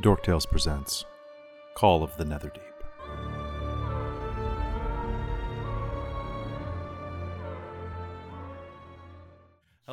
Dork Tales presents Call of the Netherdeep.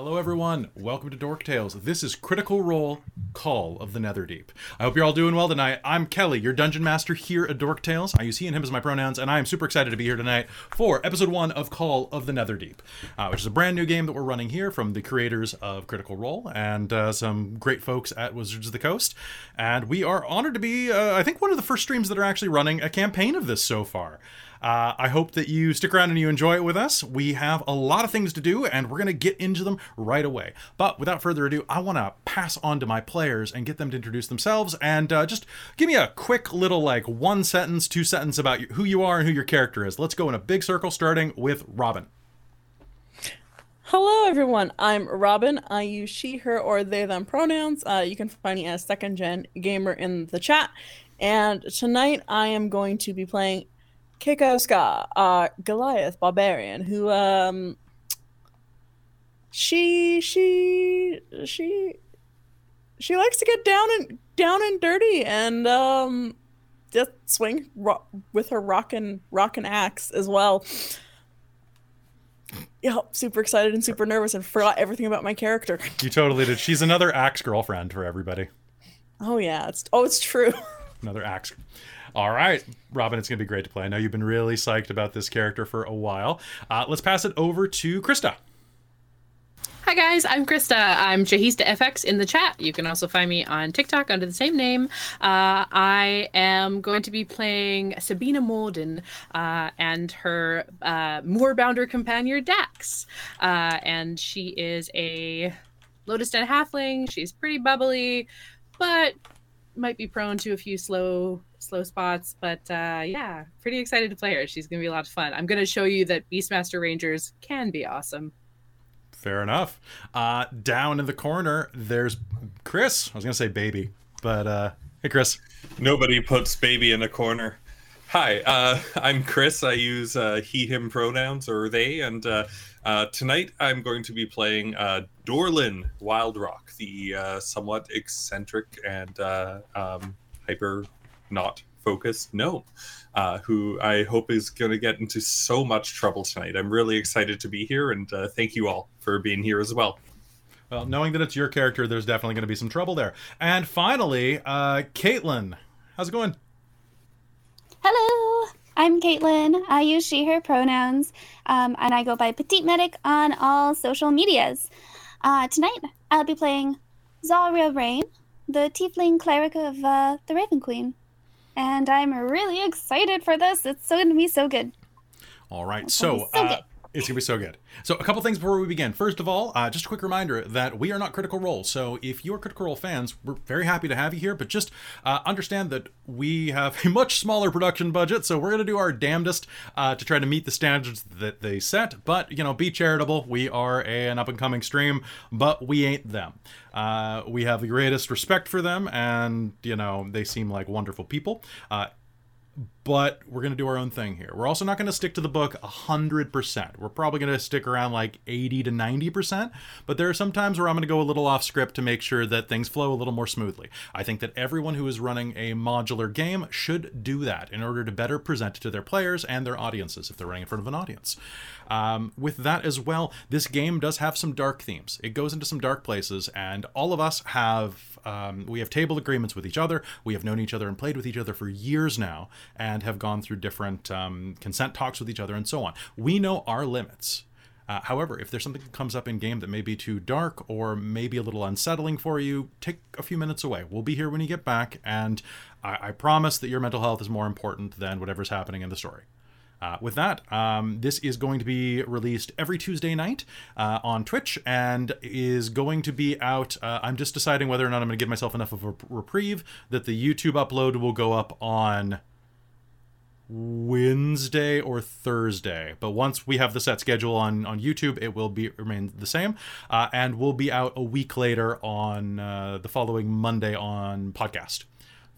Hello, everyone. Welcome to Dork Tales. This is Critical Role Call of the Netherdeep. I hope you're all doing well tonight. I'm Kelly, your dungeon master here at Dork Tales. I use he and him as my pronouns, and I am super excited to be here tonight for episode one of Call of the Netherdeep, uh, which is a brand new game that we're running here from the creators of Critical Role and uh, some great folks at Wizards of the Coast. And we are honored to be, uh, I think, one of the first streams that are actually running a campaign of this so far. Uh, I hope that you stick around and you enjoy it with us. We have a lot of things to do, and we're going to get into them right away. But without further ado, I want to pass on to my players and get them to introduce themselves and uh, just give me a quick little, like, one sentence, two sentence about who you are and who your character is. Let's go in a big circle, starting with Robin. Hello, everyone. I'm Robin. I use she, her, or they, them pronouns. Uh, you can find me as second gen gamer in the chat. And tonight I am going to be playing Kekoska, uh, Goliath barbarian, who um, she she she she likes to get down and down and dirty and um, just swing ro- with her rockin' rockin' axe as well. Yeah, super excited and super nervous and forgot everything about my character. You totally did. She's another axe girlfriend for everybody. Oh yeah, it's oh it's true. Another axe. All right, Robin, it's going to be great to play. I know you've been really psyched about this character for a while. Uh, let's pass it over to Krista. Hi guys, I'm Krista. I'm Jahista FX in the chat. You can also find me on TikTok under the same name. Uh, I am going to be playing Sabina Molden uh, and her uh, Moorbounder companion Dax. Uh, and she is a Lotus Den halfling. She's pretty bubbly, but might be prone to a few slow slow spots but uh yeah pretty excited to play her she's gonna be a lot of fun i'm gonna show you that beastmaster rangers can be awesome Fair enough. Uh, down in the corner, there's Chris. I was going to say baby, but uh, hey, Chris. Nobody puts baby in a corner. Hi, uh, I'm Chris. I use uh, he, him pronouns or they, and uh, uh, tonight I'm going to be playing uh, Dorlin Wildrock, the uh, somewhat eccentric and uh, um, hyper not focused gnome, uh, who I hope is going to get into so much trouble tonight. I'm really excited to be here, and uh, thank you all for being here as well. Well, knowing that it's your character, there's definitely going to be some trouble there. And finally, uh, Caitlin. How's it going? Hello, I'm Caitlin. I use she, her pronouns, um, and I go by Petite Medic on all social medias. Uh, tonight, I'll be playing Zaria Rain, the Tiefling cleric of uh, the Raven Queen. And I'm really excited for this. It's so going to be so good. All right, so, so uh, it's gonna be so good. So, a couple things before we begin. First of all, uh, just a quick reminder that we are not Critical Role. So, if you're Critical Role fans, we're very happy to have you here. But just uh, understand that we have a much smaller production budget, so we're gonna do our damnedest uh, to try to meet the standards that they set. But you know, be charitable. We are a, an up and coming stream, but we ain't them. Uh, we have the greatest respect for them, and you know, they seem like wonderful people. But we're going to do our own thing here. We're also not going to stick to the book 100%. We're probably going to stick around like 80 to 90%, but there are some times where I'm going to go a little off script to make sure that things flow a little more smoothly. I think that everyone who is running a modular game should do that in order to better present it to their players and their audiences if they're running in front of an audience. Um, with that as well, this game does have some dark themes. It goes into some dark places, and all of us have um, we have table agreements with each other. We have known each other and played with each other for years now, and have gone through different um, consent talks with each other and so on. We know our limits. Uh, however, if there's something that comes up in game that may be too dark or maybe a little unsettling for you, take a few minutes away. We'll be here when you get back, and I, I promise that your mental health is more important than whatever's happening in the story. Uh, with that, um, this is going to be released every Tuesday night uh, on Twitch and is going to be out. Uh, I'm just deciding whether or not I'm going to give myself enough of a reprieve that the YouTube upload will go up on Wednesday or Thursday. But once we have the set schedule on on YouTube, it will be remain the same, uh, and will be out a week later on uh, the following Monday on podcast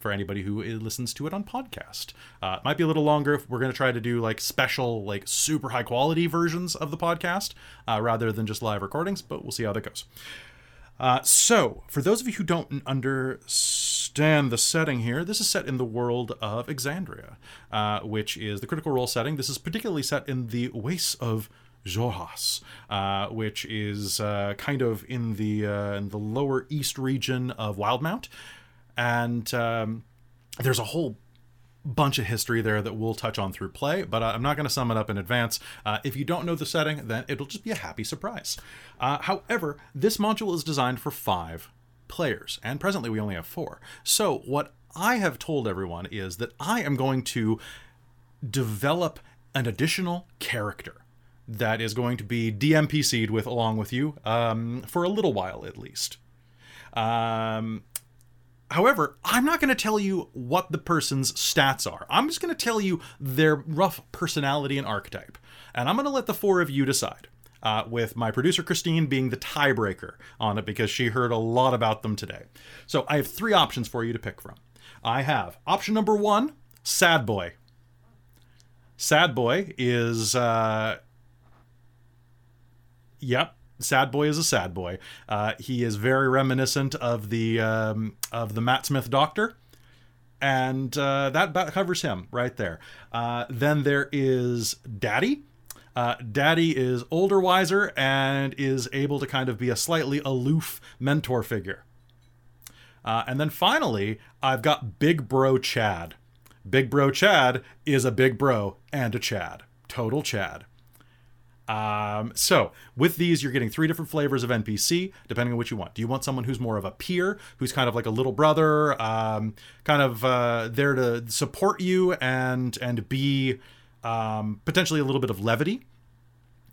for anybody who listens to it on podcast. Uh, it might be a little longer. if We're going to try to do like special, like super high quality versions of the podcast uh, rather than just live recordings, but we'll see how that goes. Uh, so, for those of you who don't understand understand the setting here, this is set in the world of Exandria, uh, which is the critical role setting. This is particularly set in the Wastes of Xhorhas, uh, which is uh, kind of in the uh, in the lower east region of Wildemount, and um, there's a whole bunch of history there that we'll touch on through play, but uh, I'm not going to sum it up in advance. Uh, if you don't know the setting, then it'll just be a happy surprise. Uh, however, this module is designed for five players, and presently we only have four. So, what I have told everyone is that I am going to develop an additional character that is going to be DMPC'd with along with you um, for a little while at least. Um, However, I'm not going to tell you what the person's stats are. I'm just going to tell you their rough personality and archetype. And I'm going to let the four of you decide. Uh, with my producer Christine being the tiebreaker on it because she heard a lot about them today. So I have three options for you to pick from. I have option number one Sad Boy. Sad Boy is, uh, yep, Sad Boy is a sad boy. Uh, he is very reminiscent of the um, of the Matt Smith Doctor, and uh, that about covers him right there. Uh, then there is Daddy. Uh, Daddy is older, wiser, and is able to kind of be a slightly aloof mentor figure. Uh, and then finally, I've got Big Bro Chad. Big Bro Chad is a big bro and a Chad. Total Chad. Um, so with these, you're getting three different flavors of NPC, depending on what you want. Do you want someone who's more of a peer, who's kind of like a little brother, um, kind of uh, there to support you and and be um, potentially a little bit of levity?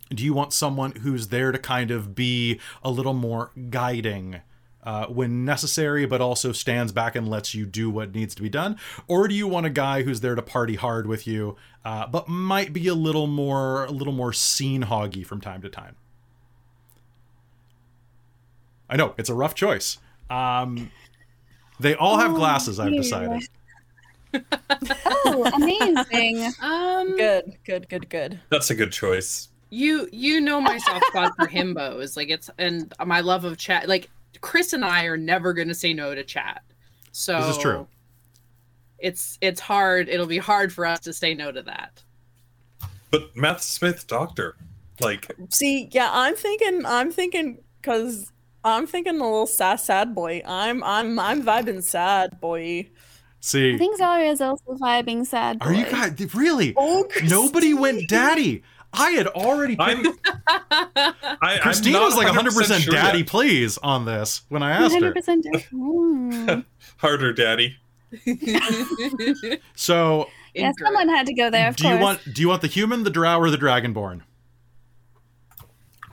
Do you want someone who's there to kind of be a little more guiding? Uh, when necessary, but also stands back and lets you do what needs to be done? Or do you want a guy who's there to party hard with you, uh, but might be a little more a little more scene hoggy from time to time? I know it's a rough choice. Um, they all have Oh, glasses. I've decided. Oh, amazing. Um, Good, good, good, good. That's a good choice. you you know my soft spot for himbos, like it's and my love of chat. Like Chris and I are never going to say no to chat. So This is true. It's it's hard. It'll be hard for us to say no to that. But Matt Smith, Doctor, like See, yeah, I'm thinking, I'm thinking, cause I'm thinking a little sad, sad boy. I'm, I'm, I'm vibing sad boy. See, I think Zaria is also vibing sad. are you guys really? Oh, Nobody went daddy. I had already picked. I'm I, Christine I'm was like 100% sure daddy, yet. please, on this when I asked her. 100% mm. Harder, daddy. So, Yeah, Incorrect. someone had to go there, of do course. you want do you want the human, the drow, or the dragonborn?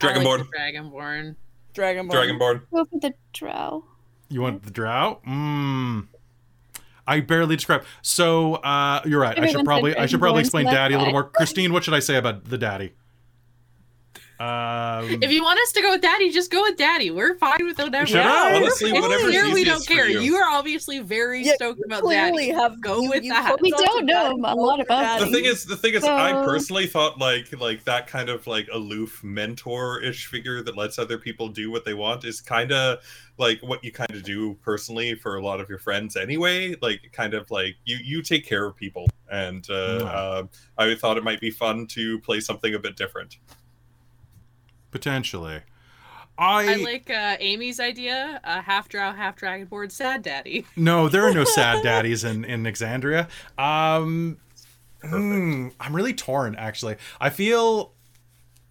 I like Dragonborn. Dragonborn. Dragonborn. Dragonborn. Go for the drow. You want the drow? Mmm. I barely describe. So, uh, you're right. I should probably I should probably explain daddy a little more. Christine, what should I say about the daddy? Um, If you want us to go with Daddy, just go with Daddy. We're fine with whatever. Should I? Honestly, It's whatever's clear we don't care. you. You. are obviously very Yeah, stoked about clearly Daddy. have Go you- with you that. We don't know a lot for about Daddy. The thing is, the thing is, I personally thought like like that kind of like aloof mentor-ish figure that lets other people do what they want is kind of like what you kind of do personally for a lot of your friends anyway. Like kind of like you you take care of people, and uh, Mm. uh, I thought it might be fun to play something a bit different. Potentially. I, I like uh, Amy's idea: uh, half drow, half-dragon dragonborn, sad daddy. no, there are no sad daddies in in Exandria. Um, hmm, I'm really torn actually. I feel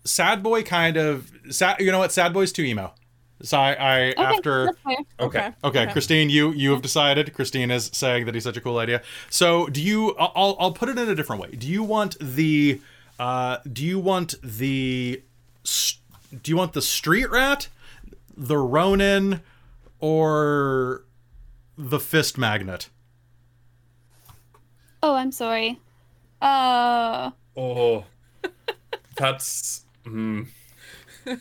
sad boy kind of sad. You know what? Sad boy's too emo. So I, I Okay, after that's fair. Okay. Okay, Christine, you you have decided. Christine is saying that he's such a cool idea. So, do you? I'll I'll- I'll put it in a different way. Do you want the? Uh, do you want the? S- Do you want the street rat, the Ronin, or the fist magnet? Oh, I'm sorry. Uh, Oh, that's. Mm. Uh,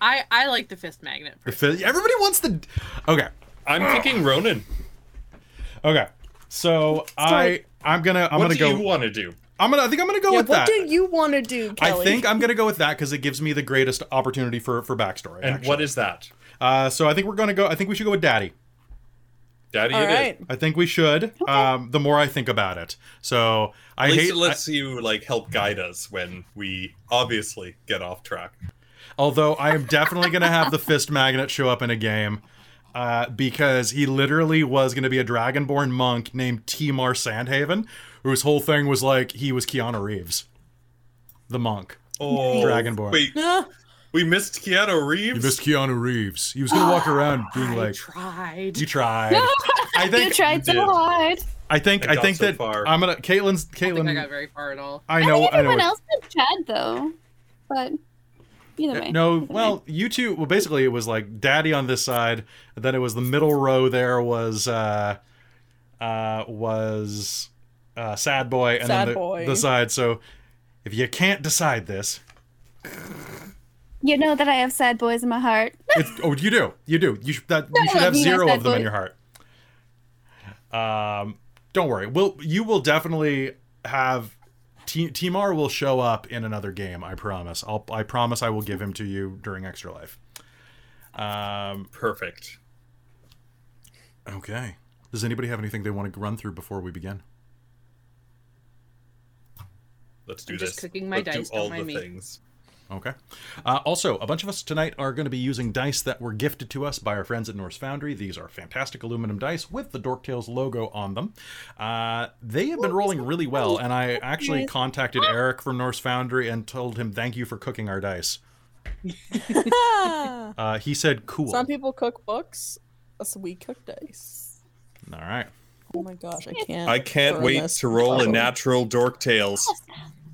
I I like the fist magnet. The fist. Everybody wants the. Okay. I'm thinking Ronan. Okay. So I I'm gonna I'm what gonna do go. you want to do? I'm gonna I think I'm gonna go Yeah, with what that. do you want to do, Kelly? I think I'm gonna go with that because it gives me the greatest opportunity for for backstory. And actually. what is that? Uh, so I think we're gonna go. I think we should go with Daddy. Daddy, All it is. right. I think we should. Um, the more I think about it, so I At least hate. it lets you like help guide us when we obviously get off track. Although I am definitely going to have the fist magnet show up in a game. Uh, because he literally was going to be a dragonborn monk named Timar Sandhaven, whose whole thing was like he was Keanu Reeves, the monk. Oh, Dragonborn. Wait, we missed Keanu Reeves. You Reeves. missed Keanu Reeves. He was going to walk around being I like, tried. "You tried." I You think. tried so hard. I think. I I think so that far. I'm gonna. Caitlin's. I don't think I got very far at all. I I know. think I know. everyone else did Chad though, but either way. No, either way. well, you two. Well, basically, it was like Daddy on this side, and then it was the middle row. There was uh, uh, was uh, Sad Boy, and Sad then the, Boy. the side. So, if you can't decide this, you know that I have sad boys in my heart. it's, oh, you do, you do. You should, that you should have zero of them in your heart. Um, don't worry. We'll you will definitely have. T- Timar will show up in another game. I promise. I'll. I promise. I will give him to you during Extra Life. Um. Perfect. Okay. Does anybody have anything they want to run through before we begin? Let's do I'm this. just cooking my Let's dice, Do all don't mind the me. things. Okay. Uh, also, a bunch of us tonight are going to be using dice that were gifted to us by our friends at Norse Foundry. These are fantastic aluminum dice with the Dorktales logo on them. Uh, they have been rolling really well, and I actually contacted Eric from Norse Foundry and told him thank you for cooking our dice. Uh, he said, "Cool." Some people cook books, so we cook dice. All right. Oh my gosh, I can't. I can't wait this. to roll a Oh. natural dork tails.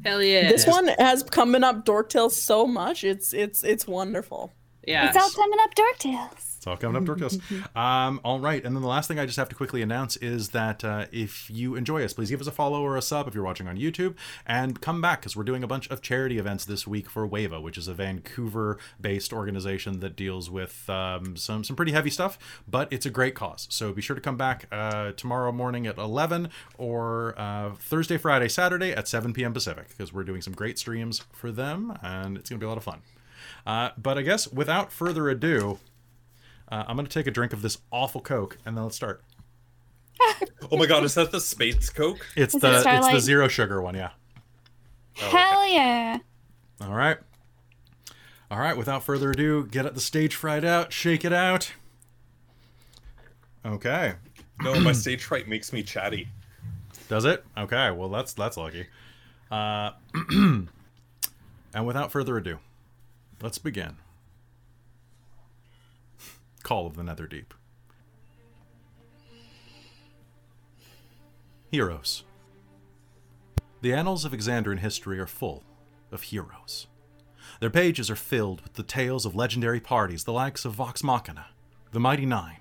Hell yeah. This one has coming up Dorktail so much. It's it's it's wonderful. Yeah. It's all coming up Dork Tales. It's all coming up to Dorktales. Um, all right, and then the last thing I just have to quickly announce is that uh, if you enjoy us, please give us a follow or a sub if you're watching on YouTube, and come back because we're doing a bunch of charity events this week for WAVA, which is a Vancouver-based organization that deals with um, some some pretty heavy stuff, but it's a great cause. So be sure to come back uh, tomorrow morning at 11 or uh, Thursday, Friday, Saturday at 7 p.m. Pacific because we're doing some great streams for them, and it's gonna be a lot of fun. Uh, but I guess without further ado. Uh, I'm gonna take a drink of this awful Coke, and then let's start. Oh my god, is that the space coke? It's Is the it it's the zero sugar one, yeah. Hell yeah. All right, all right. Without further ado, get at the stage fried out, shake it out. Okay, No, my stage fright makes me chatty. does it? Okay, well that's that's lucky. Uh, and without further ado, let's begin. Call of the. Heroes. The annals of Exandrian history are full of heroes. Their pages are filled with the tales of legendary parties, the likes of Vox Machina, the Mighty Nein,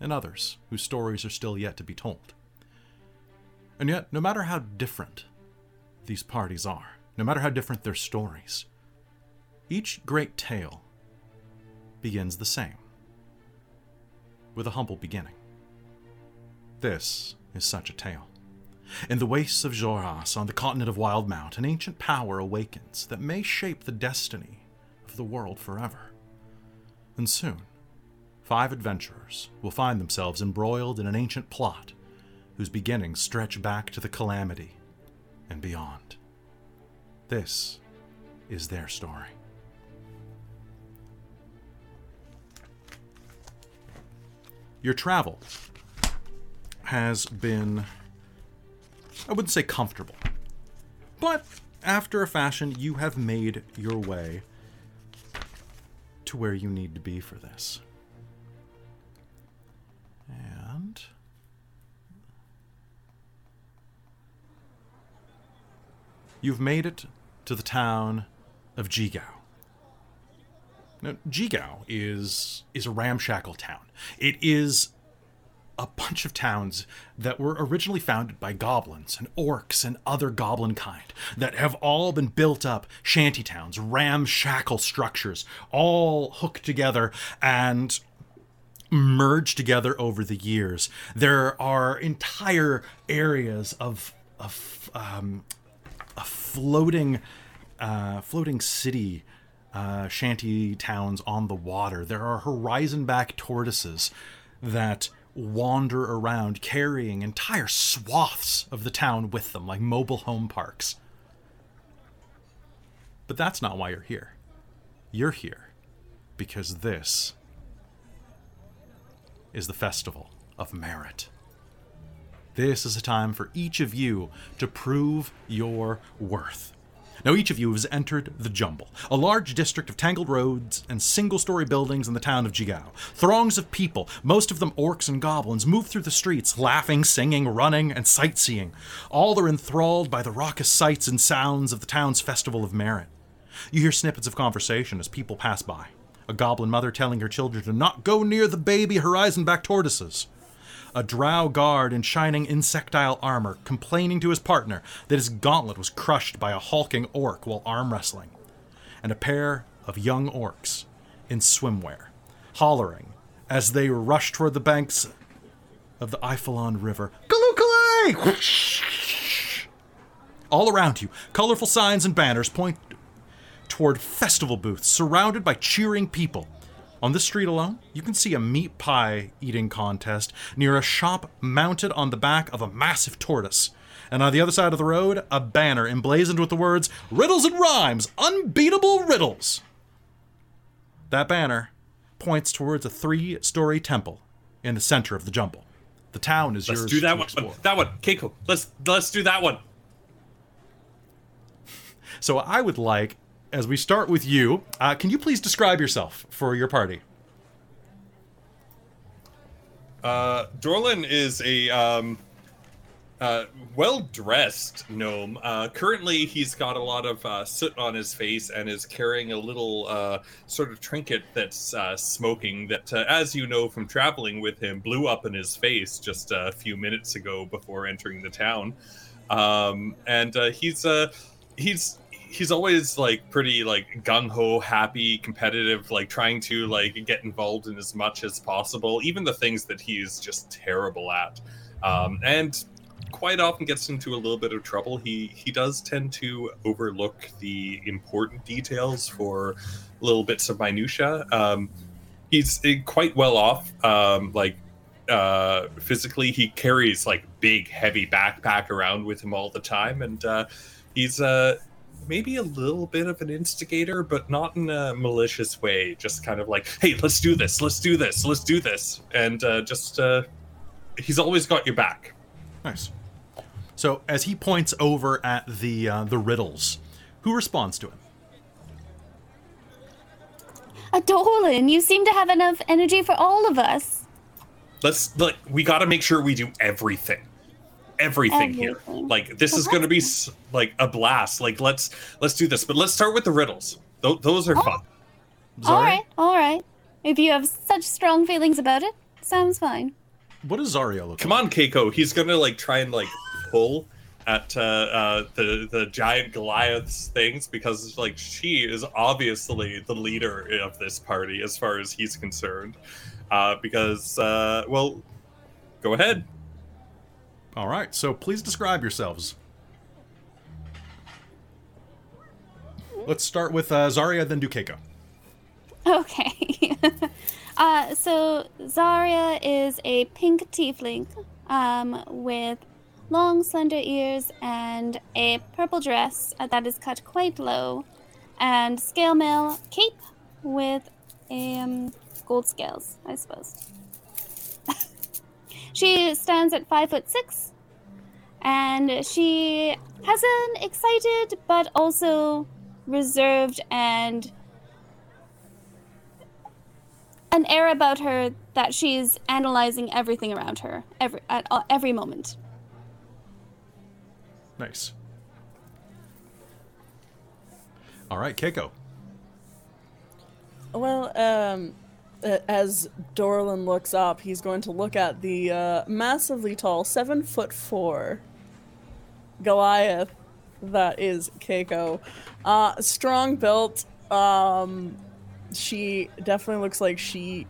and others whose stories are still yet to be told. And yet, no matter how different these parties are, no matter how different their stories, each great tale begins the same with a humble beginning. This is such a tale. In the wastes of Xhorhas, on the continent of Wildemount, an ancient power awakens that may shape the destiny of the world forever. And soon, five adventurers will find themselves embroiled in an ancient plot whose beginnings stretch back to the Calamity and beyond. This is their story. Your travel has been, I wouldn't say comfortable, but after a fashion, you have made your way to where you need to be for this. And. You've made it to the town of Jigow. Now, Jigow is is a ramshackle town. It is a bunch of towns that were originally founded by goblins and orcs and other goblin kind that have all been built up shanty towns, ramshackle structures, all hooked together and merged together over the years. There are entire areas of of um, a floating uh, floating city uh, shanty towns on the water. There are horizon back tortoises that wander around carrying entire swaths of the town with them, like mobile home parks. But that's not why you're here. You're here because this is the Festival of Merit. This is a time for each of you to prove your worth. Now, each of you has entered the Jumble, a large district of tangled roads and single story buildings in the town of Jigow. Throngs of people, most of them orcs and goblins, move through the streets, laughing, singing, running, and sightseeing. All are enthralled by the raucous sights and sounds of the town's Festival of Merit. You hear snippets of conversation as people pass by. A goblin mother telling her children to not go near the baby horizon back tortoises a drow guard in shining insectile armor complaining to his partner that his gauntlet was crushed by a hulking orc while arm wrestling, and a pair of young orcs in swimwear, hollering as they rush toward the banks of the Eiffelon River. Galukale! All around you, colorful signs and banners point toward festival booths surrounded by cheering people. On this street alone, you can see a meat pie eating contest near a shop mounted on the back of a massive tortoise. And on the other side of the road, a banner emblazoned with the words Riddles and Rhymes, Unbeatable Riddles. That banner points towards a three story temple in the center of the jumble. The town is Let's yours do that to one. explore. That one, Keiko. Let's let's do that one. So I would like, as we start with you, uh, can you please describe yourself for your party? Uh, Dorlin is a um, uh, well-dressed gnome. Uh, currently, he's got a lot of uh, soot on his face and is carrying a little uh, sort of trinket that's uh, smoking. That, uh, as you know from traveling with him, blew up in his face just a few minutes ago before entering the town. Um, and he's he's he's always like pretty like gung ho, happy, competitive, like trying to like get involved in as much as possible, even the things that he's just terrible at, um, and quite often gets into a little bit of trouble. He he does tend to overlook the important details for little bits of minutia. Um, he's uh, quite well off, um, like uh physically he carries like big heavy backpack around with him all the time and uh he's uh maybe a little bit of an instigator but not in a malicious way just kind of like hey let's do this let's do this let's do this and uh just uh he's always got your back Nice. So as he points over at the uh, the riddles, who responds to him? Adolin, you seem to have enough energy for all of us. let's like we got to make sure we do everything everything, here like this is going to be like a blast like let's let's do this but let's start with the riddles Th- those are Oh. fun All Zarya? right, all right. If you have such strong feelings about it, sounds fine. What does Zario look Come like? on, Keiko. He's gonna like try and like pull at uh, uh, the the giant Goliath's things because like she is obviously the leader of this party as far as he's concerned. Uh, because uh, well, go ahead. All right. So please describe yourselves. Let's start with uh, Zarya, then do Keiko. Okay. uh, so Zarya is a pink tiefling um, with long, slender ears and a purple dress that is cut quite low, and scale mail cape with um, gold scales, I suppose. She stands at five foot six, and she has an excited but also reserved and an air about her that she's analyzing everything around her every at all, every moment. Nice. All right, Keiko. Well, um, a- as Dorlin looks up, he's going to look at the uh, massively tall, seven foot four Goliath that is Keiko. Uh, strong built. Um, she definitely looks like she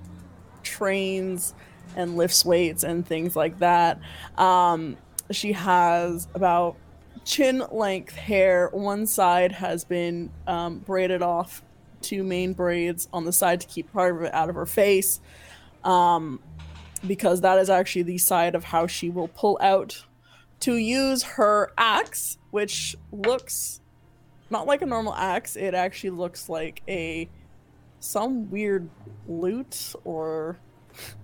trains and lifts weights and things like that. Um, she has about chin length hair. One side has been um, braided off, two main braids on the side to keep part of it out of her face. Um, because that is actually the side of how she will pull out to use her axe, which looks not like a normal axe. It actually looks like a some weird lute or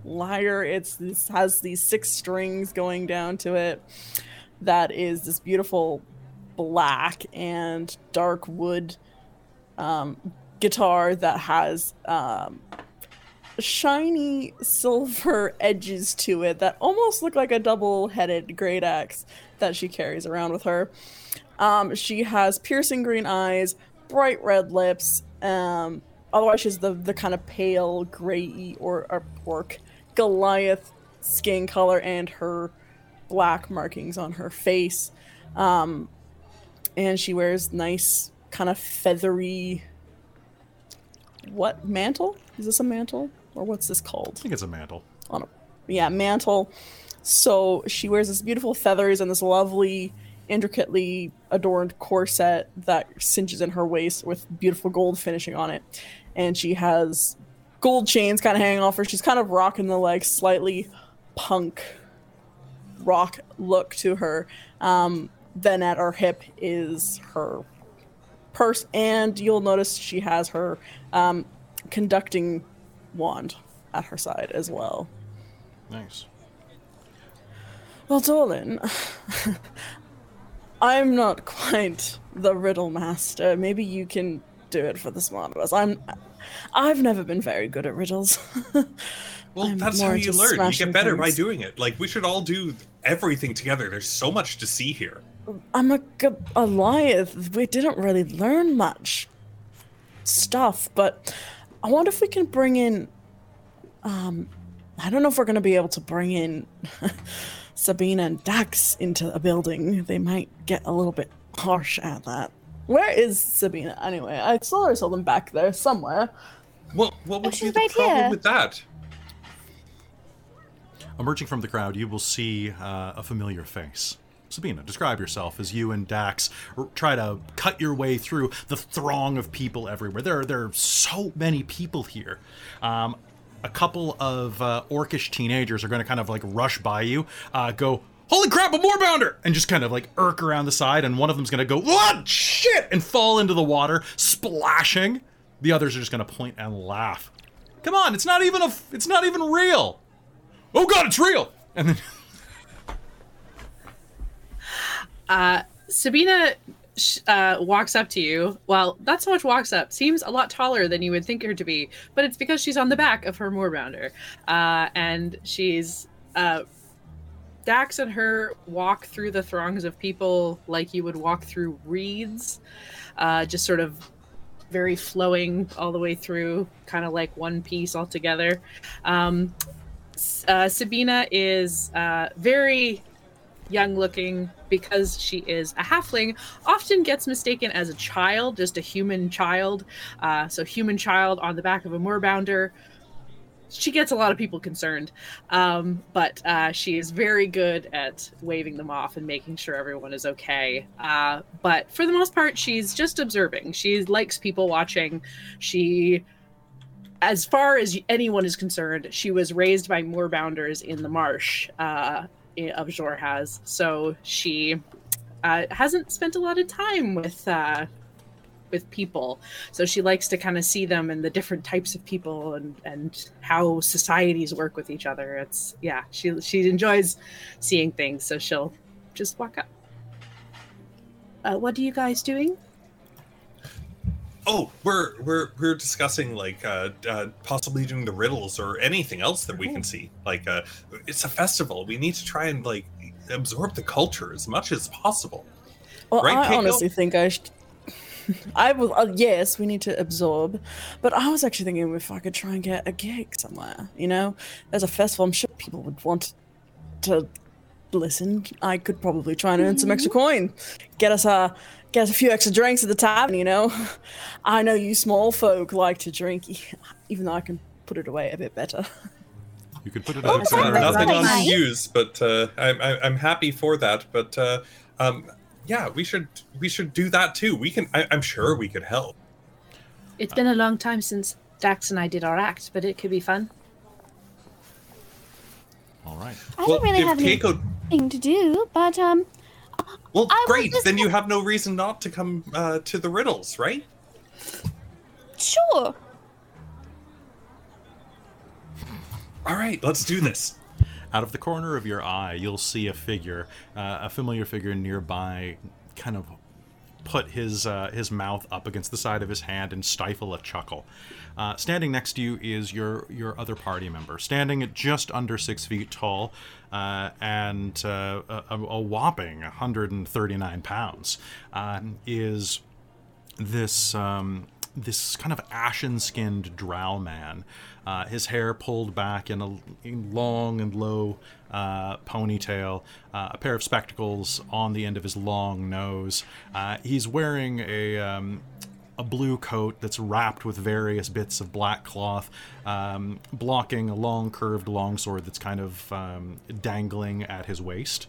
lyre. It's this has these six strings going down to it. That is this beautiful black and dark wood um, guitar that has um, shiny silver edges to it that almost look like a double-headed great axe that she carries around with her. Um, she has piercing green eyes, bright red lips. Um, otherwise, she's the the kind of pale gray or, or orc Goliath skin color and her black markings on her face. Um, and she wears nice kind of feathery what mantle? Is this a mantle or what's this called? I think it's a mantle. On a yeah mantle. So she wears this beautiful feathers and this lovely, intricately adorned corset that cinches in her waist with beautiful gold finishing on it, and she has gold chains kind of hanging off her. She's kind of rocking the like slightly punk rock look to her. Um, then at her hip is her purse, and you'll notice she has her um, conducting wand at her side as well. Nice. Well, Dolan, I'm not quite the riddle master. Maybe you can do it for the smart of us. I'm. I've never been very good at riddles. Well, I'm that's how you learn. You get better by doing it. Like we should all do everything together. There's so much to see here. I'm a Goliath. We didn't really learn much stuff, but I wonder if we can bring in. Um, I don't know if we're going to be able to bring in Sabina and Dax into a building. They might get a little bit harsh at that. Where is Sabina anyway? I saw her saw them back there somewhere. Well, what would be she's the right problem here. with that? Emerging from the crowd, you will see uh, a familiar face. Sabina, describe yourself as you and Dax try to cut your way through the throng of people everywhere. There, are- there are so many people here. Um, a couple of uh, orcish teenagers are going to kind of like rush by you, uh, go, "Holy crap, a moorbounder!" and just kind of like irk around the side, and one of them's going to go, "What shit!" and fall into the water, splashing. The others are just going to point and laugh. Come on, it's not even a, it's not even real. Oh god, it's real! And then Sabina uh, walks up to you. Well, not so much walks up. Seems a lot taller than you would think her to be, but it's because she's on the back of her moorbounder, uh, and she's. Uh, Dax and her walk through the throngs of people like you would walk through reeds, uh, just sort of very flowing all the way through, kind of like one piece altogether. Um, uh, Sabina is uh, very young looking because she is a halfling often gets mistaken as a child just a human child. Uh, so human child on the back of a moorbounder she gets a lot of people concerned. Um, but uh, she is very good at waving them off and making sure everyone is okay. Uh, but for the most part she's just observing. She likes people watching. She as far as anyone is concerned, she was raised by moorbounders in the marsh. Uh, of Xhorhas, so she uh, hasn't spent a lot of time with uh, with people. So she likes to kind of see them and the different types of people and and how societies work with each other. It's yeah, she she enjoys seeing things, so she'll just walk up. Uh, what are you guys doing? Oh, we're we're we're discussing like uh, uh possibly doing the riddles or anything else that we can see. Like uh it's a festival. We need to try and like absorb the culture as much as possible. Well, Right, I Keiko? honestly think I should. I was uh, yes, we need to absorb, but I was actually thinking if I could try and get a gig somewhere. You know, there's a festival. I'm sure people would want to listen. I could probably try and earn some extra coin, get us a get us a few extra drinks at the tavern. You know, I know you small folk like to drink, even though I can put it away a bit better. you could put it Oh, out. sorry, that's nothing on nice. use, but uh, I'm I'm I'm happy for that. But uh, um, yeah, we should we should do that too. We can. I, I'm sure we could help. It's been a long time since Dax and I did our act, but it could be fun. Right. I well, don't really have Keiko, anything to do, but um, well, I great. just- Then you have no reason not to come uh, to the riddles, right? sure. All right, let's do this. Out of the corner of your eye, you'll see a figure, uh, a familiar figure nearby, kind of put his uh, his mouth up against the side of his hand and stifle a chuckle. Uh, standing next to you is your your other party member, standing at just under six feet tall, uh, and uh, a, a whopping 139 pounds. Um, is this um, this kind of ashen-skinned drow man, uh, his hair pulled back in a in long and low uh, ponytail, uh, a pair of spectacles on the end of his long nose. Uh, he's wearing a um, a blue coat that's wrapped with various bits of black cloth, um, blocking a long curved longsword that's kind of um, dangling at his waist.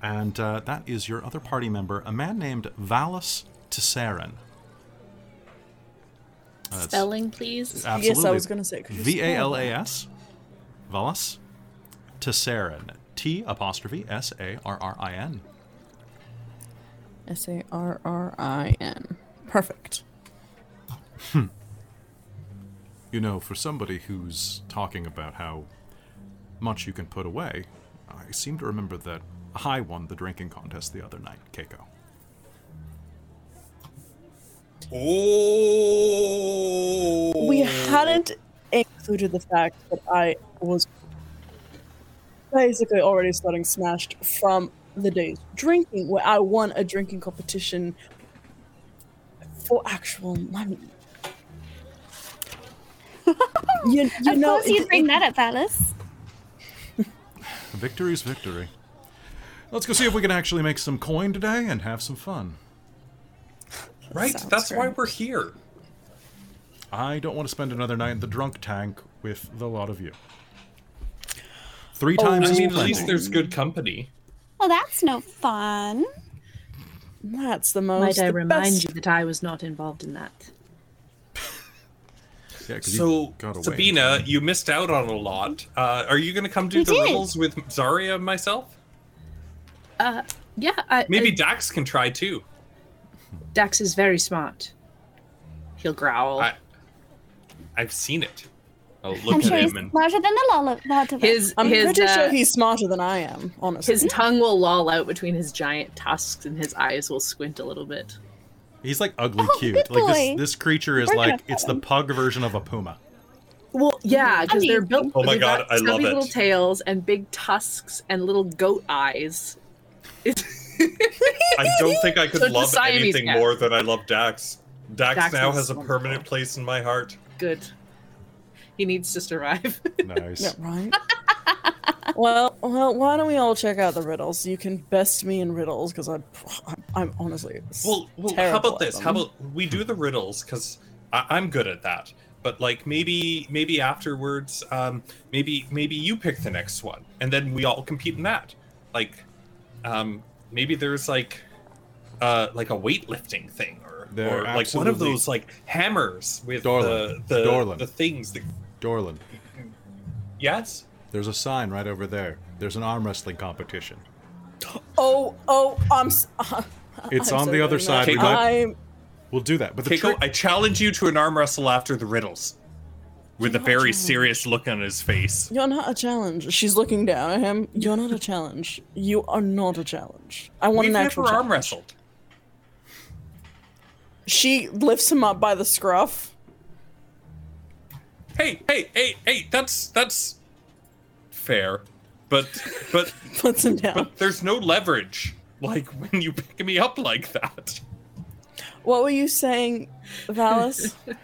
And uh, that is your other party member, a man named Valas T'sarrin. Uh, Spelling, please. Absolutely. Yes, I was gonna say. could you V A L A S. Valas T'sarrin. T apostrophe S A R R I N. S A R R I N. Perfect. You know, for somebody who's talking about how much you can put away, I seem to remember that I won the drinking contest the other night, Keiko. Oh. We hadn't included the fact that I was basically already starting smashed from the days drinking, where I won a drinking competition for actual money. you, you of know, course, you'd bring it- that up, Alice. Victory's victory. Let's go see if we can actually make some coin today and have some fun. Right, Sounds that's why we're here. I don't want to spend another night in the drunk tank with the lot of you. Three Oh, times I is mean, at least there's good company. Well, that's no fun. That's the most. Might I the remind best- you that I was not involved in that? Yeah, 'cause you So, got away. Sabina, you missed out on a lot. Uh, are you going to come do We the did. riddles with Zarya and myself? Uh, yeah. I, Maybe uh, Dax can try too. Dax is very smart. He'll growl. I, I've seen it. I'll I'm look sure at he's him and smarter than the lot lot of us. his I'm his pretty uh, sure he's smarter than I am, honestly. his tongue will loll out between his giant tusks, and his eyes will squint a little bit. He's like ugly Oh, cute. Like this this creature is We're like pet it's the pug version of a puma. well, Yeah, because they're built. Oh my they've God, got I love stubby it. little tails and big tusks and little goat eyes. I don't think I could So love anything cat. more than I love Dax. Dax, Dax now has a wonderful. permanent place in my heart. Good. He needs to survive. Nice. Yeah, right. well, well, why don't we all check out the riddles? You can best me in riddles because I'm, I'm honestly. Well, well how about this? them. How about we do the riddles because I'm good at that. But like maybe maybe afterwards, um, maybe maybe you pick the next one, and then we all compete in that. Like, um, maybe there's like uh, like a weightlifting thing, or, There or like one of those like hammers with Dorlin. the the, Dorlin. the things. That, Dorlin, yes. there's a sign right over there. There's an arm wrestling competition. Oh, oh, I'm. s- It's I'm on so the other good side. We got- I'm. We'll do that. But the Keiko, trick I challenge you to an arm wrestle after the riddles, with a very challenge. serious look on his face. You're not a challenge. She's looking down at him. You're not a challenge. You are not a challenge. I want We've an never actual arm challenge. wrestled. She lifts him up by the scruff. hey, hey, hey, hey, that's that's fair. But but Puts him down. but there's no leverage like when you pick me up like that. What were you saying, Valas?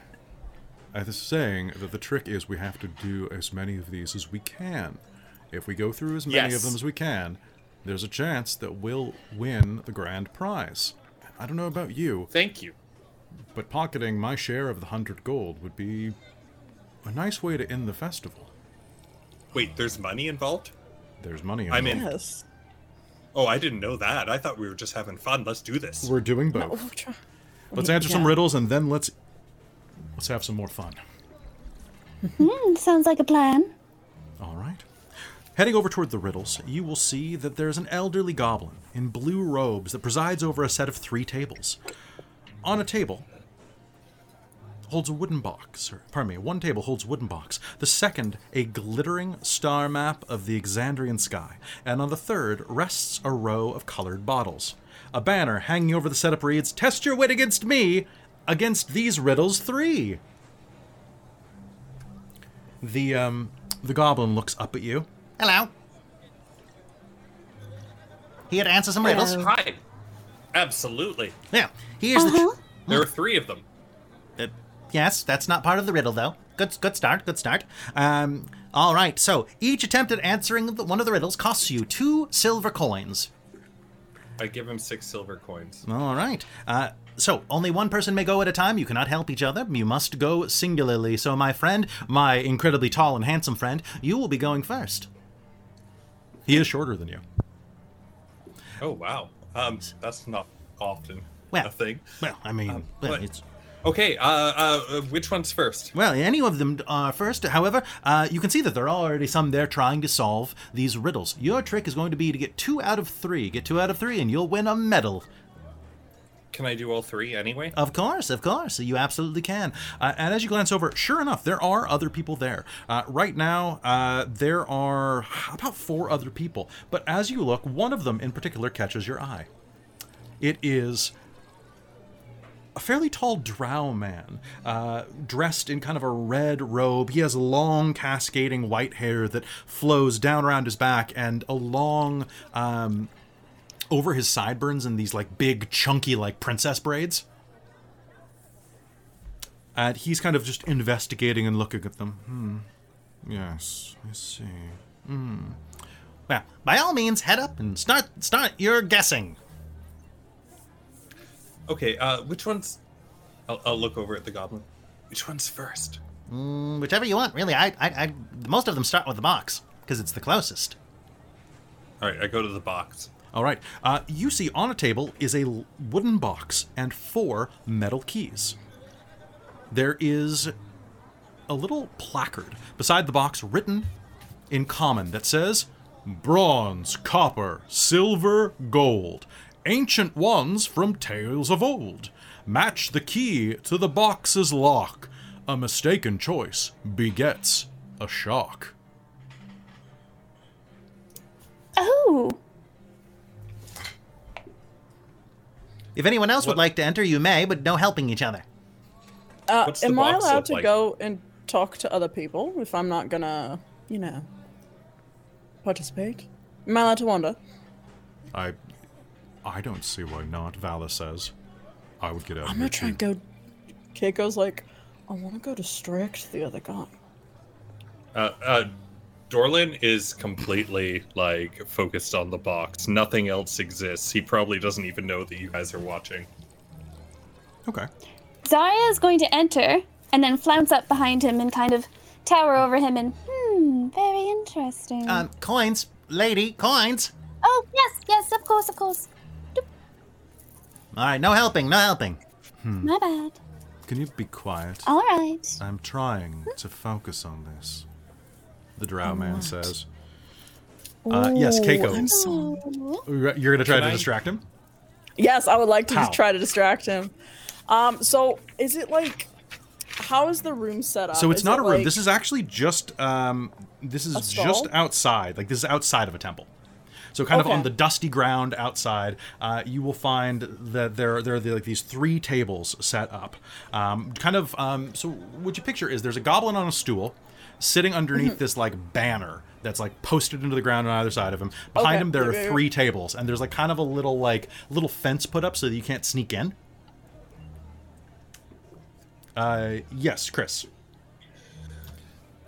I was saying that the trick is we have to do as many of these as we can. If we go through as many of them as we can, there's a chance that we'll win the grand prize. I don't know about you, Thank you. but pocketing my share of the hundred gold would be a nice way to end the festival. Wait, there's money involved? There's money I'm involved. in. yes. Oh, I didn't know that. I thought we were just having fun. Let's do this. We're doing No, both. we'll try- Let's answer some riddles and then let's let's have some more fun. Hmm, sounds like a plan. All right. Heading over toward the riddles, you will see that there's an elderly goblin in blue robes that presides over a set of three tables. On a table holds a wooden box, or pardon me, one table holds a wooden box, the second a glittering star map of the Exandrian sky, and on the third rests a row of colored bottles. A banner hanging over the setup reads, Test your wit against me, against these riddles three. The um the goblin looks up at you. Hello. Here to answer some riddles. Hello. Hi. Absolutely. Yeah. Here's the. Uh-huh. Tr- There are three of them. uh, yes, that's not part of the riddle, though. Good, good start. Good start. Um. All right. So each attempt at answering the, one of the riddles costs you two silver coins. I give him six silver coins. All right. Uh, so only one person may go at a time. You cannot help each other. You must go singularly. So, my friend, my incredibly tall and handsome friend, you will be going first. He is shorter than you. Oh wow. Um, that's not often Well, a thing. Well, I mean, well, it's Okay. Uh, uh, uh, which one's first? well, any of them are first. However, uh, you can see that there are already some there trying to solve these riddles. Your trick is going to be to get two out of three. Get two out of three, and you'll win a medal. Can I do all three anyway? Of course, of course, you absolutely can. Uh, and as you glance over, sure enough, there are other people there. Uh, right now, uh, there are about four other people. But as you look, one of them in particular catches your eye. It is a fairly tall drow man, uh, dressed in kind of a red robe. He has long, cascading white hair that flows down around his back and along um, over his sideburns in these like big, chunky, like princess braids. And he's kind of just investigating and looking at them. Hmm. Yes, I see. Hmm. Well, by all means, head up and start start your guessing. Okay. Uh, which one's? I'll, I'll look over at the goblin. Which one's first? Mm, whichever you want, really. I, I, I, most of them start with the box because it's the closest. All right. I go to the box. All right. Uh, you see on a table is a wooden box and four metal keys. There is a little placard beside the box written in common that says bronze, copper, silver, gold, ancient ones from tales of old. Match the key to the box's lock. A mistaken choice begets a shock. Oh, If anyone else would like to enter, you may, but no helping each other. Uh, am I allowed to like? go and talk to other people if I'm not gonna, you know, participate? Am I allowed to wander? I I don't see why not, Vala says. I would get out I'm of gonna try and go. Keiko's like, I want to go distract the other guy. Uh, uh, Dorlin is completely like focused on the box. Nothing else exists. He probably doesn't even know that you guys are watching. Okay. Zarya is going to enter and then flounce up behind him and kind of tower over him and, hmm, very interesting. Um, coins, lady, coins. oh, yes, yes, of course, of course. All right, no helping, no helping. My bad. Can you be quiet? All right. I'm trying to focus on this. The drow man says. Uh, yes, Keiko. I'm so- Ooh. You're gonna try Can to I- distract him. Yes, I would like to How? just try to distract him. Um, so is it like, how is the room set up? So it's Is not it a room. like- This is actually just um, this is A just outside. Like this is outside of a temple. So kind of on the dusty ground outside, uh, you will find that there there are the, like these three tables set up. Um, kind of. Um, so what you picture is there's a goblin on a stool, sitting underneath Mm-hmm. this like banner that's like posted into the ground on either side of him. Behind Okay. him there are yeah, yeah. three tables, and there's like kind of a little like little fence put up so that you can't sneak in. Uh, yes, Chris.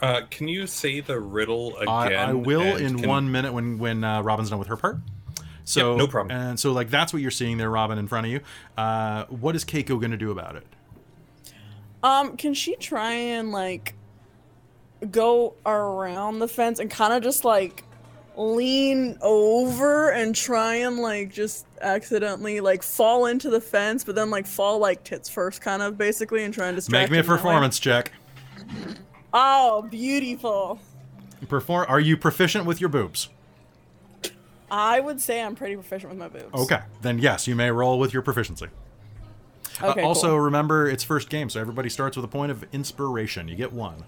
Uh, can you say the riddle again? I, I will in can- one minute when when uh, Robin's done with her part. So Yep, no problem. And so like that's what you're seeing there, Robin, in front of you. Uh, what is Keiko going to do about it? Um, can she try and like go around the fence and kind of just like lean over and try and like just accidentally like fall into the fence, but then like fall like tits first, kind of basically, and try and distract. Make me a him that way? performance check. Oh, beautiful. Perform. Are you proficient with your boobs? I would say I'm pretty proficient with my boobs. Okay, then yes, you may roll with your proficiency. Uh, Okay. also, cool. remember it's first game, so everybody starts with a point of inspiration. You get one.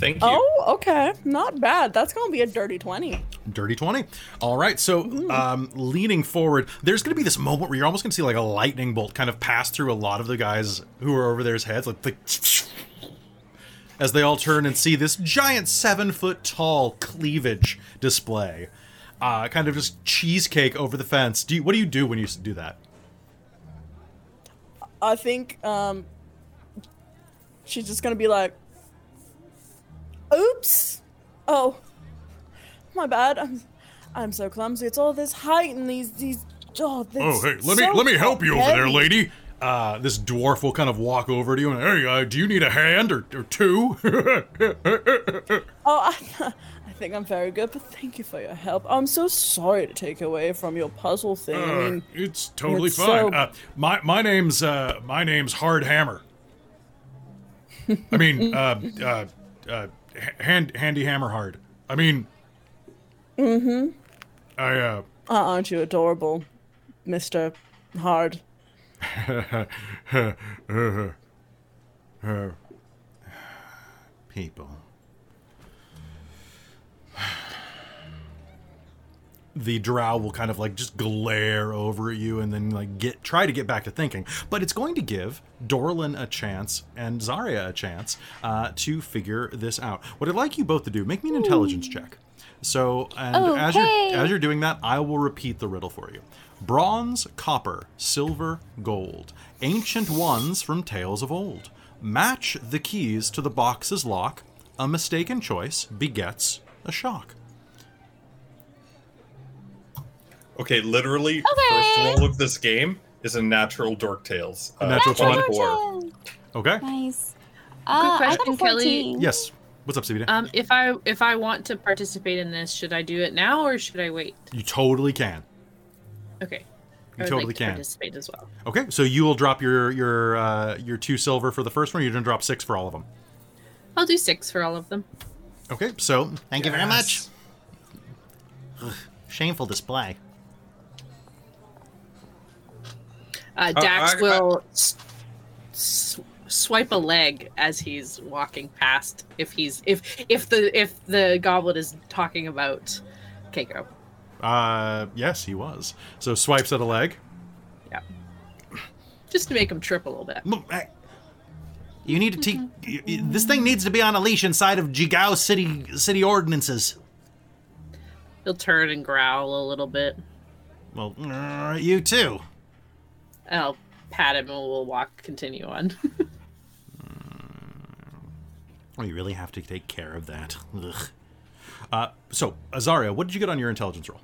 Thank you. Oh, okay. Not bad. That's gonna be a dirty twenty. Dirty 20. All right, so um, leaning forward, there's going to be this moment where you're almost going to see like a lightning bolt kind of pass through a lot of the guys who are over there's heads, like the, as they all turn and see this giant seven foot tall cleavage display. Uh, kind of just cheesecake over the fence. Do you, what do you do when you do that? I think um she's just gonna be like Oops. Oh. My bad. I'm I'm so clumsy. It's all this height and these these oh this Oh, hey, let me let me help you over there, lady. Uh, this dwarf will kind of walk over to you and, hey, uh, do you need a hand or, or two? Oh, I, I think I'm very good, but thank you for your help. I'm so sorry to take away from your puzzle thing. I Uh, mean, it's totally it's fine. so- Uh, my my name's uh, my name's Hard Hammer. I mean, uh, uh, uh, hand handy hammer hard. I mean, mm-hmm. I uh, uh, aren't you adorable, Mister Hard? people. The drow will kind of like just glare over at you and then like get try to get back to thinking, but it's going to give Dorlin a chance and Zarya a chance uh, to figure this out. What I'd like you both to do, make me an intelligence check. So, and as you're as you're doing that, I will repeat the riddle for you: bronze, copper, silver, gold, ancient ones from tales of old. Match the keys to the box's lock. A mistaken choice begets a shock. Okay, literally, Okay. first roll of this game is a natural Dork Tales. Uh, natural Natural 20. 24. Okay. Nice. Uh, I question, Kelly. Yes. What's up, CBD? Um, if I if I want to participate in this, should I do it now or should I wait? you totally can. Okay. You I would totally like to can. participate as well. Okay, so you will drop your your uh, your two silver for the first one. You're gonna drop six for all of them. I'll do six for all of them. Okay, so Thank you very much. Yes. Shameful display. Uh, Uh, Dax I- I- will swipe a leg as he's walking past. If he's if if the if the goblet is talking about Keiko. uh, yes, he was. So swipes at a leg. Yeah. Just to make him trip a little bit. You need to teach. This thing needs to be on a leash inside of Jigow city city ordinances. He'll turn and growl a little bit. Well, uh, you too. And I'll pat him and we'll walk continue on. We really have to take care of that. Ugh. Uh, so, Azaria, what did you get on your intelligence roll?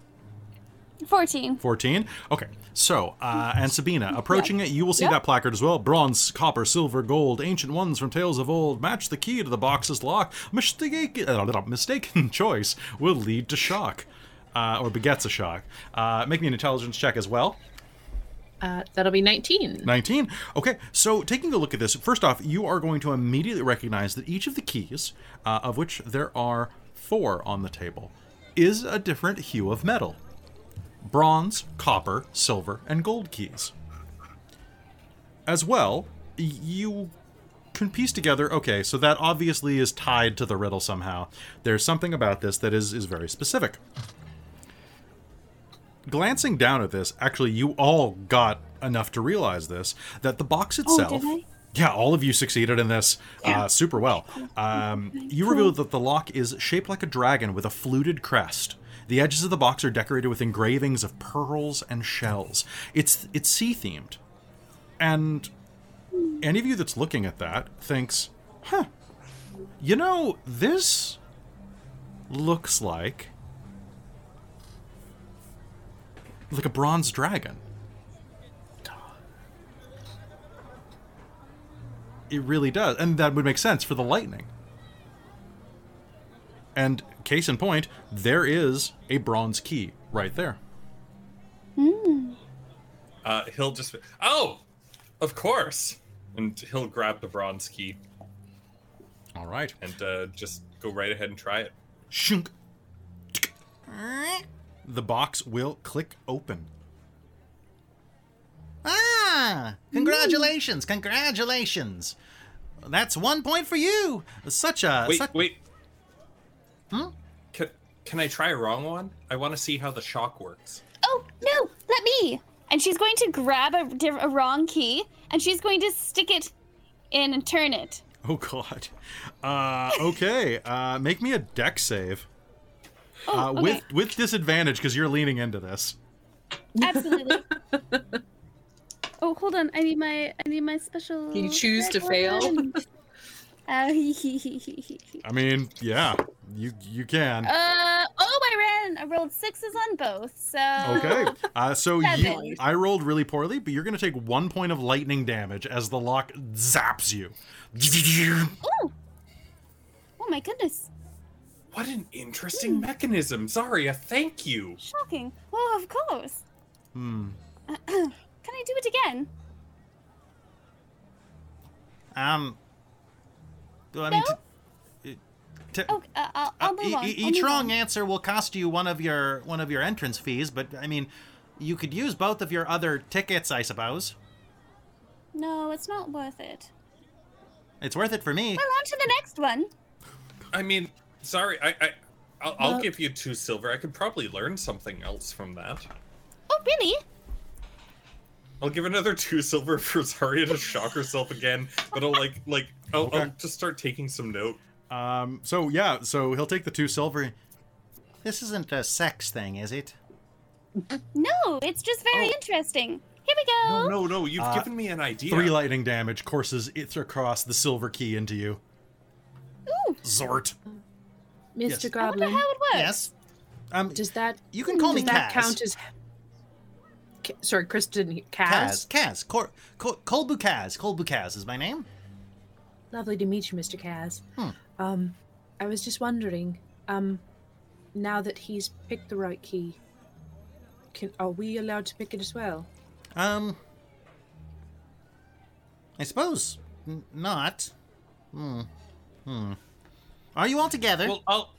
14. 14. Okay. So, uh, and Sabina, approaching it, you will see Yeah. that placard as well. Bronze, copper, silver, gold, ancient ones from tales of old. Match the key to the box's lock. Mistake, uh, mistaken choice will lead to shock, uh, or begets a shock. Uh, make me an intelligence check as well. Uh, that'll be 19. 19. Okay, so taking a look at this, first off, you are going to immediately recognize that each of the keys, uh, of which there are four on the table, is a different hue of metal bronze, copper, silver, and gold keys. As well, you can piece together okay, so that obviously is tied to the riddle somehow. There's something about this that is, is very specific glancing down at this, actually, you all got enough to realize this that the box itself. did I? Yeah, all of you succeeded in this uh, super well. Um, you revealed that the lock is shaped like a dragon with a fluted crest. The edges of the box are decorated with engravings of pearls and shells. It's it's sea themed, and any of you that's looking at that thinks, "Huh, you know, this looks like like a bronze dragon." It really does, and that would make sense for the lightning. And case in point, there is a bronze key right there. Uh, he'll just oh, of course, and he'll grab the bronze key. All right. and uh, just go right ahead and try it. Shunk. The box will click open. Ah! Congratulations! Congratulations! That's one point for you. Such a Wait, such, wait. Hmm? Can, can I try a wrong one? I want to see how the shock works. Oh, no, let me. And she's going to grab a, a wrong key and she's going to stick it in and turn it. Oh god. Uh, okay. Uh, make me a deck save. Oh, Uh, okay. with with disadvantage because you're leaning into this. Absolutely. oh, hold on. I need my I need my special. You choose to red fail? one. Uh, I mean, yeah, you you can. uh oh, I ran. I rolled sixes on both. So Okay. Uh, so you, I rolled really poorly, but you're gonna take one point of lightning damage as the lock zaps you. Ooh. Oh my goodness! What an interesting mechanism. Zarya, thank you. Shocking. Well, of course. Hmm. Can I do it again? um. Do I mean, No? t- t- Oh, uh, I'll, I'll uh, move e- on. e- I'll each move wrong on. answer will cost you one of your one of your entrance fees, but I mean, you could use both of your other tickets, I suppose. No, it's not worth it. It's worth it for me. Well, on to the next one. I mean, sorry, I, I I'll, I'll give you two silver. I could probably learn something else from that. Oh, really? I'll give another two silver for Zarya to shock herself again, but I'll like like I'll, I'll just start taking some note. Um. So yeah. So he'll take the two silver. This isn't a sex thing, is it? No, it's just very Oh. interesting. Here we go. No, no, no! You've Uh, given me an idea. Three lightning damage courses it across the silver key into you. Ooh, Zort. Mr. Yes. I wonder how it works. Yes. Um. does that You can call me does that Kaz. count as? K- Sorry, Kristen Kaz. Kaz. Kaz. Cor- Col- Kolbu Kaz. Kolbu Kaz is my name. Lovely to meet you, Mr. Kaz. Hmm. Um, I was just wondering, um, now that he's picked the right key, can are we allowed to pick it as well? Um. I suppose n- not. Hmm. Hmm. Are you all together? Well, I'll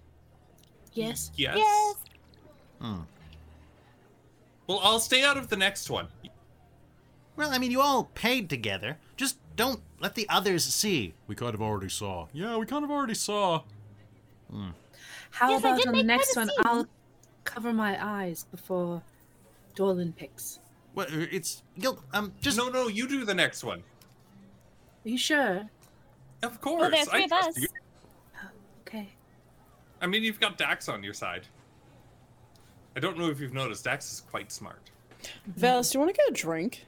Yes. yes. Yes. Hmm. Well, I'll stay out of the next one. well, I mean, you all paid together. Just don't let the others see. We kind of already saw. Yeah, we kind of already saw. Hmm. How Yes, about on the next one? scene. I'll cover my eyes before Dorlin picks. Well, uh, it's you'll um just No, no, you do the next one. Are you sure? Of course. Well, there's three I of us. you. Okay. I mean, you've got Dax on your side. I don't know if you've noticed, Dax is quite smart. Valas, do you want to get a drink?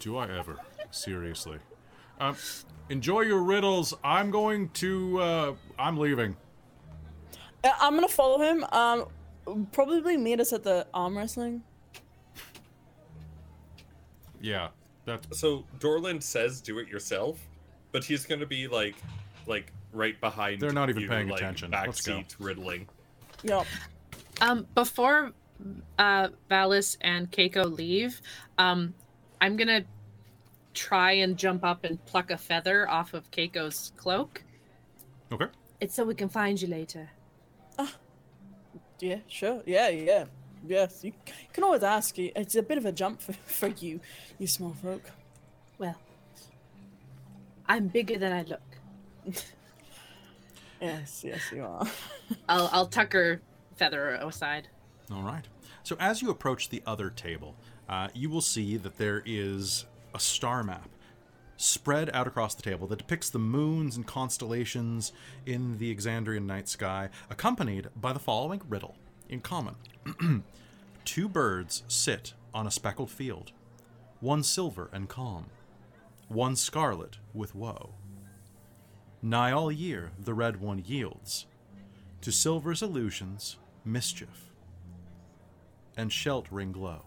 Do I ever? Seriously. Um. Enjoy your riddles. I'm going to. uh I'm leaving. Uh, I'm gonna follow him. Um, probably meet us at the arm wrestling. Yeah. That's. So Dorlin says do it yourself, but he's gonna be like, like right behind. They're not even you, paying like, attention. Let's go. Backseat riddling. Yup. Um, before uh, Valas and Keiko leave, um, I'm gonna try and jump up and pluck a feather off of Keiko's cloak. Okay. It's so we can find you later. Yeah, sure. Yeah, yeah. Yes, you can always ask. It's a bit of a jump for, for you, you small folk. Well, I'm bigger than I look. Yes, yes, you are. I'll I'll tuck her feather aside. All right. So as you approach the other table, uh, you will see that there is a star map spread out across the table that depicts the moons and constellations in the Exandrian night sky, accompanied by the following riddle in common. Two birds sit on a speckled field, one silver and calm, one scarlet with woe. Nigh all year the red one yields to silver's illusions, mischief, and sheltering glow.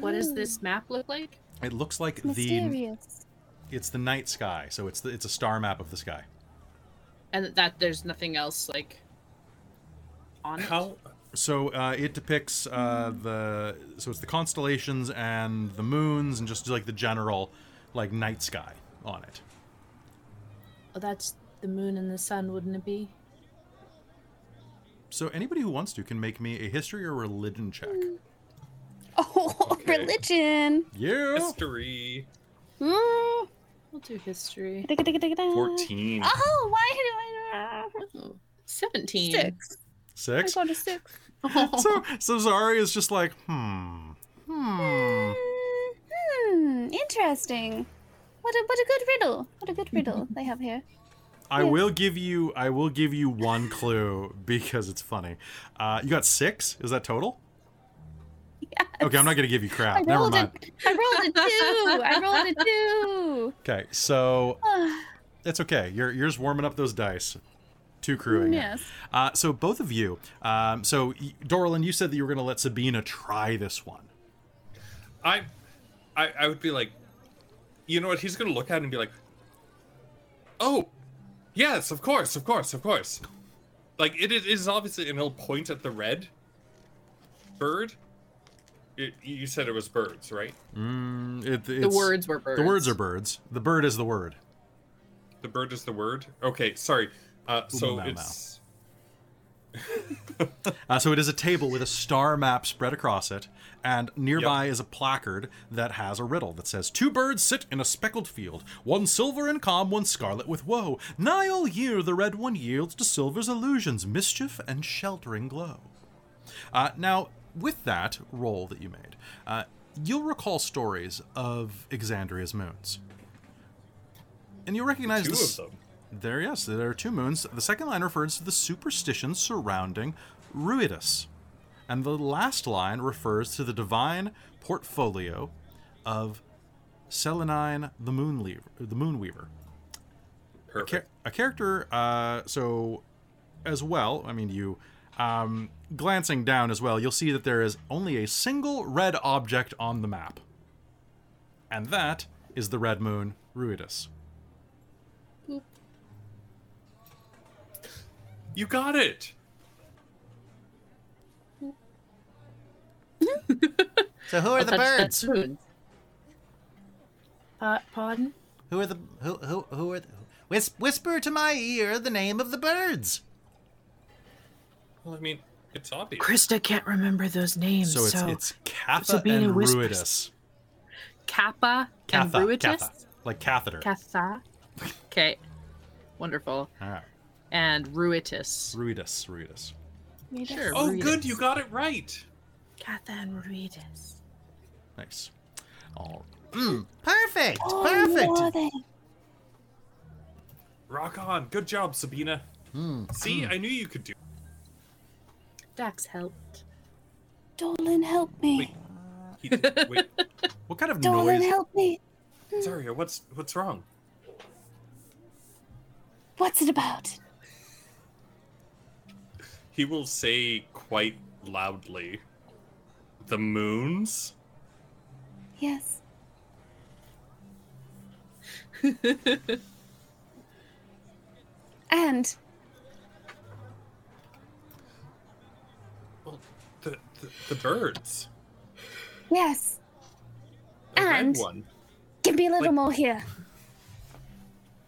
What does this map look like? It looks like the Mysterious. it's the night sky, so it's the it's a star map of the sky. And that there's nothing else like on it. How? So uh, it depicts uh, the so it's the constellations and the moons and just like the general like night sky on it. Oh, that's the moon and the sun, wouldn't it be? So anybody who wants to can make me a history or religion check. Oh, Okay. religion. Yeah. History. Mm. We'll do history. 14. Oh, why do I? Oh, 17. Six. I Six. got a six. So so Zari is just like, hmm. Hmm. Hmm. Interesting. What a what a good riddle. What a good riddle they have here. I Yeah. will give you I will give you one clue because it's funny. Uh, you got six? Is that total? Yes. Okay, I'm not gonna give you I crap. Never mind. a, I rolled a two. I rolled a two. Okay, so it's okay. You're you're just warming up those dice. Two crewing. yes. Uh, so both of you. Um, so y- Dorlin, you said that you were gonna let Sabina try this one. I, I, I would be like, you know what? He's gonna look at it and be like, "Oh, yes, of course, of course, of course." Like it is- is obviously, and he'll point at the red bird. It, you said it was birds, right? Mm, it, The words were birds. The words are birds. The bird is the word. The bird is the word. Okay, sorry. Uh, so Ooh, mau, it's Uh, so it is a table with a star map spread across it, and nearby is a placard that has a riddle that says, Two birds sit in a speckled field, one silver and calm, one scarlet with woe. Nigh all year the red one yields to silver's illusions, mischief and sheltering glow. Uh, now, with that roll that you made, uh, you'll recall stories of Exandria's moons. And you'll recognize two this. of them. There, yes, there are two moons. The second line refers to the superstitions surrounding Ruidus. And the last line refers to the divine portfolio of Sehanine the Moonleaver, the Moonweaver. Char- a character, uh, so as well, I mean, you um, glancing down as well, you'll see that there is only a single red object on the map. And that is the red moon, Ruidus. You got it. So who are I'll the birds? spoon. Uh, pardon? Who are the who who who are the, whis- whisper to my ear the name of the birds? Well, I mean, it's obvious. Krista can't remember those names. So it's so it's Kappa Sabina and whispers. Ruidus. Kappa and Catha, Ruitus. Catha, like catheter. Catha. Okay. Wonderful. All right, And Ruitus. Ruidus, Ruidus. Sure. Oh, Ruitus. good, you got it right. Catha and Ruitus. Nice. All mm, Perfect. Oh, Perfect. no, they- Rock on. Good job, Sabina. Hmm, See, hmm. I knew you could do. Dax helped. Dolan, help me. Wait. He, wait, What kind of Dolan, noise? Dolan, help me. Zarya, what's what's wrong? What's it about? He will say quite loudly, "The moons." Yes. and Well, the the, the birds. yes, The And- red one. give me a little Like- more here.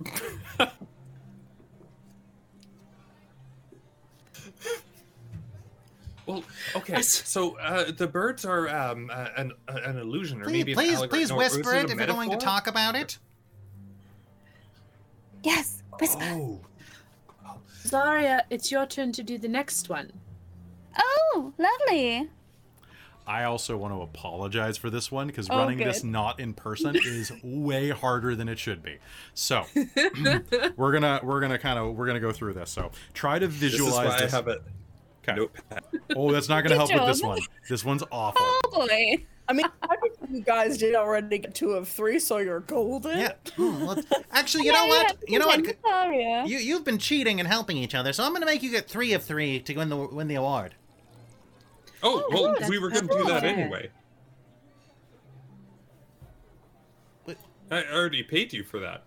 Well, okay. So uh, the birds are um, uh, an uh, an illusion, or Please, maybe an please, allegory. please No, whisper a it if you're going to talk about it. Yes, whisper. Oh, Zarya, it's your turn to do the next one. Oh, lovely. I also want to apologize for this one because Oh, running this good. not in person is way harder than it should be. So we're gonna we're gonna kind of we're gonna go through this. So try to visualize. this is visualize why I have a Okay. notepad. Oh, that's not gonna Good help with this one. This one's awful. Oh boy. I mean, I think you guys did already get two of three, so you're golden. Yeah. Hmm, actually, you know what? You know what? weekend, Zarya. You you've been cheating and helping each other, so I'm going to make you get three of three to win the win the award. Oh, well, that's we were going to do that anyway. But- I already paid you for that.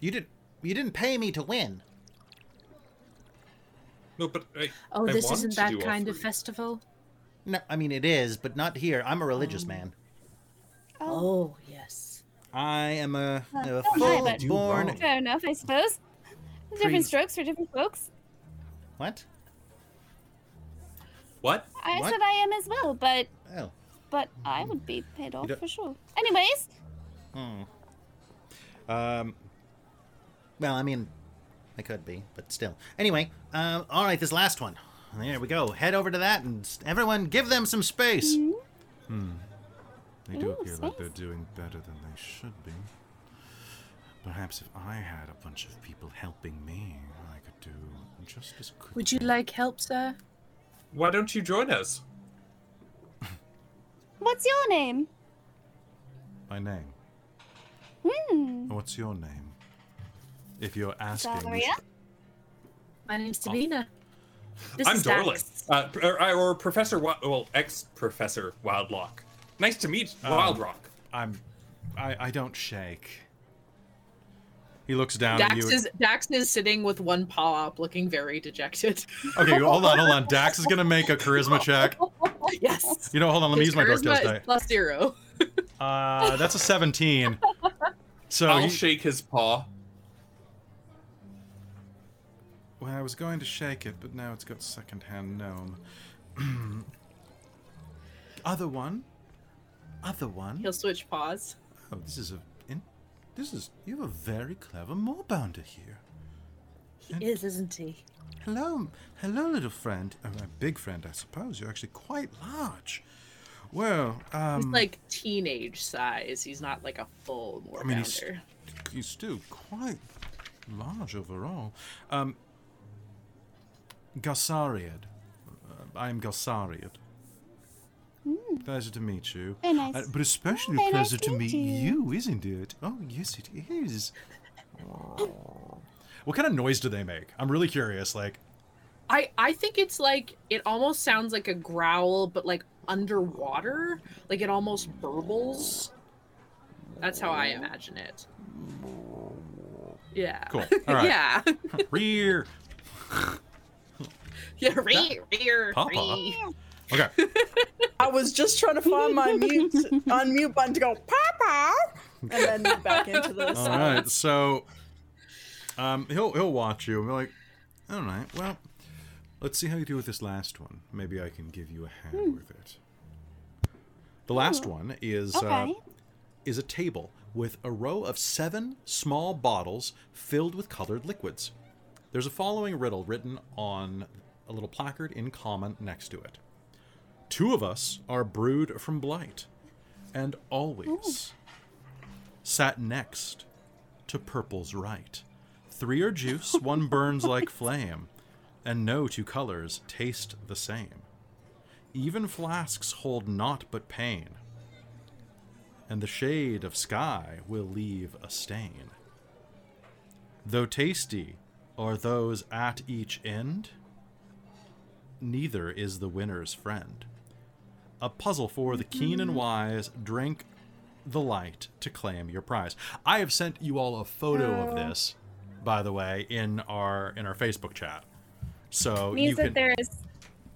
You didn't you didn't pay me to win. No, but I, Oh, I this isn't that kind of three. festival? No, I mean it is, but not here. I'm a religious Oh. man. Oh, yes. I am a, a oh, my, but- full-born. Fair enough, I suppose. There's different strokes for different folks. What? What? I What? said I am as well, but Oh. but I would be paid off for sure. Anyways, Hmm. Um. Well, I mean, I could be, but still. Anyway, um, all right, this last one. There we go. Head over to that, and everyone, give them some space. Hmm. They do Ooh, appear like they're doing better than they should be. Perhaps if I had a bunch of people helping me, I could do just as quickly. Would you like help, sir? Why don't you join us? what's your name? my name? Hmm. What's your name? If you're asking, we Valeria? My name's Davina. This I'm is Dorlin, uh, or, or Professor, Wi- well, ex-Professor Wildlock. Nice to meet Um, Wildrock. I'm. I, I don't shake. He looks down Dax at you. is Dax is sitting with one paw up, looking very dejected. Okay, hold on, hold on. Dax is gonna make a charisma check. yes. You know, hold on. Let me His use my dark charisma deals is die. plus zero. Uh, that's a seventeen. So I'll he- shake his paw. Well, I was going to shake it, but now it's got second-hand gnome. Other one. Other one. He'll switch paws. Oh, this is a. In, this is. You have a very clever moorbounder here. He is, isn't he? Hello, hello, little friend. Oh, my big friend, I suppose. You're actually quite large. Well, um, He's like teenage size. He's not like a full moorbounder. I mean, he's, he's still quite large overall. Um, Gassariad. Uh, I am Gassariad. Pleasure to meet you. Very nice. Uh, but especially Very a nice pleasure to to meet meet you. isn't it? Oh, yes, it is. what kind of noise do they make? I'm really curious. Like, I I think it's like it almost sounds like a growl, but like underwater. Like it almost burbles. That's how I imagine it. Yeah. Cool. All right. yeah. rear. yeah. Rear, rear, Papa. Okay. I was just trying to find my mute unmute button to go Papa, and then back into the. All right, so um, he'll he'll watch you and be like, "All right, well, let's see how you do with this last one. Maybe I can give you a hand with it." The last one is uh, is a table with a row of seven small bottles filled with colored liquids. There's a following riddle written on a little placard in common next to it. Two of us are brewed from blight, and always sat next to purple's right. Three are juice, one burns like flame, and no two colors taste the same. Even flasks hold naught but pain, and the shade of sky will leave a stain. Though tasty are those at each end, neither is the winner's friend. A puzzle for the keen and wise, drink the light to claim your prize. I have sent you all a photo of oh. this, by the way, in our in our Facebook chat. So Means you that can there's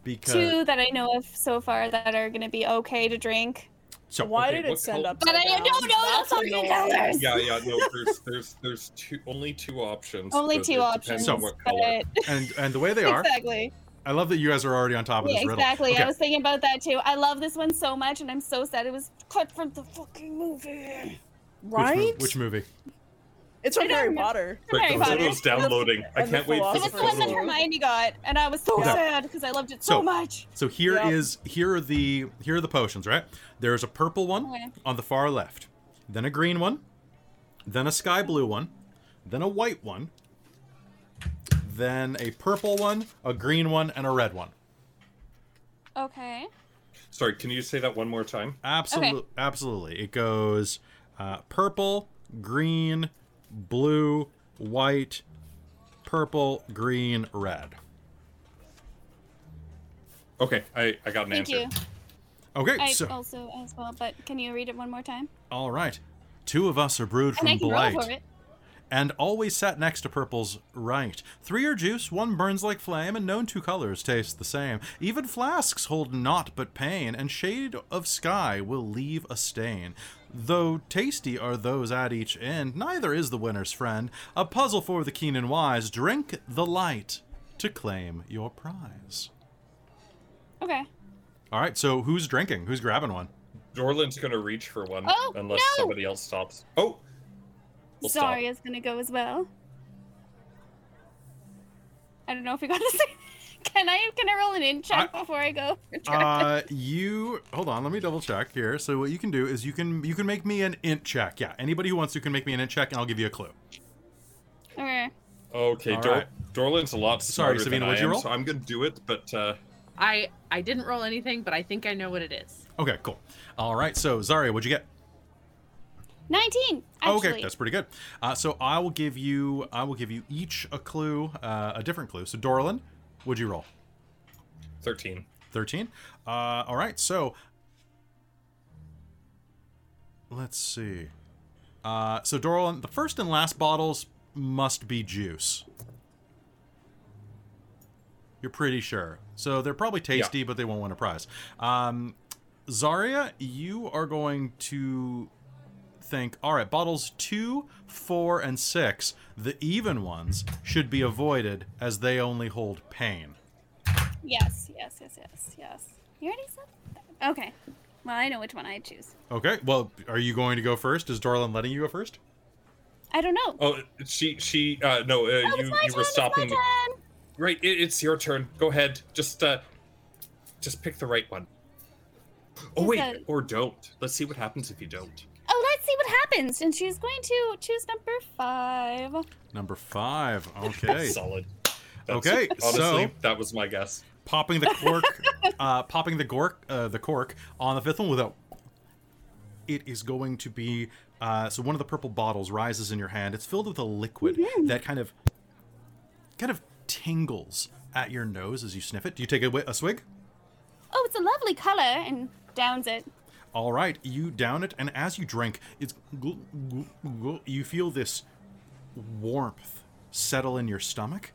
because two that I know of so far that are going to be okay to drink. so Why Okay, did it what send up? But I don't know the fucking colors. Yeah, yeah, no, there's there's there's two only two options. Only two options. Depends on what color. but- and and the way they are, exactly. I love that you guys are already on top of Yeah, this riddle. exactly. Okay. I was thinking about that too. I love this one so much, and I'm so sad it was cut from the fucking movie. Which, Right? mo- which movie? It's from I don't Harry. Potter. But Harry the Potter. photo's downloading. I And the can't wait for It was the one that. Hermione got, and I was so Yeah. sad because I loved it so, So- much. So here is Yep. here are the here are the potions, right? There's a purple one Okay. on the far left, then a green one, then a sky blue one, then a white one, then a purple one, a green one, and a red one. Okay. Sorry, can you say that one more time? Absolutely, Okay. absolutely. It goes uh, purple, green, blue, white, purple, green, red. Okay, I, I got an Thank answer. you. Okay, I so also as well, but can you read it one more time? all right. Two of us are brewed And I from can blight. Roll for it. and always sat next to purple's right. Three are juice, one burns like flame, and known two colors taste the same. Even flasks hold naught but pain, and shade of sky will leave a stain. Though tasty are those at each end, neither is the winner's friend. A puzzle for the keen and wise. Drink the light to claim your prize. Okay. All right, so who's drinking? Who's grabbing one? Dorlin's gonna reach for one Oh, unless no! somebody else stops. Oh, We'll stop. Zarya's gonna go as well. I don't know if we got to say. Can I can I roll an in check I- before I go? Uh, you hold on. Let me double check here. So what you can do is you can you can make me an int check. Yeah, anybody who wants to can make me an int check, and I'll give you a clue. okay. okay. All Dor- right. Dorlin's a lot Sorry, smarter Sabina, than I what'd you am, roll? so I'm gonna do it. But uh, I I didn't roll anything, but I think I know what it is. Okay, cool. All right, so Zarya, what'd you get? Nineteen. Actually. Okay, that's pretty good. Uh, so I will give you I will give you each a clue, uh, a different clue. So Dorlin, would you roll? thirteen. 13. Uh, all right, so let's see. Uh, so Dorlin, the first and last bottles must be juice. You're pretty sure. So they're probably tasty, but they won't win a prize. Um, Zarya, you are going to think, all right, bottles two, four, and six, the even ones, should be avoided as they only hold pain. Yes. Yes. Yes. Yes. Yes. You already said. That. Okay. Well, I know which one I choose. Okay, well, are you going to go first? Is Dorlin letting you go first? I don't know. Oh, she she uh, no, uh, Oh, you my you turn, were stopping. my turn. Right, it, it's your turn. Go ahead. Just uh, just pick the right one. Oh Is wait, that- or don't. Let's see what happens if you don't. Let's see what happens. And she's going to choose number five. Number five. Okay. Solid. Okay, Honestly, so- that was my guess. popping the cork, uh, popping the cork, uh, the cork on the fifth one without. It is going to be. Uh, so one of the purple bottles rises in your hand. It's filled with a liquid that kind of, kind of tingles at your nose as you sniff it. Do you take a, a swig? Oh, it's a lovely color, and downs it. All right, you down it, and as you drink, it's you feel this warmth settle in your stomach,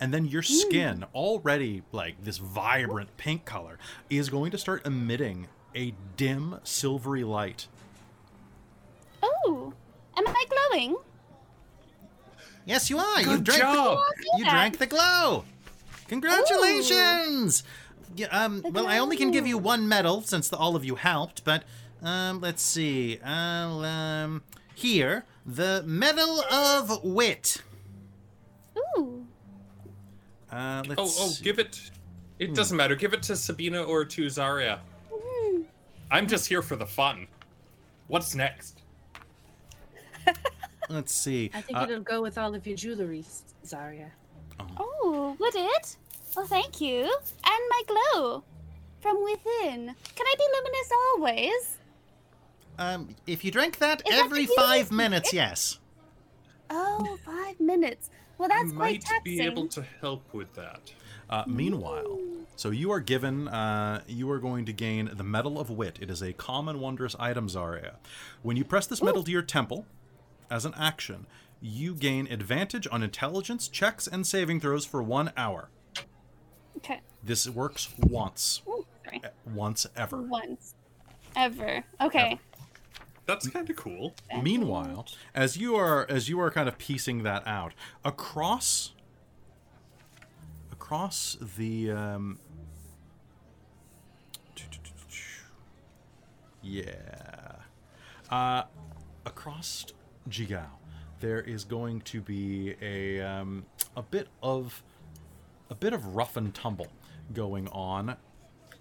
and then your hmm. skin, already like this vibrant pink color, is going to start emitting a dim silvery light. Oh, am I glowing? Yes, you are. Good job. you drank the glow. Congratulations. Yeah, um, well, I only can give you one medal since the, all of you helped, but um, let's see. I'll um, here the Medal of Wit. Ooh. Uh, let's Oh, oh, give it. It doesn't matter. Give it to Sabina or to Zarya. Hmm. I'm just here for the fun. What's next? Let's see. I think Uh, it'll go with all of your jewelry, Zarya. Oh, would it? Well, thank you. And my glow from within. Can I be luminous always? um, if you drink that Is that every the five healing- minutes, yes. Oh, five minutes. Well, that's I quite might taxing. be able to help with that. Uh, meanwhile, so you are given, uh, you are going to gain the Medal of Wit. It is a common wondrous item, Zarya. When you press this medal to your temple, as an action, you gain advantage on intelligence checks and saving throws for one hour. Okay. This works once, Ooh, sorry. once ever. Once. Ever. Okay. That's kind of cool. Meanwhile, as you are as you are kind of piecing that out across across the um, yeah uh, across Jigow, there is going to be a um, a bit of a bit of rough and tumble going on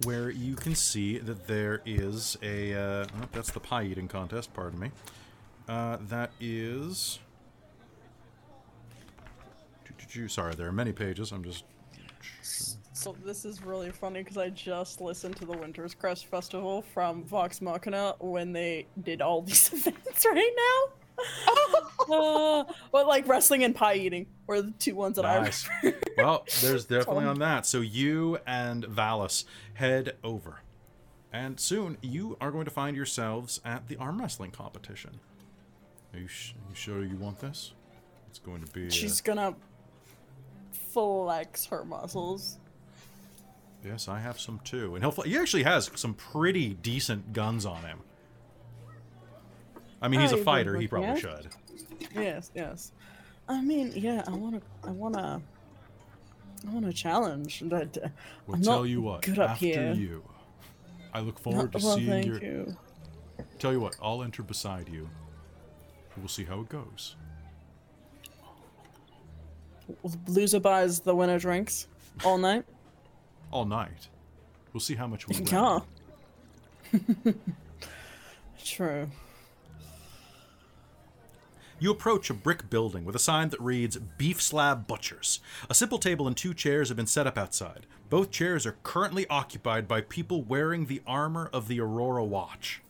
where you can see that there is a uh, oh, that's the pie eating contest pardon me uh, that is sorry there are many pages i'm just So this is really funny because I just listened to the Winter's Crest Festival from Vox Machina when they did all these events right now. Uh, but like wrestling and pie eating were the two ones that Nice. I remember. well there's definitely on that so you and Valas head over and soon you are going to find yourselves at the arm wrestling competition are you, sh- you sure you want this it's going to be She's gonna flex her muscles. Yes, I have some too. And he'll, he actually has some pretty decent guns on him. I mean, he's a fighter. He probably at. should. Yes, yes. I mean, yeah, I wanna, I wanna, I wanna challenge, but uh, Well, I'm tell you what. good up after here. you, I look No, forward to well, seeing your. you. Tell you what, I'll enter beside you. We'll see how it goes. Loser buys the winner drinks all night. All night. We'll see how much we win. Yeah. True. You approach a brick building with a sign that reads Beef Slab Butchers. A simple table and two chairs have been set up outside. Both chairs are currently occupied by people wearing the armor of the Aurora Watch.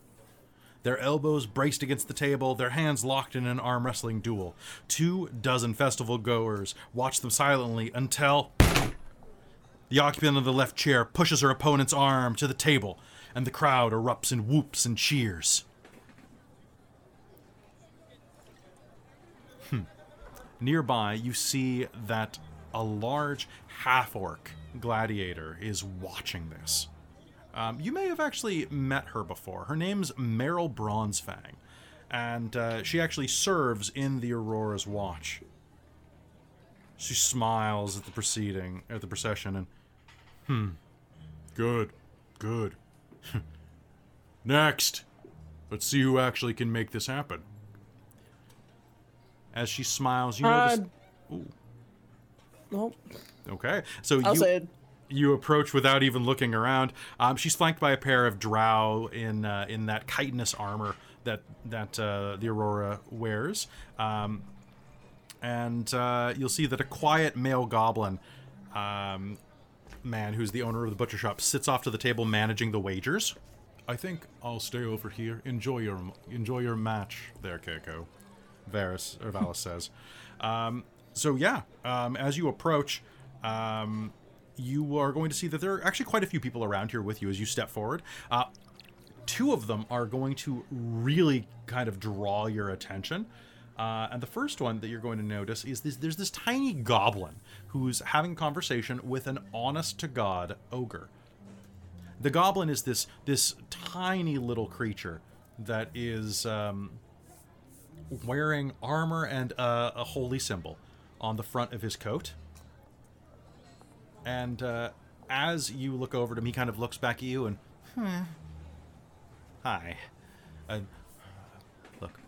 Their elbows braced against the table, their hands locked in an arm wrestling duel. Two dozen festival goers watch them silently until the occupant of the left chair pushes her opponent's arm to the table, and the crowd erupts in whoops and cheers. Nearby, you see that a large half orc gladiator is watching this. Um, you may have actually met her before. Her name's Meryl Bronzefang, and uh, she actually serves in the Aurora's watch. She smiles at the proceeding, at the procession, and hmm, good, good. Next, let's see who actually can make this happen. As she smiles, you Uh, notice. Nope. Okay, so I'll you say it. you approach without even looking around. Um, she's flanked by a pair of drow in uh, in that chitinous armor that that uh, the Aurora wears, um, and uh, you'll see that a quiet male goblin um, man, who's the owner of the butcher shop, sits off to the table managing the wagers. I think I'll stay over here. Enjoy your enjoy your match there, Keiko. Varys or Valas says. Um, so yeah, um, as you approach, um, you are going to see that there are actually quite a few people around here with you as you step forward. Uh, two of them are going to really kind of draw your attention. Uh, and the first one that you're going to notice is this, there's this tiny goblin who's having conversation with an honest to God ogre. The goblin is this this tiny little creature that is um, wearing armor and a holy symbol on the front of his coat. And uh, as you look over to him, he kind of looks back at you and, hmm, hi. Uh, look,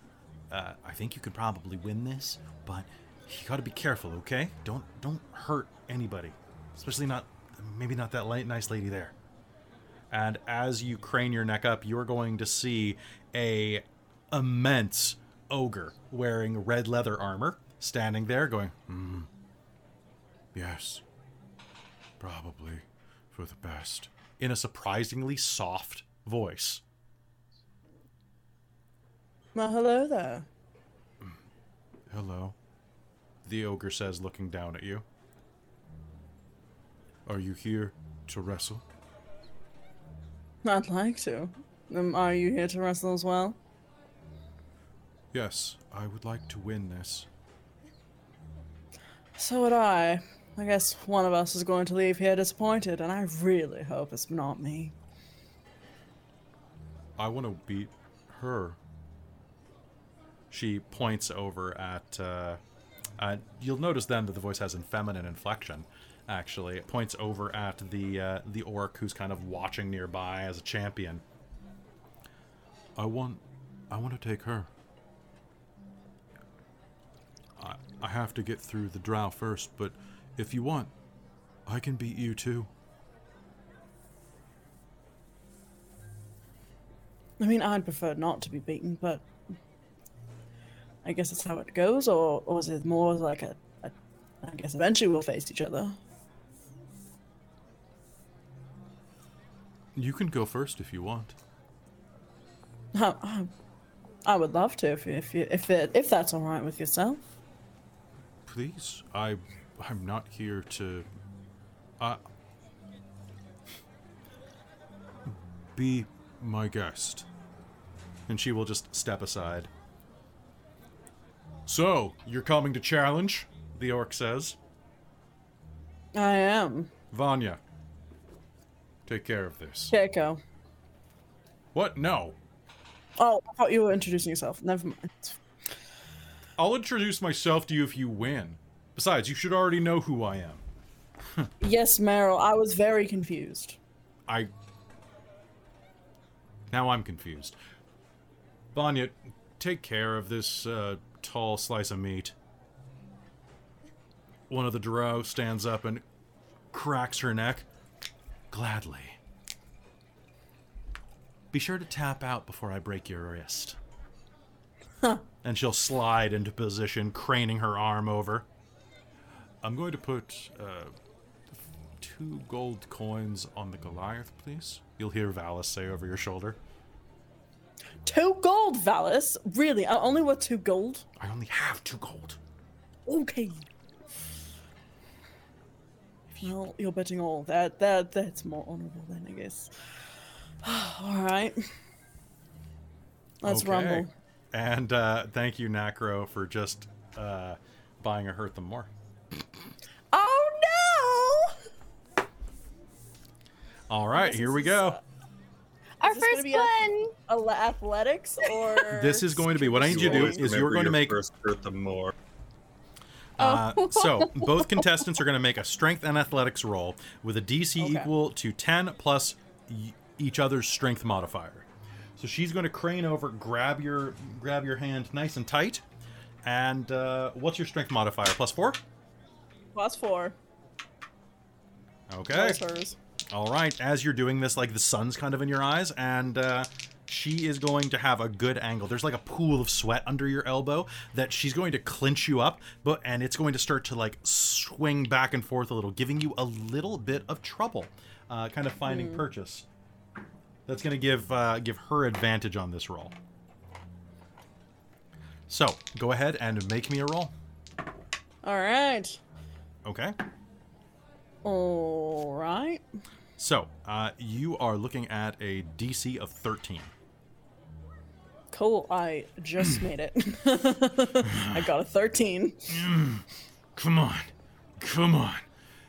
uh, I think you could probably win this, but you got to be careful, okay? Don't don't hurt anybody, especially not maybe not that light, nice lady there. And as you crane your neck up, you're going to see a immense ogre wearing red leather armor standing there going, hmm, yes, probably for the best, in a surprisingly soft voice. Well, hello there. Hello, the ogre says, looking down at you. Are you here to wrestle? I'd like to. Um, are you here to wrestle as well? Yes, I would like to win this. So would I. I guess one of us is going to leave here disappointed, and I really hope it's not me. I want to beat her. She points over at. Uh, uh, you'll notice then that the voice has a feminine inflection. Actually, it points over at the uh, the orc who's kind of watching nearby as a champion. I want, I want to take her. I have to get through the drow first, but if you want, I can beat you too. I mean, I'd prefer not to be beaten, but I guess that's how it goes, or, or is it more like a, a. I guess eventually we'll face each other. You can go first if you want. I, I, would love to if if you, if it, if that's all right with yourself. Please, I I'm not here to uh be my guest. And she will just step aside. So, you're coming to challenge? The orc says. I am Vanya, take care of this. Keiko. What? No. Oh, I thought you were introducing yourself. Never mind. I'll introduce myself to you if you win. Besides, you should already know who I am. Yes, Meryl, I was very confused. I. Now I'm confused. Vanya, take care of this uh, tall slice of meat. One of the drow stands up and cracks her neck. Gladly. Be sure to tap out before I break your wrist. And she'll slide into position, craning her arm over. I'm going to put uh, two gold coins on the Goliath, please. You'll hear Valas say over your shoulder. Two gold, Valas? Really? I only worth two gold? I only have two gold. Okay. Well, you're betting all. That that that's more honorable then, I guess. all right. Let's Okay. rumble. And uh, thank you, Nacro, for just uh, buying a Hurt Them More. Oh no! All right, here we go. Our Is this first be a- one. Athletics or This is going to be what I need you to do is you're going to make first hurt them more. Uh, so both contestants are going to make a strength and athletics roll with a DC Okay. equal to 10 plus y- each other's strength modifier. So she's going to crane over, grab your grab your hand nice and tight. And uh, what's your strength modifier? Plus four. plus four. Okay. All right. As you're doing this, like the sun's kind of in your eyes, and uh, she is going to have a good angle. There's like a pool of sweat under your elbow that she's going to clinch you up, but and it's going to start to like swing back and forth a little, giving you a little bit of trouble, uh, kind of finding purchase. That's going to give uh, give her advantage on this roll. So go ahead and make me a roll. All right. Okay. All right. So uh, you are looking at a DC of 13. Cool. I just made it. I got a 13. Come on. Come on.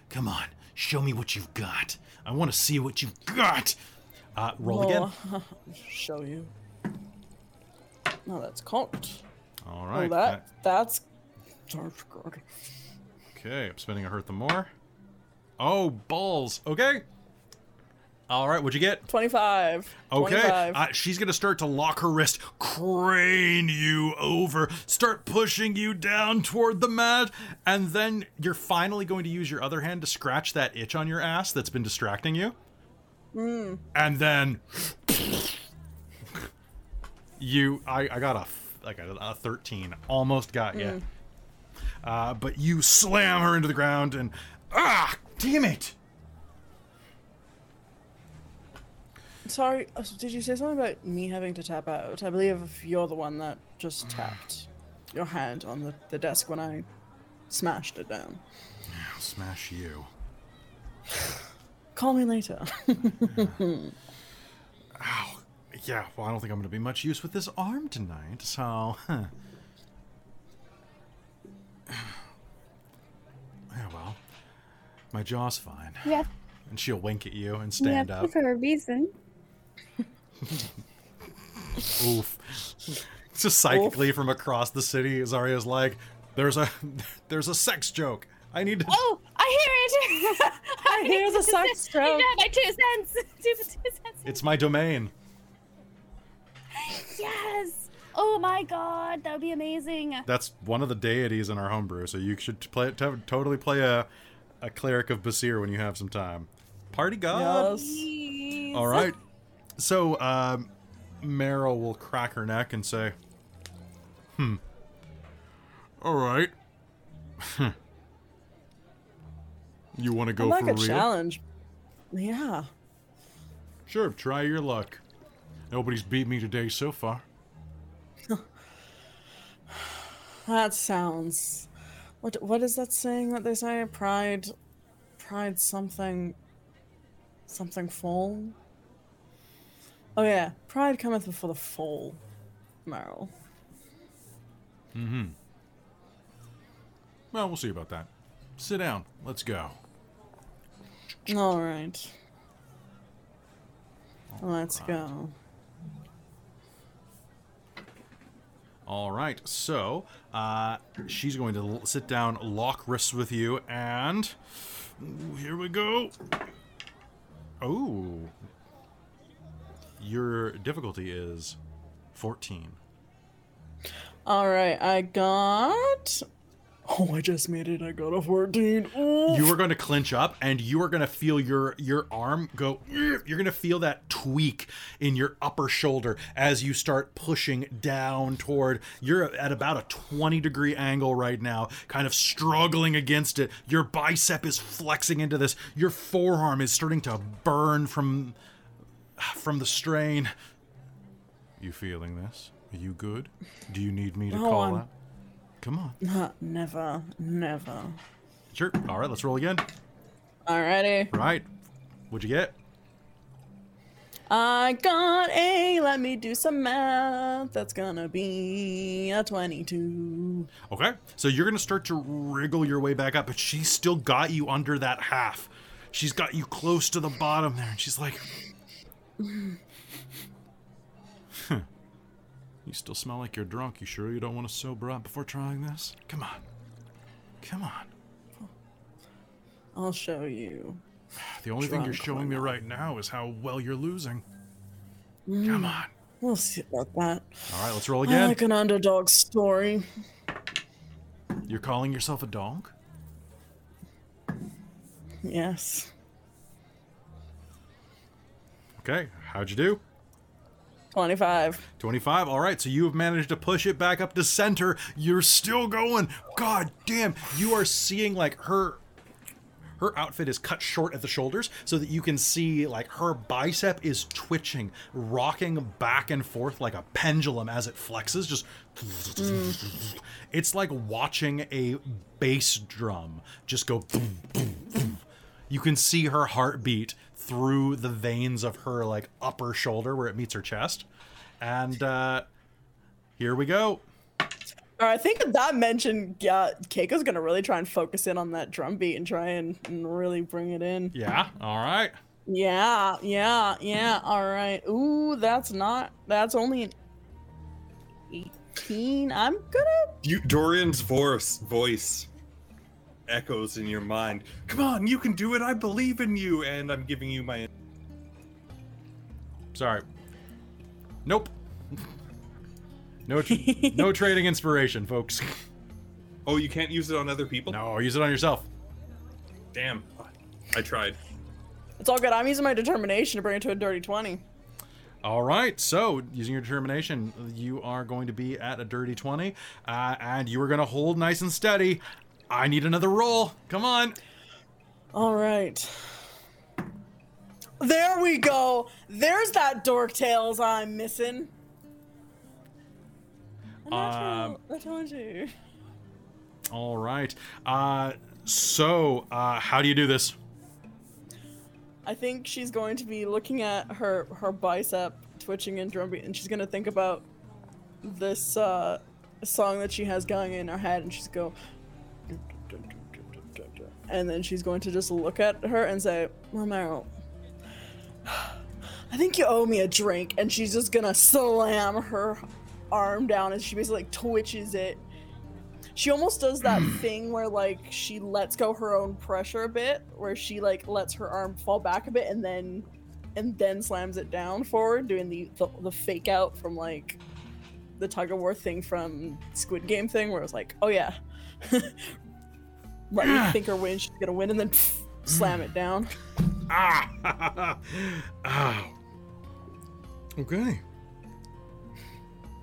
Come on. Show me what you've got. I want to see what you've got. Uh, roll again. Show you. No, that's cocked. All right. Oh, right. that that's that's. Okay, I'm spending a hurt the more. Oh, balls. Okay. All right, what'd you get? 25. Okay. 25. Uh, she's going to start to lock her wrist, crane you over, start pushing you down toward the mat, and then you're finally going to use your other hand to scratch that itch on your ass that's been distracting you. And then you, I, I got a like a, a 13, almost got you. Uh, but you slam her into the ground and ah, damn it! Sorry, uh, did you say something about me having to tap out? I believe you're the one that just tapped your hand on the, the desk when I smashed it down. I'll smash you. Call me later. Yeah, well, I don't think I'm going to be much use with this arm tonight, so. Huh. Yeah, well, my jaw's fine. Yeah, And she'll wink at you and yeah, stand up. for a reason. Oof. Just psychically from across the city, Zarya's like, "There's a, there's a sex joke. I need to." Oh, I hear it. I hear the sex joke. Yeah, my two cents. Two, two cents. It's my domain. Yes. Oh my god, that would be amazing. That's one of the deities in our homebrew, so you should play to- totally play a, a cleric of Basir when you have some time. Party god. yes. All right. So, um, Meryl will crack her neck and say, "Hmm. All right. you want to go like for a real? challenge. Yeah. Sure. Try your luck. Nobody's beat me today so far. That sounds. What what is that saying that they say? Pride, pride something, something fall. Oh yeah, pride cometh before the fall. Meryl. Mm-hmm. Well, we'll see about that. Sit down. Let's go. All right. Let's go. All right, so uh, she's going to l- sit down, lock wrists with you, and ooh, here we go. Oh, your difficulty is fourteen. All right, I got. Oh, I just made it. I got a 14. Ooh. You are going to clinch up, and you are going to feel your your arm go. You're going to feel that tweak in your upper shoulder as you start pushing down toward. You're at about a twenty degree angle right now, kind of struggling against it. Your bicep is flexing into this. Your forearm is starting to burn from from the strain. You feeling this? Are you good? Do you need me to No, call I'm- out? Come on. Never, never. Sure. All right, let's roll again. Alrighty. Right. What'd you get? I got a. Let me do some math. That's gonna be a 22. Okay. So you're going to start to wriggle your way back up, but she's still got you under that half. She's got you close to the bottom there, and she's like, "Huh. You still smell like you're drunk. You sure you don't want to sober up before trying this? Come on. Come on. I'll show you. The only thing you're showing me right now is how well you're losing. Mm. Come on. We'll see about that. All right, let's roll again. I like an underdog story. You're calling yourself a dog? Yes. Okay. How'd you do? 25. 25. All right. So you have managed to push it back up to center. You're still going. God damn. You are seeing like her her outfit is cut short at the shoulders so that you can see like her bicep is twitching, rocking back and forth like a pendulum as it flexes just mm. It's like watching a bass drum just go. You can see her heartbeat through the veins of her like upper shoulder where it meets her chest. And uh here we go. I think that mention, yeah, Keiko's gonna really try and focus in on that drum beat and try and, and really bring it in. Yeah. All right. Yeah, yeah, yeah. All right. Ooh, that's not. That's only an 18. I'm gonna. You, Dorian's voice voice echoes in your mind. Come on, you can do it. I believe in you, and I'm giving you my. Sorry. Nope. No, tr- no trading inspiration, folks. Oh, you can't use it on other people. No, use it on yourself. Damn, I tried. It's all good. I'm using my determination to bring it to a dirty 20. All right. So, using your determination, you are going to be at a dirty 20, uh, and you are going to hold nice and steady. I need another roll. Come on. All right. There we go. There's that dork tails I'm missing. A natural- I told you. All right. Uh, so, uh, how do you do this? I think she's going to be looking at her her bicep twitching and drum beat, and she's gonna think about this uh, song that she has going in her head, and she's go, and then she's going to just look at her and say, Romero, I think you owe me a drink, and she's just gonna slam her arm down, and she basically like twitches it. She almost does that thing where like she lets go her own pressure a bit, where she like lets her arm fall back a bit and then and then slams it down forward, doing the the, the fake out from like the tug of war thing from Squid Game thing, where it was like, oh yeah, let me think her win, she's gonna win, and then slam it down. Ah! Ow. Okay.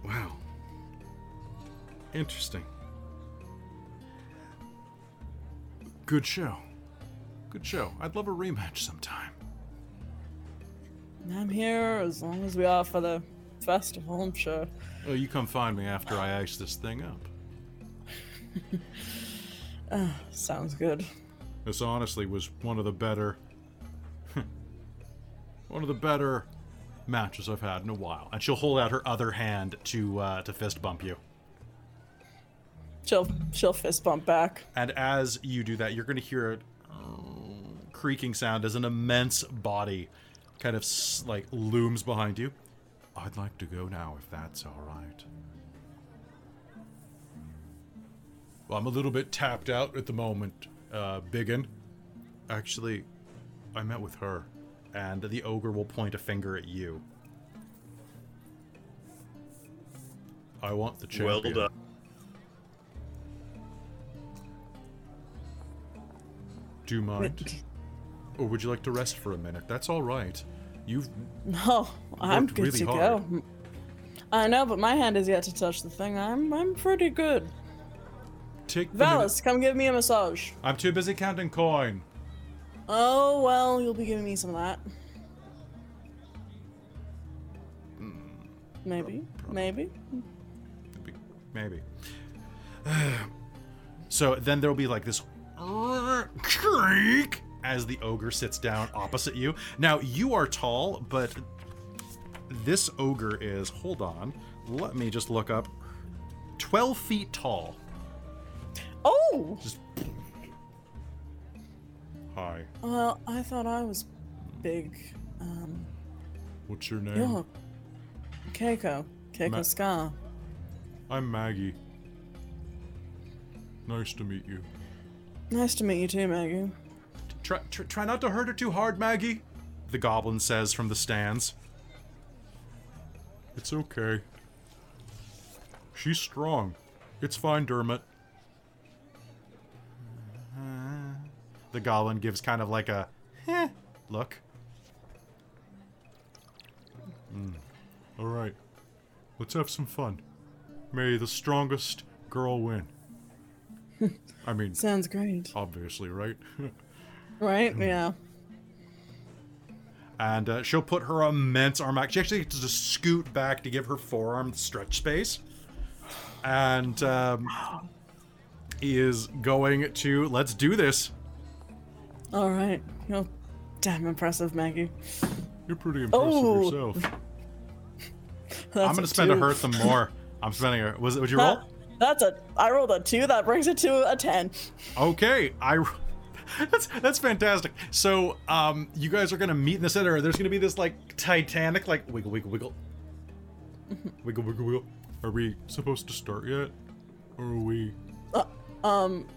Wow. Interesting. Good show. Good show. I'd love a rematch sometime. I'm here as long as we are for the festival, I'm sure. Oh, you come find me after I ice this thing up. Sounds good. This honestly was one of the better one of the better matches I've had in a while. And she'll hold out her other hand to uh, to fist bump you. She'll she'll fist bump back. And as you do that, you're going to hear a uh, creaking sound as an immense body kind of s- like looms behind you. I'd like to go now if that's all right. Well, I'm a little bit tapped out at the moment, uh, Biggin. Actually, I met with her, and the ogre will point a finger at you. I want the champion. Well done. Do you mind? Or would you like to rest for a minute? That's all right. You've No, I'm Worked good really to hard. go. I know, but my hand has yet to touch the thing. I'm I'm pretty good. Take Valas, come give me a massage. I'm too busy counting coin. Oh well, you'll be giving me some of that. Hmm. Maybe, maybe. Maybe. Maybe. so then there'll be like this creak as the ogre sits down opposite you. Now you are tall, but this ogre is. Hold on. Let me just look up. 12 feet tall. Oh, Just. Hi. well, I thought I was big. Um, What's your name? you're Keiko, Keiko Ma- Ska. I'm Maggie. Nice to meet you. Nice to meet you too, Maggie. Try, try, try not to hurt her too hard, Maggie. The goblin says from the stands. It's okay. She's strong. It's fine, Dermot. The goblin gives kind of like a eh, look. Mm. All right, let's have some fun. May the strongest girl win. I mean, Sounds great, obviously, right? right? Hmm. Yeah. and uh, she'll put her immense arm back. She actually gets to just scoot back to give her forearm stretch space, and um, is going to let's do this. All right. You're damn impressive, Maggie. You're pretty impressive Oh. yourself. I'm gonna spend a two. hurt them more. I'm spending a. Was it? Would you roll? That's a. I rolled a two. That brings it to a ten. Okay, I. That's that's fantastic. So, um, you guys are gonna meet in the center. There's gonna be this like Titanic, like wiggle, wiggle, wiggle, wiggle, wiggle, wiggle. Are we supposed to start yet, or are we? Um.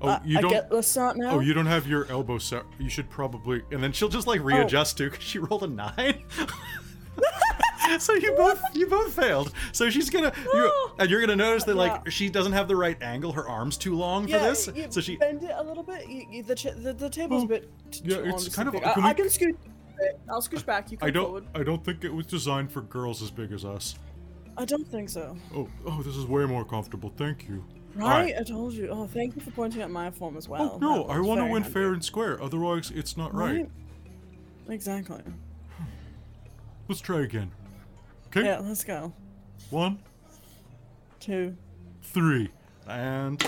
Oh, uh, I- you don't. get. Let's now. Oh, you don't have your elbow set. You should probably. And then she'll just like oh. readjust too, because she rolled a nine. so you both you both failed. So she's gonna you, and you're gonna notice that like Yeah. she doesn't have the right angle. Her arms too long yeah, for this. You So she. bend it a little bit. You, you, the, the the table's Oh, a bit. yeah, it's kind of- can I, I can scoot. I'll scooch back. You come I don't. forward. I don't think it was designed for girls as big as us. I don't think so. Oh, oh, this is way more comfortable. Thank you. Right? Alright. I told you. Oh, thank you for pointing out my form as oh, well. Oh no, I want to win handy. fair and square. Otherwise, it's not right. Right? Exactly. Let's try again. Okay. Yeah, let's go. One, Two. three, and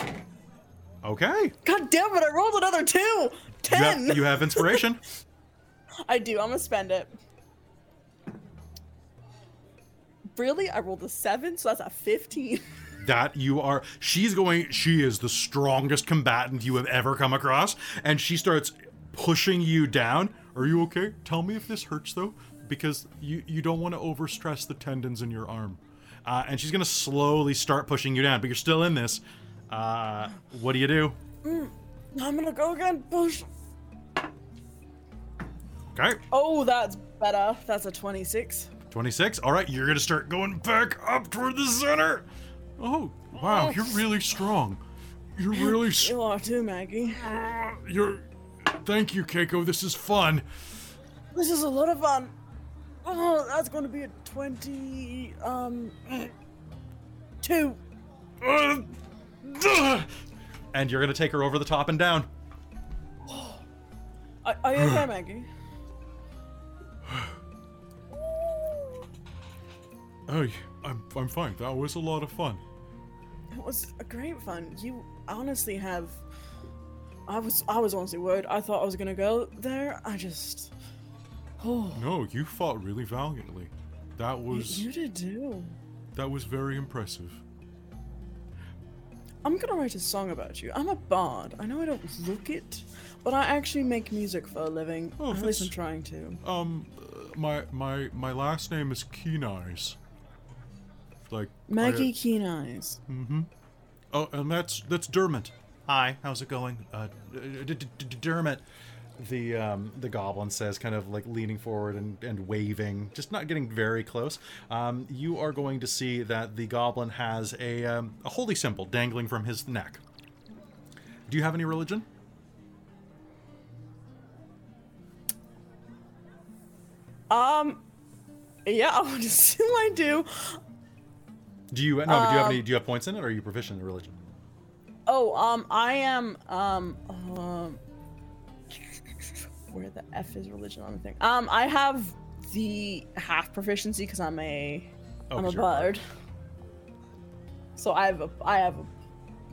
okay. God damn it! I rolled another two. You Ten. have, you have inspiration. I do. I'm gonna spend it. Really? I rolled a seven, so that's a fifteen. that you are she's going she is the strongest combatant you have ever come across and she starts pushing you down are you okay tell me if this hurts though because you you don't want to overstress the tendons in your arm uh, and she's gonna slowly start pushing you down but you're still in this uh, what do you do I'm gonna go again. Push. okay Oh, that's better. That's a twenty-six. 26 all right you're gonna start going back up toward the center oh wow you're really strong you're really s- You are too, Maggie. you're thank you keiko this is fun This is a lot of fun. Oh, that's going to be a twenty. Um, two. Uh, duh. and you're gonna take her over the top and down. Are, are you okay, Maggie? Oh, I'm I'm fine. That was a lot of fun. It was a great fun. You honestly have. I was I was honestly worried. I thought I was gonna go there. I just. Oh, No, you fought really valiantly. That was you did too. that was very impressive. I'm gonna write a song about you. I'm a bard. I know I don't look it, but I actually make music for a living. Oh, At least I'm trying to. Um, uh, my my my last name is Keen Eyes. Like Maggie I, Keen Eyes. Mm-hmm. Oh, and that's that's Dermot. Hi, how's it going? Uh, D- D- D- Dermot. The um, the goblin says, kind of like leaning forward and, and waving, just not getting very close. Um, you are going to see that the goblin has a um, a holy symbol dangling from his neck. Do you have any religion? Um, yeah, I would assume I do. Do you no? but do you have Um, any? Do you have points in it, or are you proficient in religion? Oh, um, I am, um, um, where the F is religion on the thing. Um, I have the half proficiency because I'm a, Oh, am 'cause a bard. So I have a, I have a,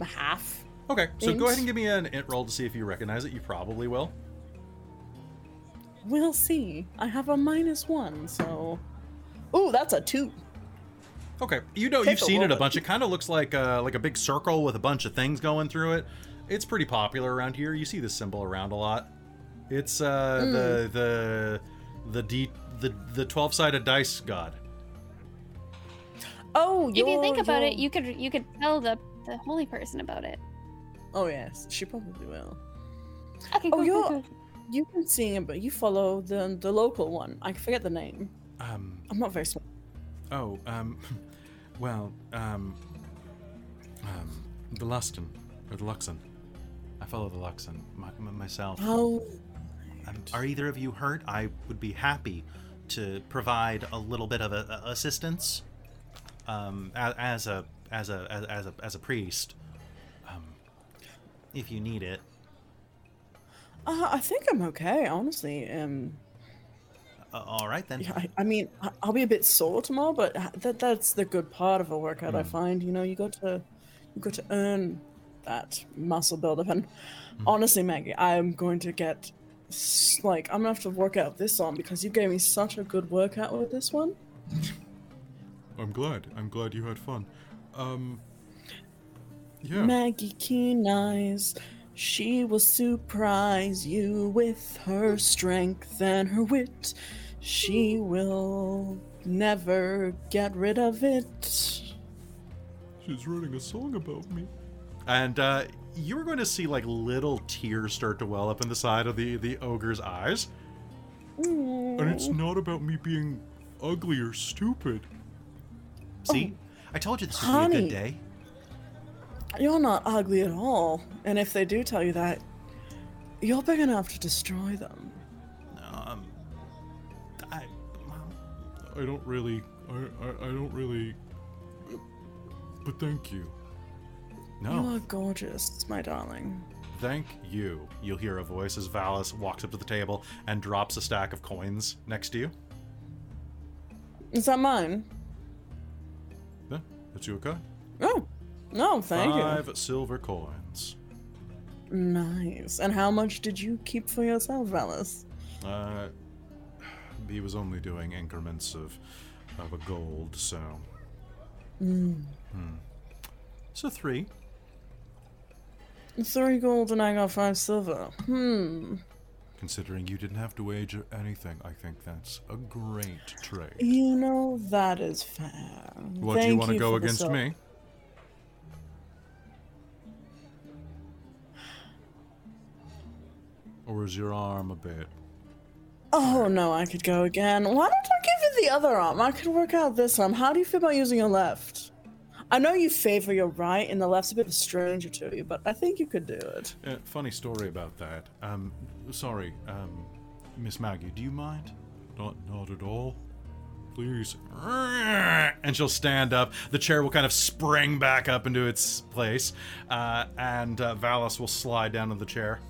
a half. Okay, so go ahead and give me an int roll to see if you recognize it. You probably will. We'll see. I have a minus one, so. Ooh, that's a two. Okay, you know Take you've a seen it a bunch. It kind of looks like uh, like a big circle with a bunch of things going through it. It's pretty popular around here. You see this symbol around a lot. It's uh, Hmm. the the the d the the twelve sided dice god. Oh, If you think about it, you're- you could you could tell the the holy person about it. Oh yes, she probably will. Okay, Oh, cool, you're- cool, cool. You've been seeing it, but you follow the the local one. I forget the name. Um. I'm not very smart. Oh. Um. Well. Um. Um. The Luston or the Luxon. I follow the Luxon my, myself. Oh, Um, are either of you hurt? I would be happy to provide a little bit of a, a- assistance um, a- as a as a as, as a as a priest, um, if you need it. uh, I think I'm okay, honestly. Um, Uh, all right then. yeah, I, I mean, I- I'll be a bit sore tomorrow, but that that's the good part of a workout. I find, you know, you got to you got to earn that muscle buildup. And honestly, Maggie, I'm going to get like I'm gonna have to work out this on because you gave me such a good workout with this one. I'm glad. I'm glad you had fun. Um. Yeah. Maggie Keen Eyes, she will surprise you with her strength and her wit. She will never get rid of it. She's writing a song about me. And uh, you're going to see like little tears start to well up in the side of the the ogre's eyes. And it's not about me being ugly or stupid. See, I told you this would be a good day. You're not ugly at all, and if they do tell you that, you're big enough to destroy them. I don't really, I, I, I don't really. But thank you. You No, are gorgeous, my darling. thank you. You'll hear a voice as Valis walks up to the table and drops a stack of coins next to you. Is that mine? Yeah, that's your okay? Oh, no, thank Five silver coins. Nice. And how much did you keep for yourself, Alice? Uh, he was only doing increments of of a gold, so. Hmm. So three. Three gold and I got five silver. Hmm. Considering you didn't have to wager anything, I think that's a great trade. You know that is fair. What do you want to go against me? Or is your arm a bit? Oh no, I could go again. Why don't I give you the other arm? I could work out this arm. How do you feel about using your left? I know you favor your right, and the left's a bit of a stranger to you, but I think you could do it. Uh, funny story about that. Um, sorry, um, Miss Maggie, do you mind? Not, not at all. Please. And she'll stand up. The chair will kind of spring back up into its place, uh, and uh, Valas will slide down to the chair.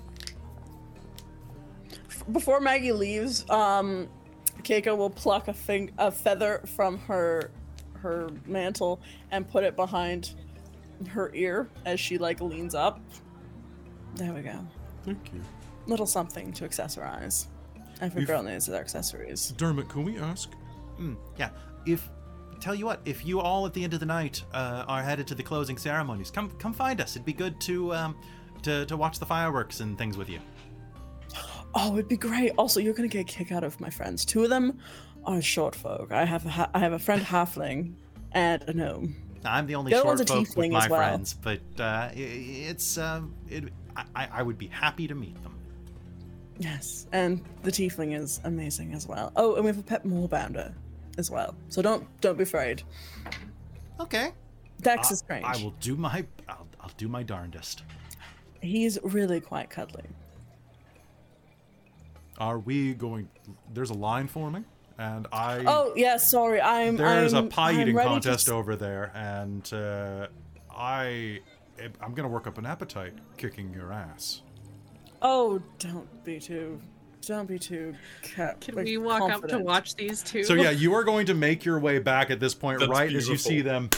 Before Maggie leaves, um, Keiko will pluck a thing, a feather from her her mantle and put it behind her ear as she like leans up. There we go. Thank you. Little something to accessorize. Every If- girl needs their accessories. Dermot, can we ask? Mm, yeah. If tell you what, if you all at the end of the night uh, are headed to the closing ceremonies, come come find us. It'd be good to um to, to watch the fireworks and things with you. Oh, it'd be great. Also, you're gonna get a kick out of my friends. Two of them are short folk. I have a ha- I have a friend halfling and a gnome. I'm the only The short folk with my well. friends, but uh, i- it's um, it, I, I would be happy to meet them. Yes, and the tiefling is amazing as well. Oh, and we have a pet moorbounder as well. So don't don't be afraid. Okay. Dex I- is strange. I will do my I'll, I'll do my darndest. He's really quite cuddly. Are we going? There's a line forming, and I. Oh yeah, sorry. I'm. There's I'm, a pie I'm eating ready to contest over there, and uh, I, I'm gonna work up an appetite kicking your ass. Oh, don't be too. Don't be too. Ca- Can like, we walk up to watch these two? So yeah, you are going to make your way back at this point, That's right as you see them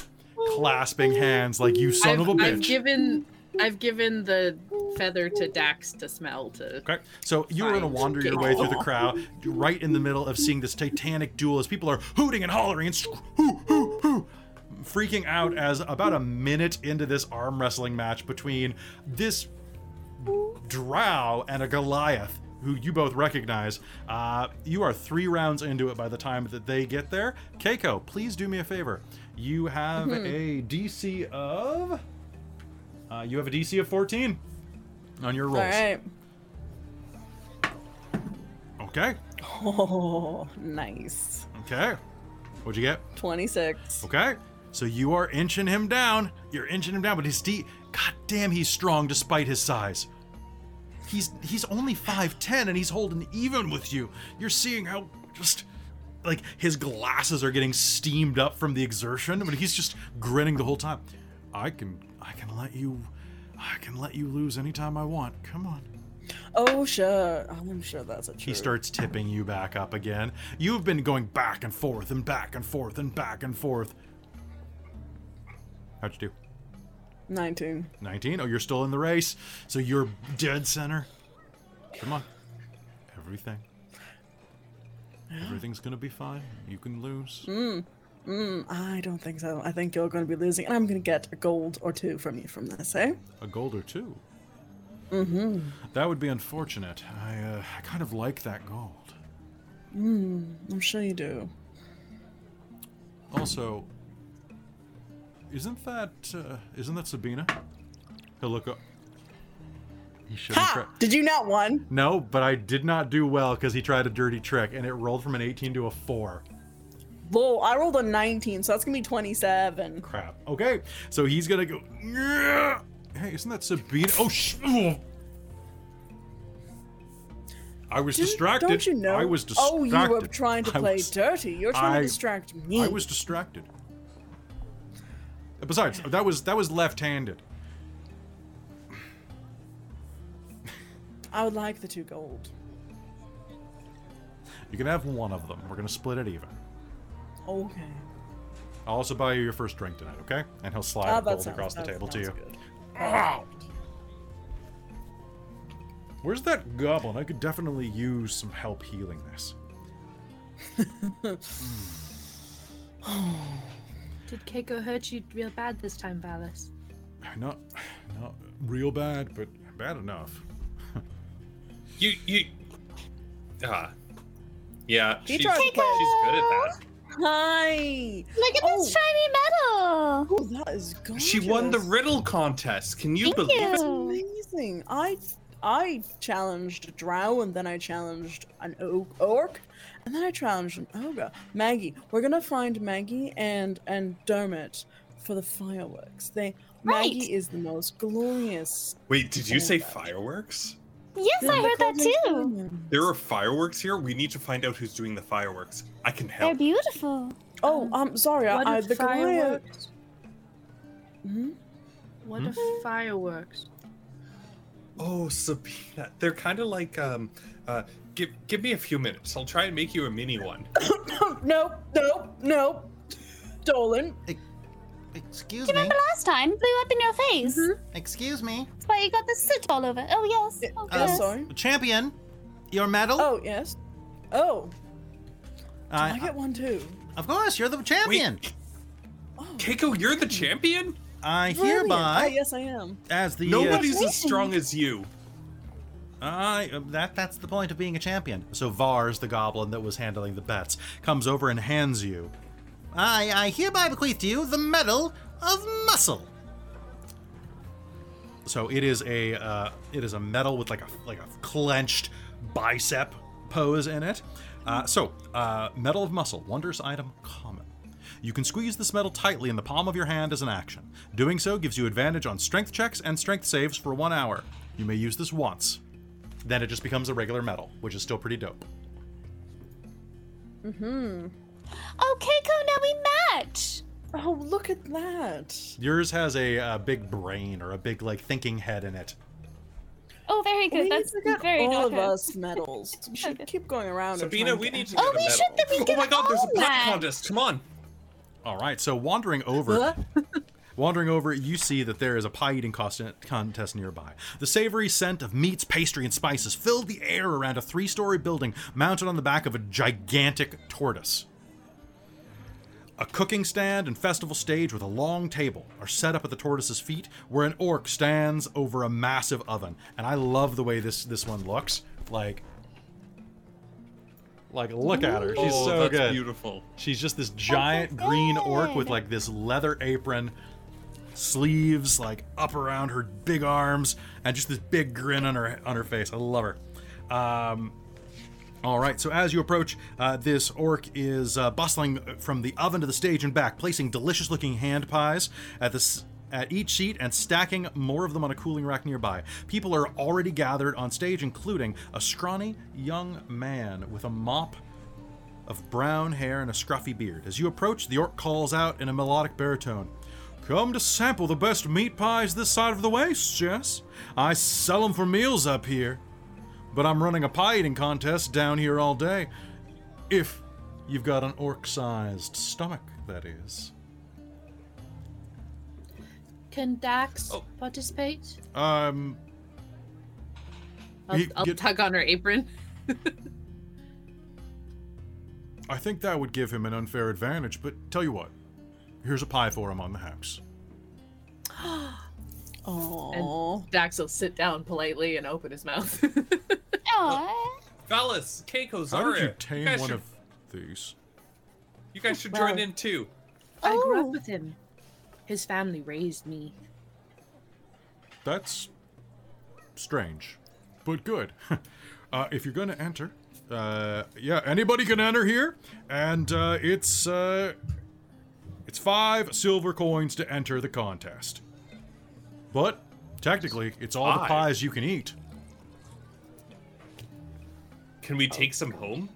clasping hands, like you son I've, of a I've given I've given the feather to Dax to smell to. Okay, so you are going to wander your way through the crowd, right in the middle of seeing this titanic duel as people are hooting and hollering and sc- hoo, hoo, hoo, freaking out as about a minute into this arm wrestling match between this drow and a Goliath, who you both recognize. Uh, you are three rounds into it by the time that they get there. Keiko, please do me a favor. You have a DC of. Uh, you have a DC of 14 on your rolls. All right. Okay. Oh, nice. Okay. What'd you get? Twenty-six. Okay. So you are inching him down. You're inching him down, but his D God damn he's strong despite his size. He's he's only 5'10 and he's holding even with you. You're seeing how just like his glasses are getting steamed up from the exertion, but he's just grinning the whole time. I can I can let you I can let you lose anytime I want. Come on. Oh sure. I'm sure that's a true. He starts tipping you back up again. You've been going back and forth and back and forth and back and forth. How'd you do? Nineteen. 19? Oh, you're still in the race. So you're dead center. Come on. Everything. Everything's gonna be fine. You can lose. Hmm. I don't think so. I think you're going to be losing, and I'm going to get a gold or two from you from this, eh? A gold or two. Mm-hmm. That would be unfortunate. I, uh, I kind of like that gold. Mm, I'm sure you do. Also, isn't that uh, isn't that Sabina? He'll look up. He should have Ha! tried. Did you not won? No, but I did not do well because he tried a dirty trick and it rolled from an 18 to a 4. Lol, I rolled a 19, so that's to be 27. Crap. Okay, so he's gonna go. "Yeah." Hey, isn't that Sabina? Oh, sh- oh. I was Didn't- distracted. Don't you know? I was distracted. Oh, you were trying to play was- dirty. You're trying I- to distract me. I was distracted. Besides, that was that was left-handed. I would like the two gold. You can have one of them. We're gonna split it even. Okay. I'll also buy you your first drink tonight, okay? And he'll slide Ah, a that gold sounds- across the table to you. sounds good. Where's that goblin? I could definitely use some help healing this. Did Keiko hurt you real bad this time, Valas? Not, not real bad, but bad enough. You you ah. Yeah, He she's, she's good at that. Hi. Look at Oh. this shiny metal. Oh, that is gorgeous. She won the riddle contest. Can you Thank believe it? you. Amazing. I I challenged a Drow and then I challenged an o- orc and then I challenged an ogre. Maggie, we're gonna find Maggie and and Dermot for the fireworks. They Right. Maggie is the most glorious. Wait, did you say fireworks? Yes, Yeah, I heard that too. diamonds. There are fireworks here. We need to find out who's doing the fireworks. I can help. They're beautiful. Oh, I'm sorry. What I, I if the Goliath. fireworks? Mhm. What Hmm? if fireworks? Oh, Sabina, they're kind of like um. Uh, give give me a few minutes. I'll try and make you a mini one. no, no, no. Dorlin. Excuse You me. remember last time? Blew up in your face. Excuse me. That's why you got the soot all over. Oh yes. Oh, Yeah, yes. sorry. Champion, your medal? Oh yes. Oh, I- I get one too. of course, you're the champion. Keiko, you're the champion. I Brilliant. hereby, Oh, yes, I am. as the uh, Nobody's as strong as you. I uh, that that's the point of being a champion. So Vars, the goblin that was handling the bets, comes over and hands you. I I hereby bequeath to you the medal of muscle. So it is a uh, it is a medal with like a like a clenched bicep pose in it. Uh, so uh, medal of muscle, wondrous item, common. You can squeeze this medal tightly in the palm of your hand as an action. Doing so gives you advantage on strength checks and strength saves for one hour. You may use this once. Then it just becomes a regular medal, which is still pretty dope. Oh, Keiko, now we match. Oh, look at that. Yours has a, uh big brain or a big like thinking head in it. Oh, very good. We That's need to get very all of good. us medals. We should keep going around. Sabina, trying we need to Oh, a we medal. should then we oh get my god, there's a all putt that. contest. Come on. All right, so wandering over, wandering over, you see that there is a pie eating contest nearby. The savory scent of meats, pastry, and spices filled the air around a three-story building mounted on the back of a gigantic tortoise. A cooking stand and festival stage with a long table are set up at the tortoise's feet, where an orc stands over a massive oven. And I love the way this this one looks. Like, like look at her. She's oh, so that's good. beautiful. She's just this giant green orc with like this leather apron, sleeves like up around her big arms, and just this big grin on her on her face. I love her. Um, all right, so as you approach, uh, this orc is uh, bustling from the oven to the stage and back, placing delicious-looking hand pies at this at each seat and stacking more of them on a cooling rack nearby. People are already gathered on stage, including a scrawny young man with a mop of brown hair and a scruffy beard. As you approach, the orc calls out in a melodic baritone. Come to sample the best meat pies this side of the waste, Jess. I sell 'em for meals up here. But I'm running a pie eating contest down here all day. If you've got an orc sized stomach, that is. Can Dax Oh. participate? Um, I'll, I'll get- tug on her apron. I think that would give him an unfair advantage, but tell you what, here's a pie for him on the house. Aw. Dax will sit down politely and open his mouth. Aw. Fellas, Keiko, How did you Zarya, tame guys one should, of these? you guys should Well- join in too. I grew Oh. up with him. His family raised me. That's strange, but good. uh, if you're going to enter, uh, yeah, anybody can enter here, and uh, it's uh, it's five silver coins to enter the contest. But technically, it's all the pies you can eat. Can we oh. take some home?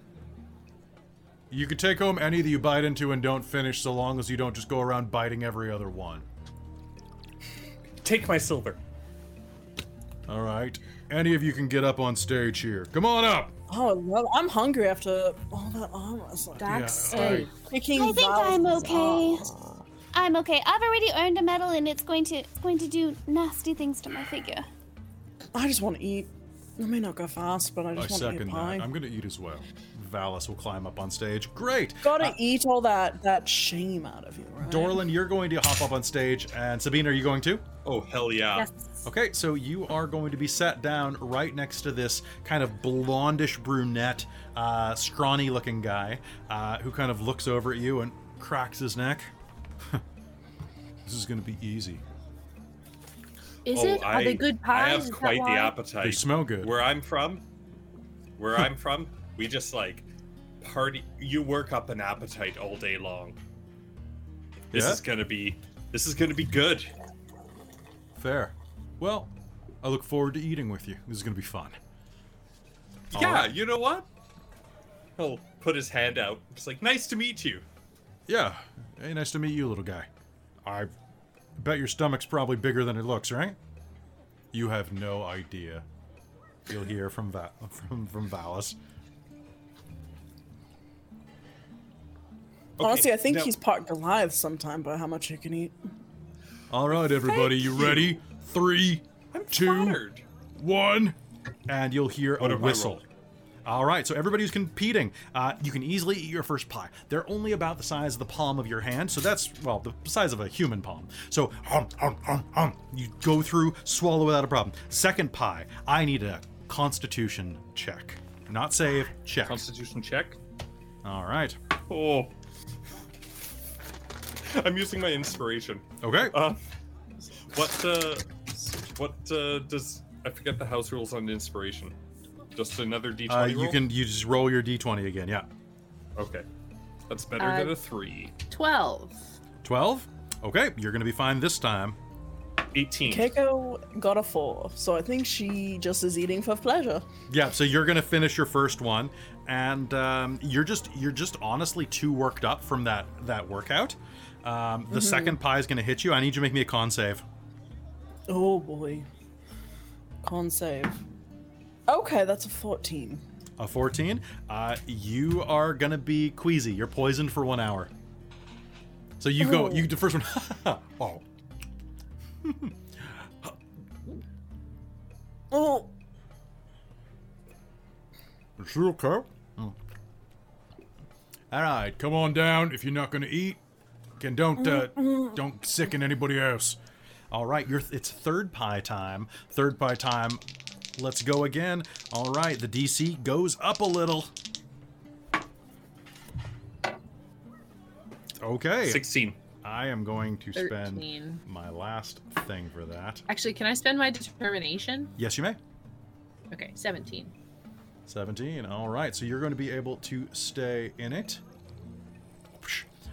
You can take home any that you bite into and don't finish, so long as you don't just go around biting every other one. Take my silver. All right. Any of you can get up on stage here. Come on up. Oh, well, I'm hungry after all that arm wrestling. Dax, Yeah. I- Kicking I think I'm Val's okay. ass. I'm okay. I've already earned a medal, and it's going to it's going to do nasty things to my figure. I just want to eat. I may not go fast, but I I just want to eat second pie. that. I'm going to eat as well. Valas will climb up on stage. Great. Gotta Uh, eat all that that shame out of you, right? Dorlin, you're going to hop up on stage, and Sabine, are you going to? Oh hell yeah! Yes. Okay, so you are going to be sat down right next to this kind of blondish brunette, uh, scrawny-looking guy uh, who kind of looks over at you and cracks his neck. this is going to be easy. Is oh, it? Are I, they good pies? I have that quite the appetite. They smell good. Where I'm from, where I'm from, we just like party. You work up an appetite all day long. This Yeah? is gonna be. This is gonna be good. Fair. Well, I look forward to eating with you. This is going to be fun. Yeah, right. you know what? He'll put his hand out. It's like, nice to meet you. Yeah. Hey, nice to meet you, little guy. I bet your stomach's probably bigger than it looks, right? You have no idea. You'll hear from Va- from from Valas. Okay, Honestly, I think now- he's part Goliath sometime by how much he can eat. All right, everybody, you ready? Three, I'm two, flattered. one, and you'll hear What a have I whistle. rolled? All right, so everybody who's competing, uh, you can easily eat your first pie. They're only about the size of the palm of your hand, so that's well the size of a human palm. So hum, hum, hum, hum. you go through, swallow without a problem. Second pie, I need a Constitution check, not save, check. Constitution check. All right, Oh. I'm using my inspiration. Okay. Uh, what uh, what uh, does I forget the house rules on inspiration? Just another d20 Uh, you roll? can you just roll your d20 again. Yeah. Okay, that's better Uh, than a three. 12. 12. Okay, you're gonna be fine this time. 18. Keiko got a four, so I think she just is eating for pleasure. Yeah, so you're gonna finish your first one, and um, you're just you're just honestly too worked up from that that workout. Um, the second pie is gonna hit you. I need you to make me a con save. Oh boy. Con save. Okay, that's a 14. A 14. Uh, you are gonna be queasy. You're poisoned for one hour. So you go. Oh. You the first one. oh. Oh, Is you okay? All right, come on down. If you're not gonna eat, can don't uh, don't sicken anybody else. All right, you're it's third pie time. Third pie time. Let's go again. All right, the DC goes up a little. Okay, 16. I am going to spend my last thing for that. Actually, can I spend my determination? Yes, you may. Okay, 17. 17. All right, so you're going to be able to stay in it.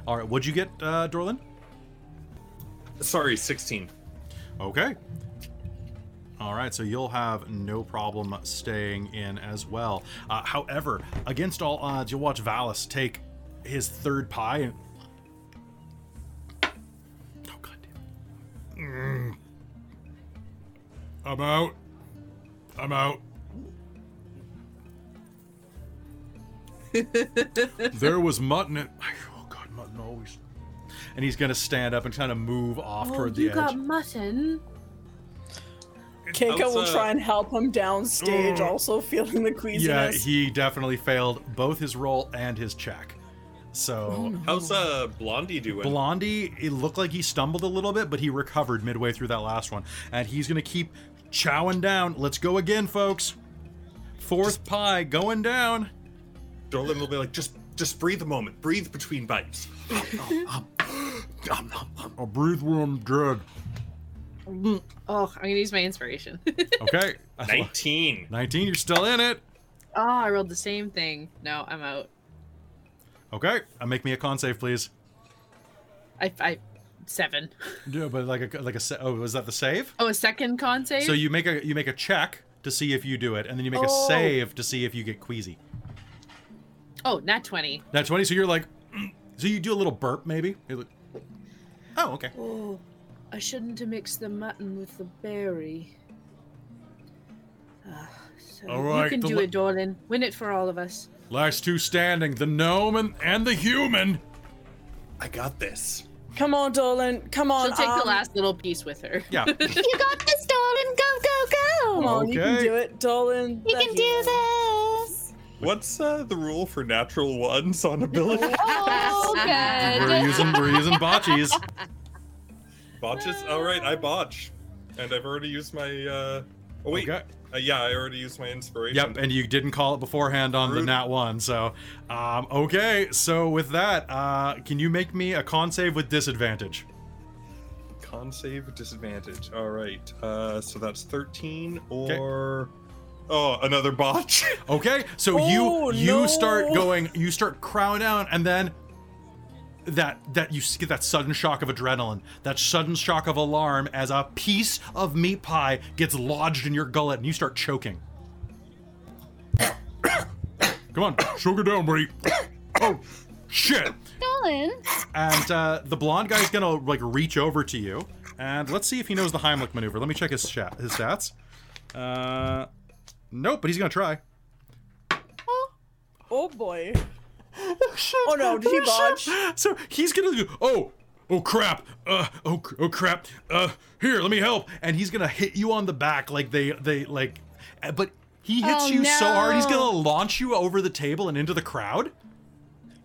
All right, what'd you get, uh, Dorlin? Sorry, 16. Okay. All right, so you'll have no problem staying in as well. Uh, however, against all odds, you'll watch Valas take his third pie and. Oh, God damn. Mm. I'm out. I'm out. there was mutton in. Oh, God, mutton always. And he's going to stand up and kind of move off Oh, toward you the got mutton. Keiko will uh, try and help him downstage, Oh. also feeling the queasiness. Yeah, he definitely failed both his roll and his check. So How's uh Blondie doing? Blondie, it looked like he stumbled a little bit, but he recovered midway through that last one, and he's gonna keep chowing down. Let's go again, folks. Fourth pie going down. Dorlin will be like, just just breathe a moment. Breathe between bites. I'll breathe when I'm dead. Oh, I'm gonna use my inspiration. Okay. 19. 19, you're still in it. oh, I rolled the same thing. No, I'm out. Okay. Uh, make me a con save, please. I, I, seven. Yeah, but like a like a sa- oh, was that the save? Oh, a second con save. So you make a you make a check to see if you do it, and then you make a Oh. save to see if you get queasy. Oh, not twenty. Not 20, so you're like, mm. so you do a little burp maybe? Like, oh, okay. Oh, I shouldn't have mixed the mutton with the berry. Ah, so All right, you can do li- it, Dorlin. Win it for all of us. Last two standing, the gnome and, and the human. I got this. Come on, Dolan. Come on. She'll take um, the last little piece with her. Yeah. You got this, darling. Go, go, go. Come on, you can do it, Dolan. You the can do this. What's uh, the rule for natural ones on ability? Oh, good. we're using we're using botchies. Botches? All right, I botch, and I've already used my. uh Oh wait, Okay. uh, yeah, I already used my inspiration. Yep, and you didn't call it beforehand on the nat one. So, um, okay. So with that, uh, can you make me a con save with disadvantage? Con save disadvantage. All right, uh, so that's thirteen 'Kay. or. Oh, another botch. Okay, so Oh, you you no. start going, you start crowing down, and then that that you get that sudden shock of adrenaline, that sudden shock of alarm as a piece of meat pie gets lodged in your gullet, and you start choking. Come on, choke it down, buddy. Oh, shit! Darling. And uh, the blonde guy's gonna like reach over to you, and let's see if he knows the Heimlich maneuver. Let me check his chat, his stats. Uh, nope, but he's gonna try. Oh, Oh boy. Oh no, did he botch? So he's gonna go, oh, oh crap, uh, oh, oh crap, uh, here, let me help, and he's gonna hit you on the back like they, they like, uh, but he hits Oh, you so hard he's gonna launch you over the table and into the crowd.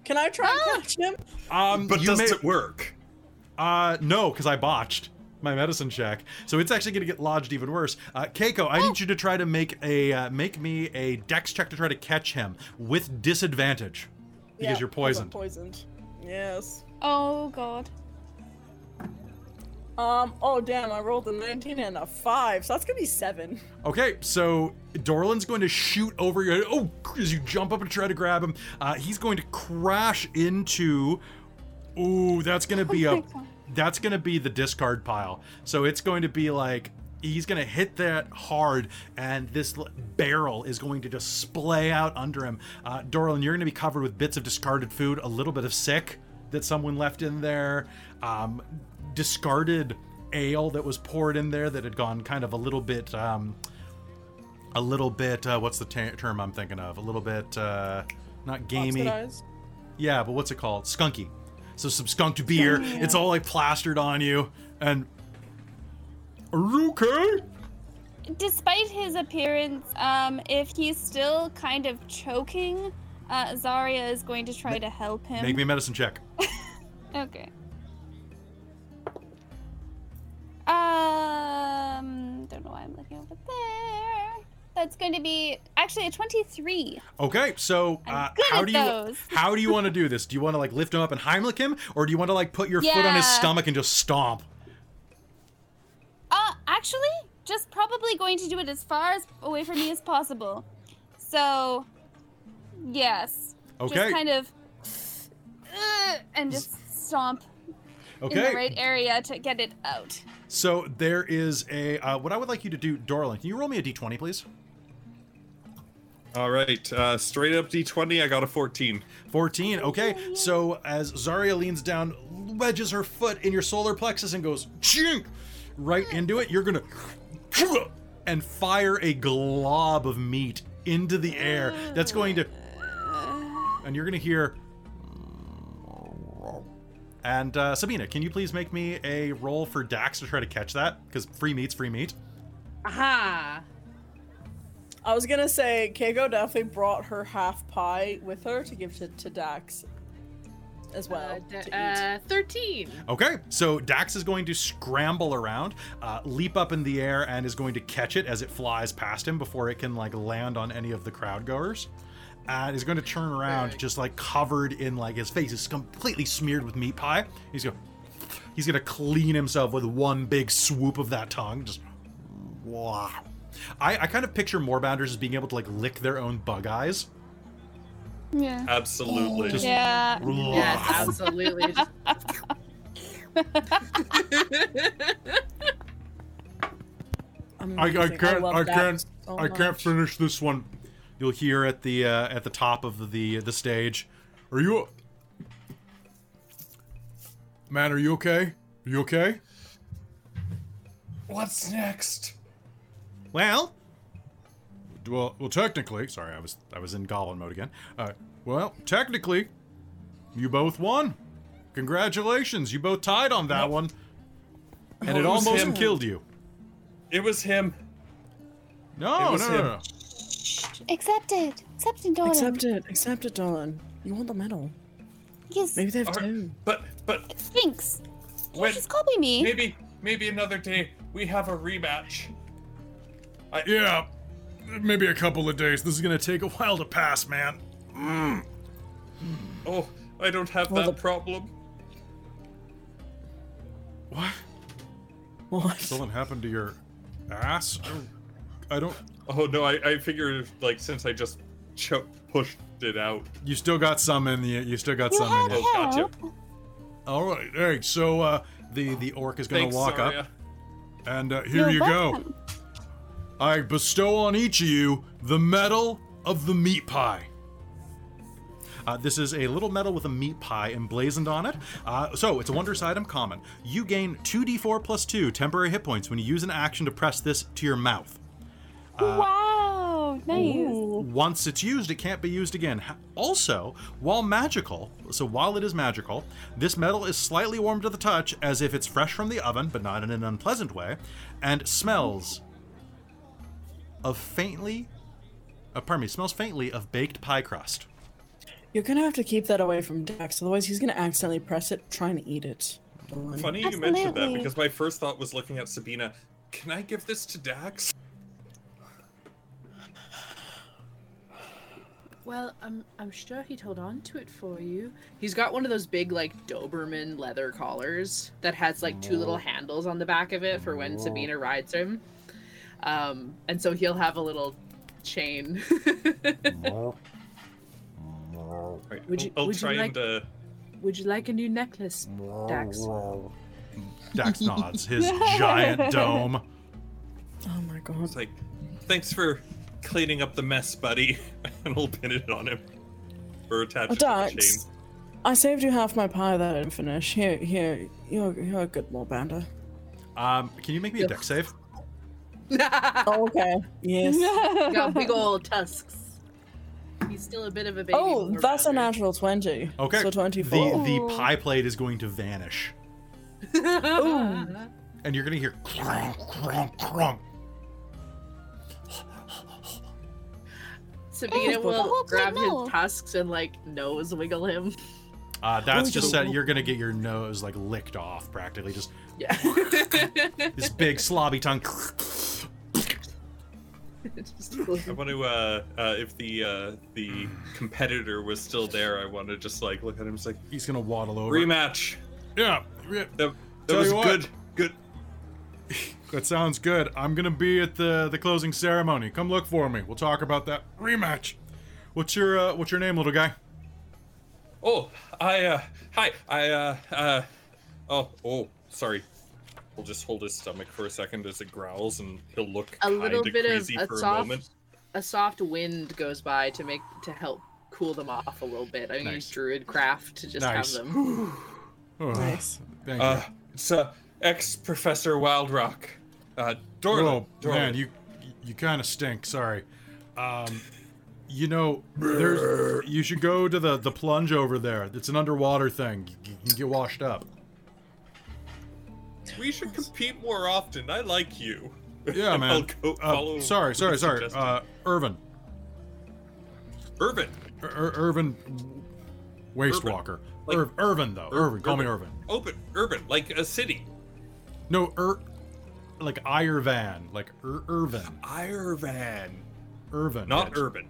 Can I try and catch him? Um, but you does may, it work? uh, no, because I botched my medicine check, so it's actually gonna get lodged even worse. Uh, Keiko, I need you to try to make a, uh, make me a dex check to try to catch him with disadvantage because Yeah, you're 'cause I'm poisoned. Poisoned. Yes. Oh, God. Um. Oh damn! I rolled a 19 and a five, so that's gonna be seven. Okay, so Dorlin's going to shoot over your head. Oh, as you jump up and try to grab him, uh, he's going to crash into. Ooh, that's gonna be Oh a. God. That's gonna be the discard pile. So it's going to be like he's gonna hit that hard, and this l- barrel is going to just splay out under him. Uh, you're gonna be covered with bits of discarded food, a little bit of sick that someone left in there, um, discarded ale that was poured in there that had gone kind of a little bit. Um, a little bit uh, what's the ter- term i'm thinking of a little bit uh, not gamey Oxidized. yeah but what's it called skunky so some skunked beer it's all like plastered on you and are you okay Despite his appearance, um, if he's still kind of choking, uh, Zarya is going to try to help him. make me a medicine check Okay. Um, don't know why I'm looking over there. That's going to be actually a 23. okay so uh, how do you those. how do you want to do this do you want to like lift him up and heimlich him or do you want to like put your foot on his stomach and just stomp actually, just probably going to do it as far as away from me as possible. So, yes. Okay. Just kind of, uh, and just stomp okay in the right area to get it out. so there is a uh, what i would like you to do Dorlin, can you roll me a d20 please All right, uh, straight up d20. I got a 14. 14. Okay. So as Zarya leans down, wedges her foot in your solar plexus and goes chink right into it, you're going to and fire a glob of meat into the air. That's going to and you're going to hear and uh, Sabina, can you please make me a roll for Dax to try to catch that? Because free meat's free meat. Aha! I was gonna say Keiko definitely brought her half pie with her to give to, to Dax as well Uh, to eat. uh, 13. Okay, so Dax is going to scramble around, uh, leap up in the air, and is going to catch it as it flies past him before it can like land on any of the crowd goers. And he's going to turn around, Right. just like covered in like his face is completely smeared with meat pie. He's going, he's going to clean himself with one big swoop of that tongue. Just wow. I, I kind of picture Moorbounders as being able to like lick their own bug eyes. Yeah. Absolutely. Just- Yeah. Yes, absolutely. I, I can't love I, can't so I can't finish this one. You'll hear at the uh, at the top of the the stage. Are you Man, are you okay? Are you okay? What's next? Well, well, well technically, sorry, I was I was in goblin mode again. Uh, well, technically, you both won. Congratulations, you both tied on that one. And Oh, it it almost him. killed you. It was him. No, It was no, no, him. no. Accepted. Accepted, Dolan. Accept it. Accept it, Dolan. You want the medal. Yes. Maybe they have All right, two. But but Sphinx. when, Just copy me. maybe maybe another day we have a rematch. I, Yeah, maybe a couple of days. This is gonna take a while to pass, man. Oh, I don't have Well, that the- problem. What? What? Something happened to your ass? I don't. Oh no, I, I figured like since I just cho- pushed it out. You still got some in you. You still got You some in you. Oh, gotcha. help. All right. Hey, so uh, the the orc is gonna Thanks, walk Zarya. up, and uh, here You're you welcome. go. I bestow on each of you the medal of the meat pie. Uh, this is a little medal with a meat pie emblazoned on it. Uh, so it's a wondrous item common. You gain 2d4 plus 2 temporary hit points when you use an action to press this to your mouth. wow. Nice. Once it's used, it can't be used again. Also, while magical, so while it is magical, this metal is slightly warm to the touch as if it's fresh from the oven, but not in an unpleasant way, and smells of faintly, uh, pardon me, smells faintly of baked pie crust. You're gonna have to keep that away from Dax, otherwise he's gonna accidentally press it trying to eat it. Dolan. Funny you mentioned that because my first thought was looking at Sabina. Can I give this to Dax? Well, I'm I'm sure he'd hold on to it for you. He's got one of those big like Doberman leather collars that has like two little handles on the back of it for when Sabina rides him. Um, and so he'll have a little chain. Right, Would you- I'll, I'll would you like- and uh, Would you like a new necklace, Dax? Dax nods his giant dome. Oh my god. it's like, thanks for cleaning up the mess, buddy, and I'll pin it on him or attach Oh, it to the chain. Dax, I saved you half my pie that I didn't finish. Here, here, you're, you're a good warbounder. Um, can you make me a deck save? Oh, okay. Yes. got big old tusks. He's still a bit of a baby. Oh, boomer that's a natural 20. Okay. So 24. The the pie plate is going to vanish, Ooh. and you're gonna hear crump, crump, crump. Sabina Oh, will oh, grab no. his tusks and like nose wiggle him. Uh, that's just that you're gonna get your nose like licked off practically. Just Yeah. this big slobby tongue. I want to, uh, uh, if the uh, the competitor was still there, I want to just like look at him, just like He's gonna waddle over. rematch. Yeah, yeah, That, that was good. Good. that sounds good. I'm gonna be at the the closing ceremony. Come look for me. We'll talk about that rematch. What's your uh, what's your name, little guy? Oh, I uh, hi. I uh, uh, oh, oh, sorry. We'll just hold his stomach for a second as it growls, and he'll look a kind little of bit of a for a soft, moment. a soft wind goes by to make to help cool them off a little bit. I Nice. use druid craft to just Nice. have them. Oh, Nice. Thank Uh, it's uh, ex Professor Wildrock. Uh, you. Dorlin. Oh Dorlin. man, you you kind of stink. Sorry. Um, you know, there's you should go to the the plunge over there. It's an underwater thing. You, you can get washed up. We should compete more often. I like you. Yeah, man. Uh, sorry, sorry, sorry. Uh, Irvin. Irvin. Ir- Ir- Irvin Wastewalker. Like- Ir- Irvin though. Irvin. Call me Irvin. Open. Urban. Like a city. No, Ir- like Irvan, like Ir- Irvin. Irvan. Irvin. Not Irvin. Urban.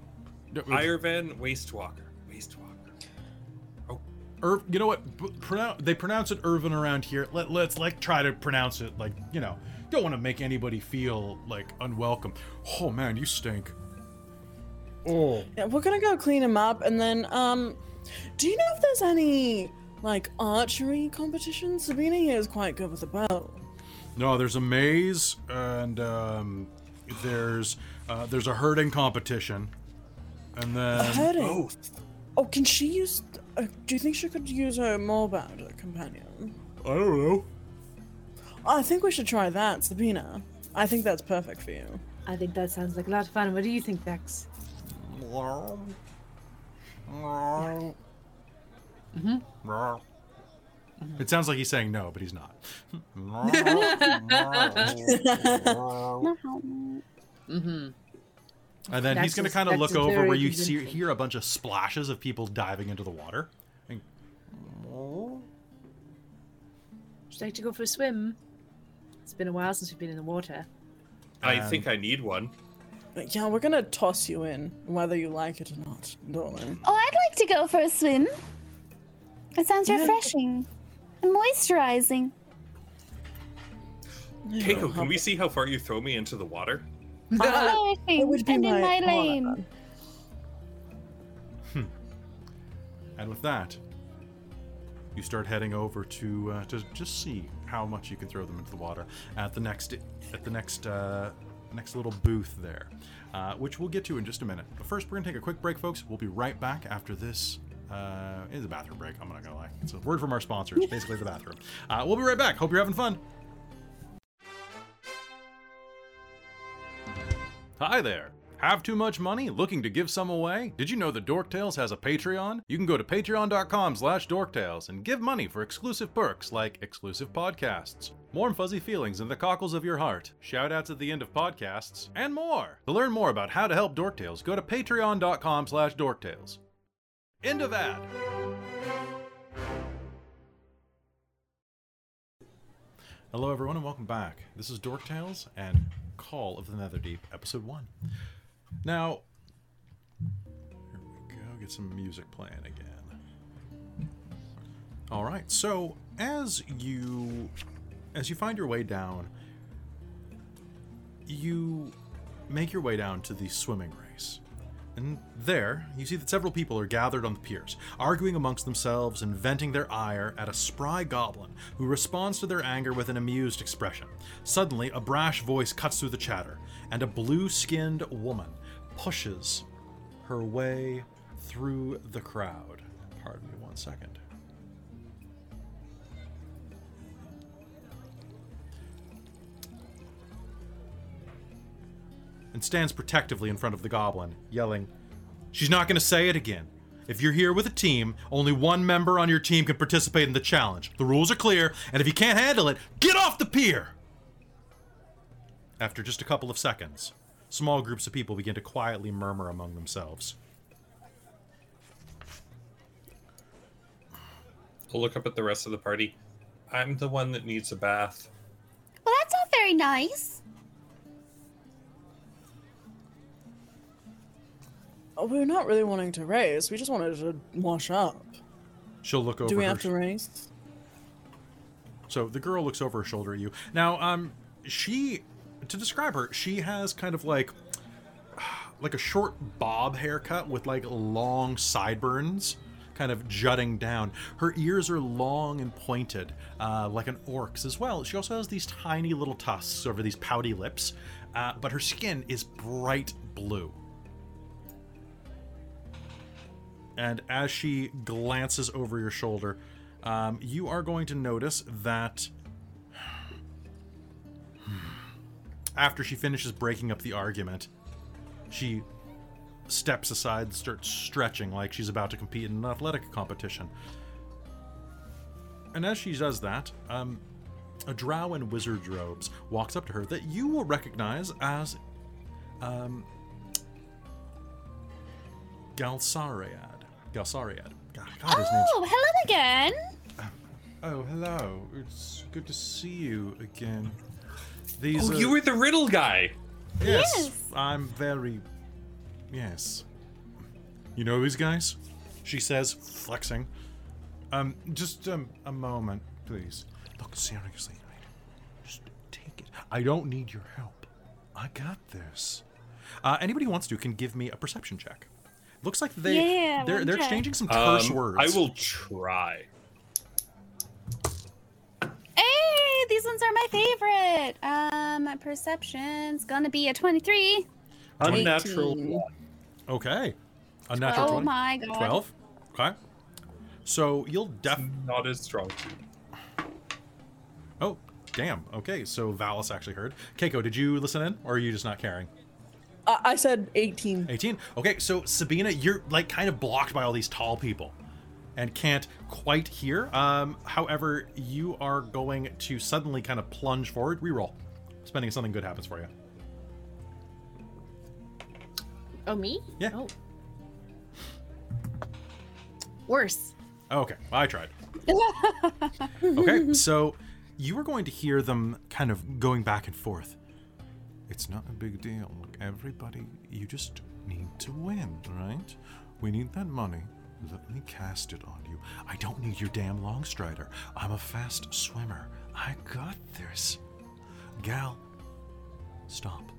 No, Irvan Wastewalker. Wastewalker. Ir- you know what? B- pronoun- they pronounce it Irvin around here. Let, let's like try to pronounce it like you know. Don't want to make anybody feel like unwelcome. Oh man, you stink. Oh, Yeah, we're gonna go clean him up, and then, um, do you know if there's any, like, archery competitions? Sabina here is quite good with a bow. no, there's a maze and um, there's uh, there's a herding competition, and then Herding. Oh, Oh, can she use. Uh, do you think she could use her moorbound companion? I don't know. I think we should try that, Sabina. I think that's perfect for you. I think that sounds like a lot of fun. What do you think, Dex? It sounds like he's saying no, but he's not. Mm-hmm. And then he's going to kind of look over where you see, hear a bunch of splashes of people diving into the water. And, Would you like to go for a swim? It's been a while since we've been in the water. I Um, think I need one. Yeah, we're gonna toss you in, whether you like it or not, darling. Oh, I'd like to go for a swim. It sounds Yeah. refreshing and moisturizing. Keiko, can we see how far you throw me into the water? Flourishing It would be and my in my honor. lane. and with that, you start heading over to uh, to just see how much you can throw them into the water at the next at the next uh, next little booth there, uh, which we'll get to in just a minute. But first, we're gonna take a quick break, folks. We'll be right back after this. Uh, it is a bathroom break. I'm not gonna lie. It's a word from our sponsors, basically the bathroom. Uh, we'll be right back. Hope you're having fun. Hi there. Have too much money? Looking to give some away? Did you know that Dorktales has a Patreon? You can go to patreon.com slash dorktales and give money for exclusive perks like exclusive podcasts, warm fuzzy feelings in the cockles of your heart, shoutouts at the end of podcasts, and more. To learn more about how to help Dorktales, go to patreon.com slash dorktales. End of ad. Hello, everyone, and welcome back. This is Dork Tales and Call of the Netherdeep, Episode 1. Now, here we go, get some music playing again. All right. So as you as you find your way down, you make your way down to the swimming race. And there, you see that several people are gathered on the piers, arguing amongst themselves and venting their ire at a spry goblin who responds to their anger with an amused expression. Suddenly, a brash voice cuts through the chatter, and a blue skinned woman pushes her way through the crowd. Pardon me one second. And stands protectively in front of the goblin, yelling, She's not going to say it again. If you're here with a team, only one member on your team can participate in the challenge. The rules are clear, and if you can't handle it, get off the pier! After just a couple of seconds, small groups of people begin to quietly murmur among themselves. I'll look up at the rest of the party. I'm the one that needs a bath. Well, that's not very nice. Oh, we're not really wanting to race. We just wanted to wash up. She'll look over Do we her have to race? So the girl looks over her shoulder at you. Now, um, she, to describe her, she has kind of like, like a short bob haircut with like long sideburns, kind of jutting down. Her ears are long and pointed, uh, like an orc's as well. She also has these tiny little tusks over these pouty lips, uh, but her skin is bright blue. And as she glances over your shoulder, um, you are going to notice that after she finishes breaking up the argument, she steps aside and starts stretching like she's about to compete in an athletic competition. And as she does that, um, a drow in wizard robes walks up to her that you will recognize as um, Galsariad. Galsariad. God, God, his name's Oh, hello again. Oh, hello. It's good to see you again. These Oh, are... you were the riddle guy. Yes, Yes. I'm very... Yes. You know these guys? She says, flexing. Um, just um, a moment, please. Look, seriously, I- just take it. I don't need your help. I got this. Uh, anybody who wants to can give me a perception check. Looks like they Yeah, they're one they're check. exchanging some terse Um, words. I will try. Hey, these ones are my favorite. Um, my perception's gonna be a 23. Unnatural 18. Okay. A natural Oh 20. my god. 12. Okay. So you'll def. Not as strong. Oh, damn. Okay, so Valas actually heard. Keiko, did you listen in, or are you just not caring? I, I said 18. 18. Okay, so Sabina, you're like kind of blocked by all these tall people and can't quite hear. Um, however, you are going to suddenly kind of plunge forward. Reroll. Spending something good happens for you. Oh, me? Yeah. Oh. Worse. Okay, I tried. okay, so you are going to hear them kind of going back and forth. It's not a big deal. Everybody, you just need to win, right? We need that money. Let me cast it on you. I don't need your damn long strider. I'm a fast swimmer. I got this. Gal, stop.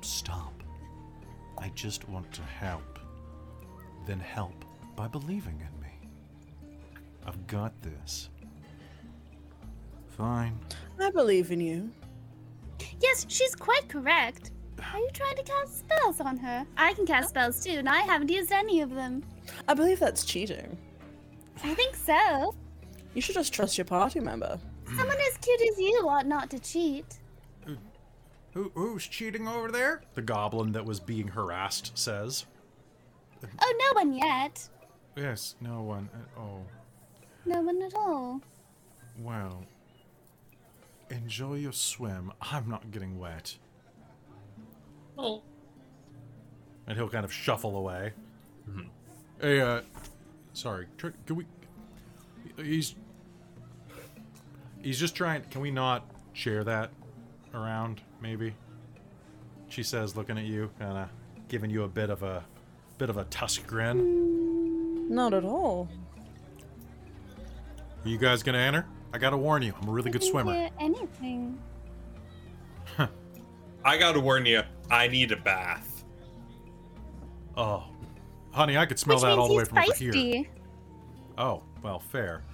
Stop. I just want to help. Then help by believing in me. I've got this. Fine. I believe in you. Yes, she's quite correct. Are you trying to cast spells on her? I can cast spells too, and I haven't used any of them. I believe that's cheating. I think so. You should just trust your party member. Someone as cute as you ought not to cheat. Who, who's cheating over there? The goblin that was being harassed says. Oh, no one yet. Yes, no one at all. No one at all. Well, enjoy your swim. I'm not getting wet. Oh. And he'll kind of shuffle away. Hey, uh, sorry. Can we? He's. He's just trying. Can we not share that around? Maybe. She says, looking at you, kind of giving you a bit of a bit of a tusk grin. Not at all. Are you guys gonna enter? I gotta warn you, I'm a really good Didn't swimmer. hear anything. I gotta warn you, I need a bath. Oh, honey, I could smell Which that all the way he's from over here. Oh, well, fair.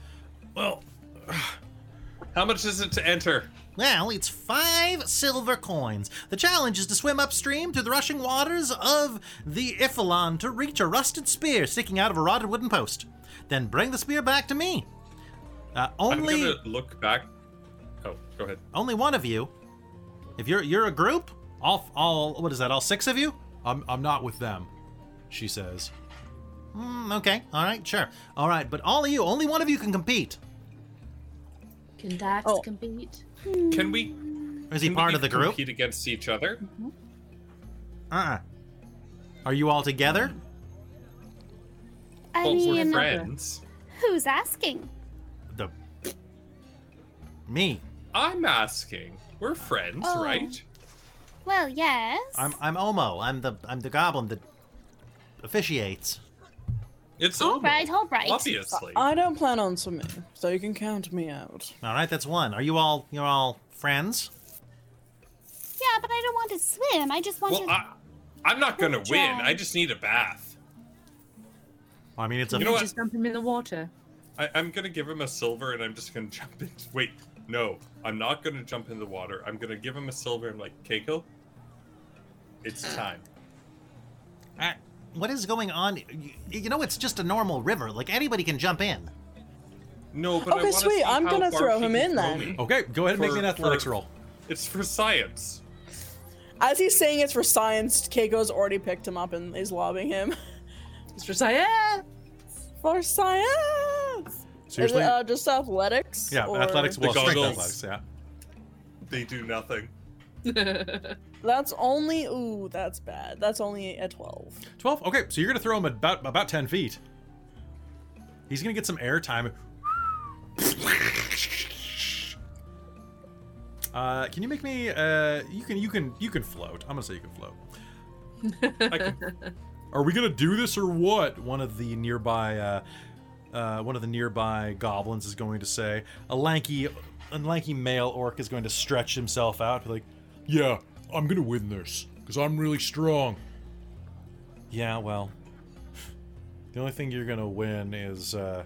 Well, How much is it to enter? Well, it's five silver coins. The challenge is to swim upstream through the rushing waters of the Iphilon to reach a rusted spear sticking out of a rotted wooden post. Then bring the spear back to me. Uh, only, I'm gonna look back. Oh, go ahead. only one of you. If you're you're a group, all all what is that? All six of you? I'm, I'm not with them, she says. Mm, okay, all right, sure, all right. But all of you, only one of you can compete. Can Dax Oh. compete? Can we? Or Is he part we of the group? Compete against each other. Uh-uh. Are you all together? I well, we're mean, friends. who's asking? The me. I'm asking. We're friends, Oh. right? Well, yes. I'm I'm Omo. I'm the I'm the goblin that officiates. It's all Omo, right, all right. Obviously. I don't plan on swimming, so you can count me out. All right, that's one. Are you all you're all friends? Yeah, but I don't want to swim. I just want well, to. I, I'm not gonna win. Try. I just need a bath. I mean, it's a You know what? Just dump him in the water. I, I'm gonna give him a silver, and I'm just gonna jump in. Wait, no, I'm not gonna jump in the water. I'm gonna give him a silver. and like, Keiko, it's time. Uh, what is going on? You, you know, it's just a normal river. Like anybody can jump in. No, but Okay, wanna sweet, see I'm gonna throw him in throw then. Okay, go ahead and make me an athletics for- roll. It's for science. As he's saying it's for science, Keiko's already picked him up and is lobbing him. It's for science. for science! Seriously? Is it, uh, just athletics? yeah, or- athletics. The Well, strength goggles. athletics. Yeah. They do nothing. That's only. Ooh, that's bad. That's only a 12. Twelve. Okay, so you're gonna throw him about about ten feet. He's gonna get some air time. Uh, can you make me? Uh, you can. You can. You can float. I'm gonna say you can float. I can, Are we gonna do this or what? One of the nearby, uh, uh, one of the nearby goblins is going to say. A lanky, a lanky male orc is going to stretch himself out, be like, "Yeah, I'm gonna win this because I'm really strong." Yeah, well, the only thing you're gonna win is uh,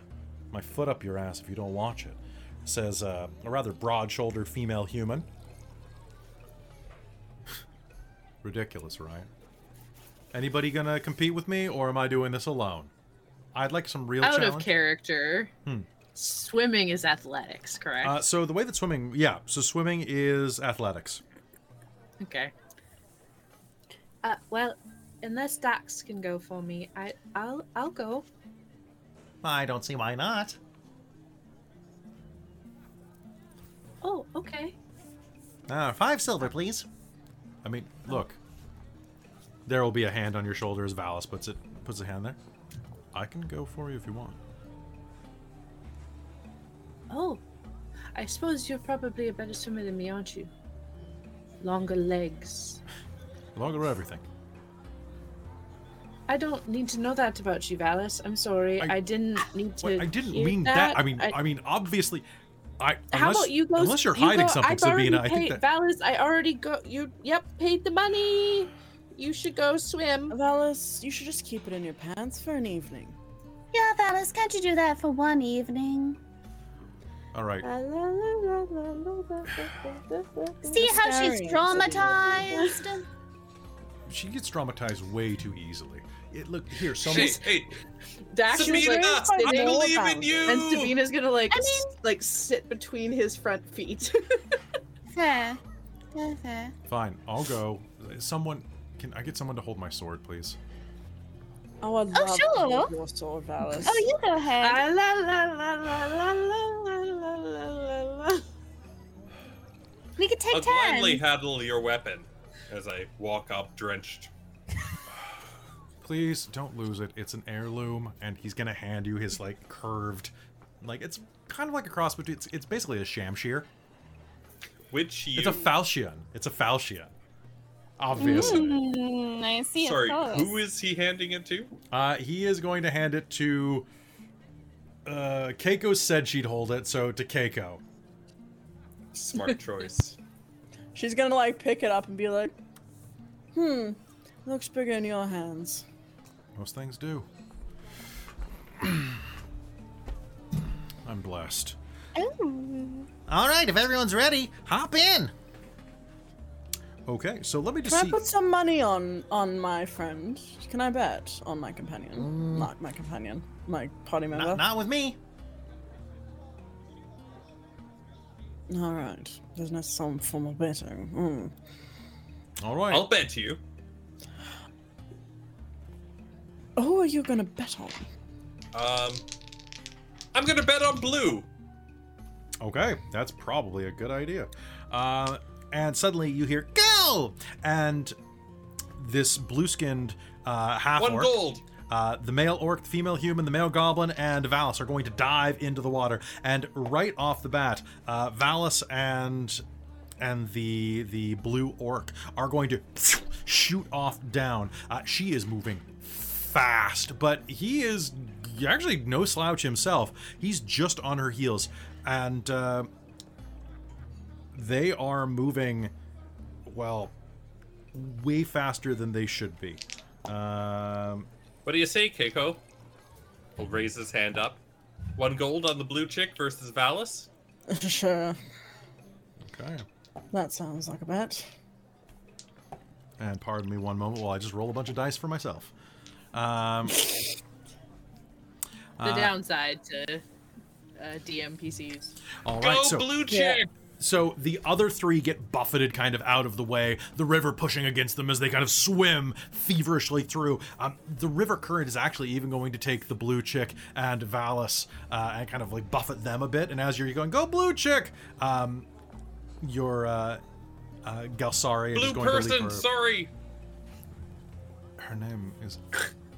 my foot up your ass if you don't watch it. Says uh, a rather broad-shouldered female human. Ridiculous, right? Anybody gonna compete with me, or am I doing this alone? I'd like some real Out challenge. of character. Hmm. Swimming is athletics, correct? Uh, so the way that swimming, yeah, so swimming is athletics. okay. Uh, well, unless Dax can go for me, I, I'll, I'll go. I don't see why not. Oh, okay. Uh, five silver, please. I mean, look, there will be a hand on your shoulder as Valas puts it puts a hand there. I can go for you if you want. Oh, I suppose you're probably a better swimmer than me, aren't you? Longer legs. Longer everything. I don't need to know that about you, Valas. I'm sorry. I- I, didn't need to. Wait, I didn't mean that. I mean, I, mean, obviously, I. How unless, about you go? Unless you're you hiding go- something, I've Sabina, I think that. Valas, I already go. You, yep, paid the money. You should go swim. Valas, you should just keep it in your pants for an evening. Yeah, Valas, can't you do that for one evening? All right. See how she's traumatized? She gets traumatized way too easily. It look here. So hey, hey, Dax is Sabina, like I believe in you. and Sabina's gonna like I s- like sit between his front feet. fair. Fair, fair. fine. I'll go. Someone can I get someone to hold my sword, please? Oh, I love oh, sure. your sword, Valas. Oh, you go ahead. Ah, la, la, la, we could take I'll turns. I'll gladly handle your weapon as I walk up drenched. please don't lose it. It's an heirloom, and he's gonna hand you his like curved, like it's kind of like a cross between. It's, it's basically a shamshir. Which you... It's a falchion. It's a falchion obviously. Mm, I see. Sorry, close. who is he handing it to? Uh, he is going to hand it to. Uh, Keiko said she'd hold it, so to Keiko. Smart choice. She's gonna like pick it up and be like, "Hmm, looks bigger in your hands." Most things do. I'm blessed. Ooh. All right, if everyone's ready, hop in. Okay, so let me just Can I put some money on on my friend? Can I bet on my companion? Not my companion, my party member. Not, not with me. All right, there's no some form of betting. Hmm. All right. I'll bet you. Who are you gonna bet on? Um, I'm gonna bet on blue. Okay, that's probably a good idea. Uh, and suddenly you hear "Go!" And this blue-skinned uh, half One orc, gold. uh, the male orc, the female human, the male goblin, and Valas are going to dive into the water. And right off the bat, uh, Valas and and the the blue orc are going to shoot off down. Uh, she is moving fast, but he is actually no slouch himself. He's just on her heels, and uh, they are moving well way faster than they should be. Um, What do you say, Keiko? He'll raise his hand up. One gold on the blue chick versus Valas. sure, okay. that sounds like a bet. And pardon me one moment while I just roll a bunch of dice for myself. Um, The downside to uh, DM PCs. all Go so blue Yeah. Chick. So the other three get buffeted kind of out of the way, the river pushing against them as they kind of swim feverishly through. Um, the river current is actually even going to take the blue chick and Valas uh, and kind of like buffet them a bit. And as you're going, go blue chick, um, your uh, uh, Galsari is Blue going to leave person. her. Sorry. Her name is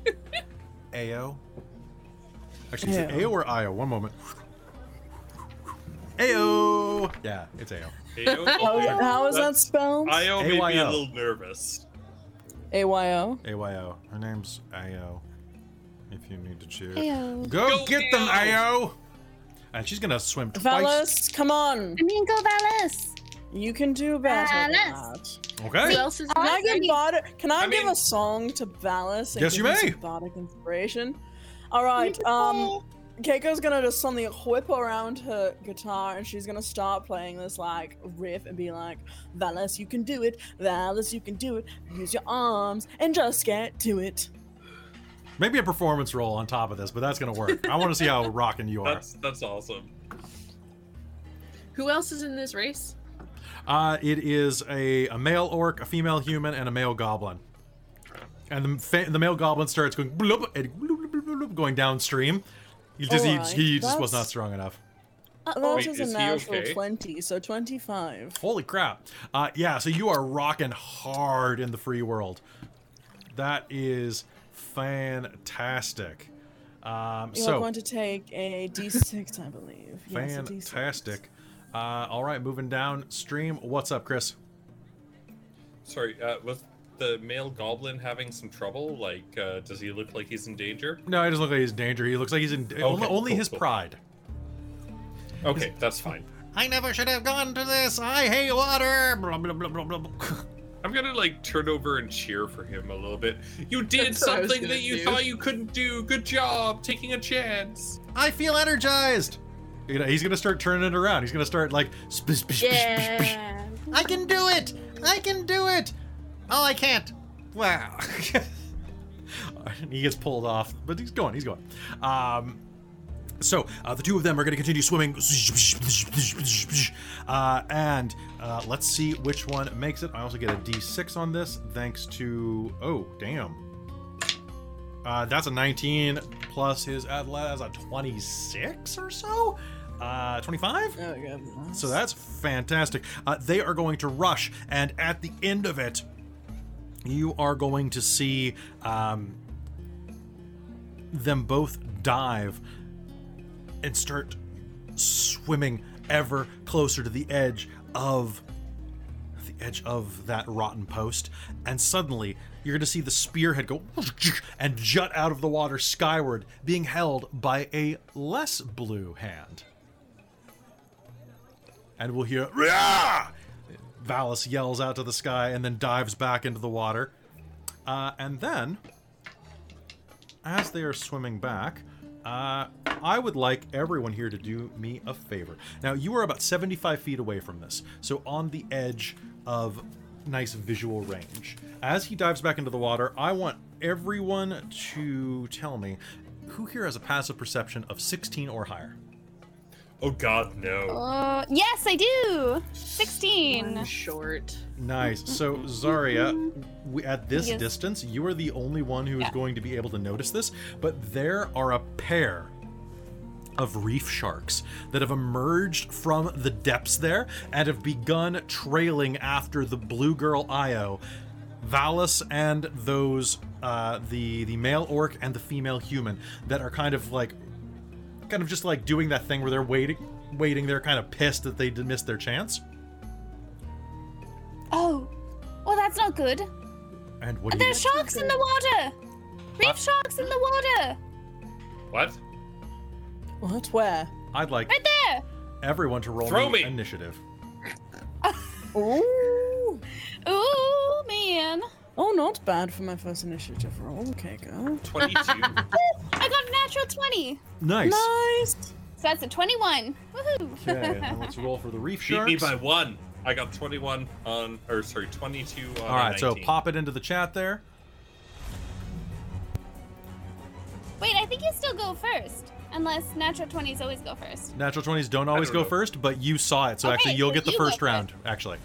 Ao. Actually, is it Ao. Ao or Io? One moment. Ao. Yeah, it's Ao. Ayo. How, how is that That's- spelled? Io made me a little nervous. A Y O. AYO. Her name's Ao. If you need to cheer. Ayo. Go, Go, get them, Ao. Ao! And she's gonna swim twice. Valas, come on. I mean, go Valas. You can do better than that. Okay. Who else is Can I give Bardic, Can I, I give mean- a song to Valas? and Yes, give you him may. some Bardic inspiration. All right. Um, Keiko's gonna just suddenly whip around her guitar and she's gonna start playing this like riff and be like, "Valas, you can do it. Valas, you can do it. Use your arms and just get to it." Maybe a performance role on top of this, but that's gonna work. I want to see how rocking you are. That's that's awesome. Who else is in this race? Uh, it is a, a male orc, a female human, and a male goblin. And the, fa- the male goblin starts going bloop, bloop, bloop, bloop, bloop, going downstream. He just, he, he just was not strong enough. That Wait, is is a he natural okay? twenty, so twenty-five. Holy crap. Uh, yeah, so you are rocking hard in the free world. That is fantastic. Um, You are so, going to take a D6, I believe. Yes, a D6. fantastic. Uh, all right, moving downstream. What's up, Chris? Sorry. Uh, was the male goblin having some trouble? Like, uh, does he look like he's in danger? No, he doesn't look like he's in danger. He looks like he's in only, only cool, his cool. pride. Okay, that's fine. I never should have gone to this. I hate water. Blah, blah, blah, blah, blah. I'm gonna like turn over and cheer for him a little bit. You did That's what I was something that you do. thought you couldn't do. Good job taking a chance. I feel energized. You know, he's gonna start turning it around. He's gonna start like. Yeah. I can do it. I can do it. Oh, I can't. Wow. he gets pulled off, but he's going. He's going. Um, so uh, the two of them are going to continue swimming, uh, and uh, let's see which one makes it. I also get a D6 on this, thanks to oh damn, uh, that's a 19 plus his athletics, that's a 26 or so, uh, 25. There we go. So that's fantastic. Uh, they are going to rush, and at the end of it, you are going to see um, them both dive and start swimming ever closer to the edge of the edge of that rotten post, and suddenly you're going to see the spearhead go and jut out of the water skyward, being held by a less blue hand. And we'll hear, Rah! Valas yells out to the sky and then dives back into the water. Uh, and then, as they are swimming back, uh, I would like everyone here to do me a favor. Now, you are about 75 feet away from this, so on the edge of nice visual range. As he dives back into the water, I want everyone to tell me who here has a passive perception of 16 or higher. Oh God, no. Uh, yes, I do. 16. One short. Nice. So, Zarya, we, at this Yes. distance, you are the only one who is Yeah. going to be able to notice this, but there are a pair of reef sharks that have emerged from the depths there and have begun trailing after the blue girl Io, Valas, and those uh, the the male orc and the female human that are kind of like kind of just like doing that thing where they're waiting waiting they're kind of pissed that they missed their chance Oh. Well, that's not good. and what do you There's sharks in the water. Reef sharks in the water. What? What? Where? I'd like Right there. everyone to roll Throw me me. initiative. Ooh. Ooh, man. Oh, not bad for my first initiative roll. Okay, go. 22. I got a natural 20. Nice. Nice. So that's a 21. Woohoo. Okay, now let's roll for the reef Beat sharks. me by one. I got 21 on, or sorry, 22 on. All right, a so 19. pop it into the chat there. Wait, I think you still go first. Unless natural 20s always go first. Natural 20s don't always don't go know. first, but you saw it, so Okay, actually you'll so get the you go first first. round, actually.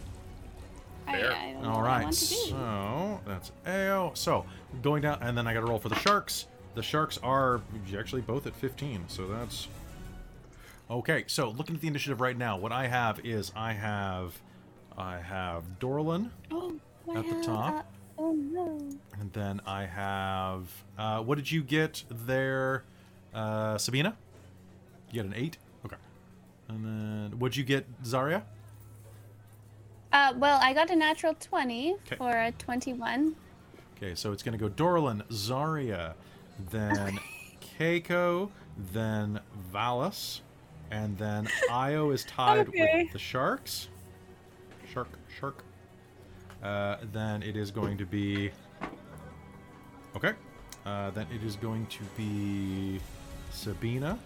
I, Fair. I don't know All what I want to do. so that's AO. So going down, and then I got to roll for the sharks. The sharks are actually both at 15, so that's okay. So looking at the initiative right now, what I have is I have I have Dorlin, Oh, at the wow, top. uh, oh no. and then I have uh, what did you get there, uh, Sabina? You got an eight. Okay, and then what'd you get, Zarya? Uh, well, I got a natural 20 Okay. for a 21. Okay, so it's going to go Dorlin, Zarya, then Keiko, then Valas, and then Io is tied Okay. with the Sharks. Shark, Shark. Uh, then it is going to be. Okay. Uh, then it is going to be Sabina.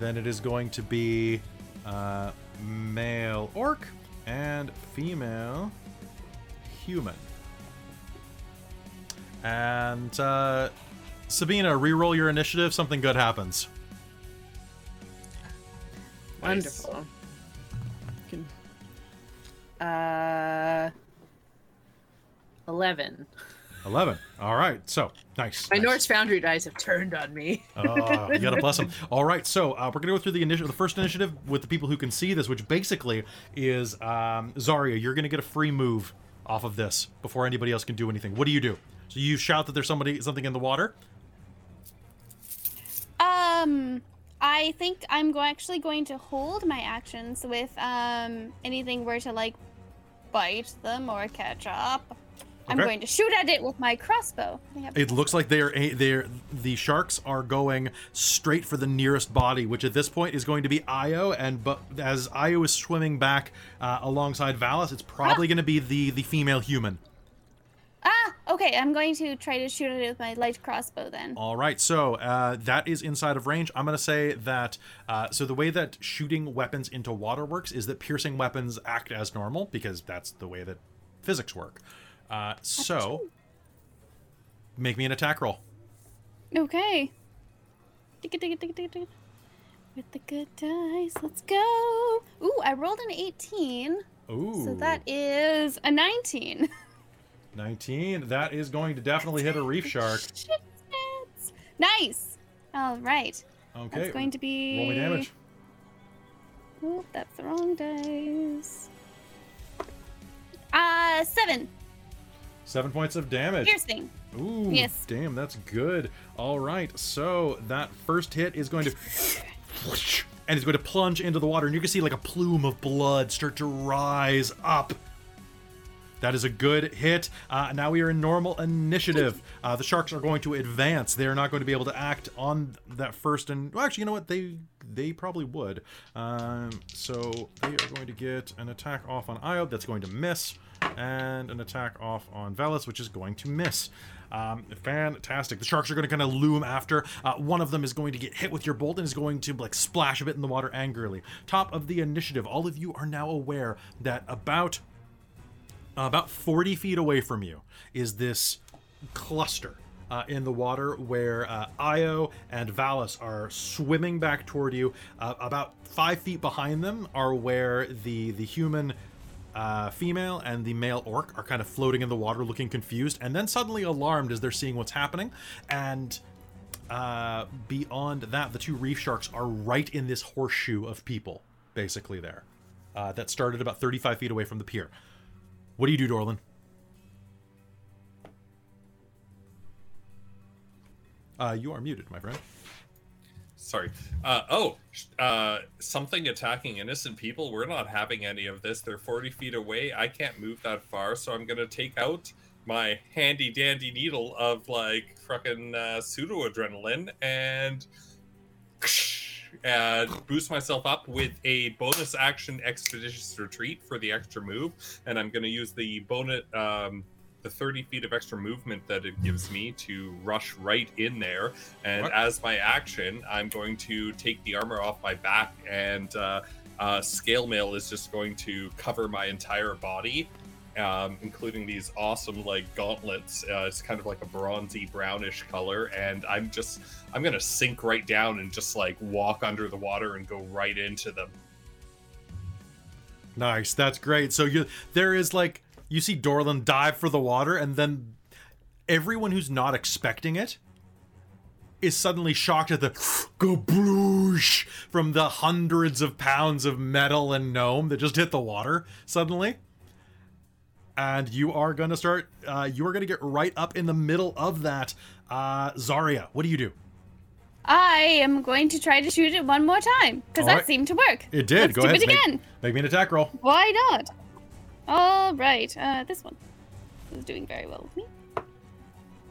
Then it is going to be uh, male orc and female human. And uh, Sabina, re-roll your initiative. Something good happens. Nice. Wonderful. Can- Uh, eleven. Eleven. All right. So nice. My nice. Norse Foundry dice have turned on me. Oh, you gotta bless them. All right, so uh, we're gonna go through the initiative, the first initiative with the people who can see this, which basically is um, Zarya. You're gonna get a free move off of this before anybody else can do anything. What do you do? So you shout that there's somebody something in the water. Um, I think I'm go- actually going to hold my actions with um anything were to like bite them or catch up. I'm Okay. going to shoot at it with my crossbow. I think I've- It looks like they are a- they're the sharks are going straight for the nearest body, which at this point is going to be Io. And but as Io is swimming back uh, alongside Valas, it's probably going to be the the female human. Ah, okay. I'm going to try to shoot at it with my light crossbow then. All right, so uh, that is inside of range. I'm going to say that. Uh, so the way that shooting weapons into water works is that piercing weapons act as normal because that's the way that physics work. Uh, so make me an attack roll. Okay. With the good dice, let's go. Ooh, I rolled an 18, Ooh, so that is a 19. 19. That is going to definitely hit a reef shark. Nice. All right. Okay, That's going to be. roll me damage. Oop, that's the wrong dice. Uh, seven. Seven points of damage. Piercing. Ooh, Yes. damn, that's good. All right, so that first hit is going to and he's going to plunge into the water, and you can see like a plume of blood start to rise up. That is a good hit. Uh, now we are in normal initiative. Uh, the sharks are going to advance. They are not going to be able to act on that first and well, actually, you know what? They they probably would. Um, so they are going to get an attack off on Io. That's going to miss, and an attack off on Valas, which is going to miss. Um, fantastic. The sharks are going to kind of loom after. Uh, one of them is going to get hit with your bolt and is going to like splash a bit in the water angrily. Top of the initiative. All of you are now aware that about uh, about 40 feet away from you is this cluster uh, in the water where uh, Io and Valas are swimming back toward you. Uh, about five feet behind them are where the the human uh, female and the male orc are kind of floating in the water, looking confused, and then suddenly alarmed as they're seeing what's happening. And uh, beyond that, the two reef sharks are right in this horseshoe of people, basically there. Uh, that started about 35 feet away from the pier. What do you do, Dorlin? Uh, you are muted, my friend. Sorry. Uh, oh, uh, something attacking innocent people. We're not having any of this. They're 40 feet away. I can't move that far, so I'm gonna take out my handy dandy needle of like fucking uh, pseudo adrenaline and and boost myself up with a bonus action expeditious retreat for the extra move. And I'm gonna use the bonus um, the 30 feet of extra movement that it gives me to rush right in there. And What? as my action, I'm going to take the armor off my back, and uh, uh, scale mail is just going to cover my entire body. Um, including these awesome like gauntlets, uh, it's kind of like a bronzy brownish color, and I'm just I'm gonna sink right down and just like walk under the water and go right into them. Nice, that's great. So you there is like you see Dorlin dive for the water, and then everyone who's not expecting it is suddenly shocked at the gabloosh from the hundreds of pounds of metal and gnome that just hit the water suddenly. And you are gonna start. Uh, you are gonna get right up in the middle of that. Uh, Zarya, what do you do? I am going to try to shoot it one more time because that Alright. seemed to work. It did. Let's Go do ahead. it make- again. Make, me an attack roll. Why not? All right. Uh, this one is doing very well with me.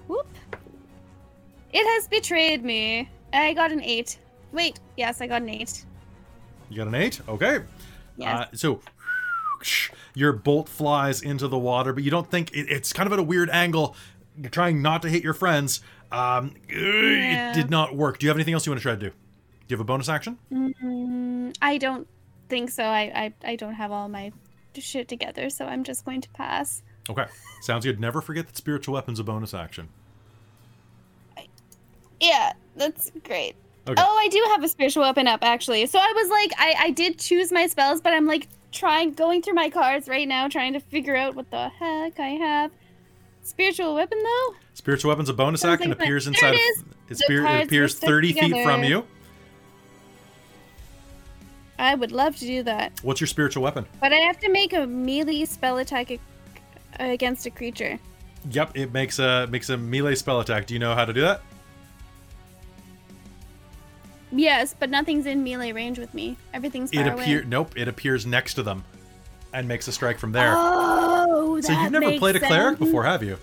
Whoop. It has betrayed me. I got an eight. Wait. Yes, I got an eight. You got an eight. Okay. Yes. Uh, so your bolt flies into the water, but you don't think it, it's kind of at a weird angle. You're trying not to hit your friends. Um, Yeah. It did not work. Do you have anything else you want to try to do? Do you have a bonus action? Mm, I don't think so. I, I I don't have all my shit together, so I'm just going to pass. Okay. Sounds good. Never forget that spiritual weapon's a bonus action. Yeah, that's great. Okay. Oh, I do have a spiritual weapon up actually. So I was like, I I did choose my spells, but I'm like trying going through my cards right now, trying to figure out what the heck I have. Spiritual weapon though. Spiritual weapon's a bonus Sounds action. like appears inside. it of-. It, it appears stuck 30 feet from you. I would love to do that, What's your spiritual weapon? but I have to make a melee spell attack against a creature. Yep, it makes a makes a melee spell attack. Do you know how to do that? Yes, but nothing's in melee range with me. Everything's far It appear away. nope. It appears next to them, and makes a strike from there. Oh, that so you've never makes played a cleric sense. before, have you?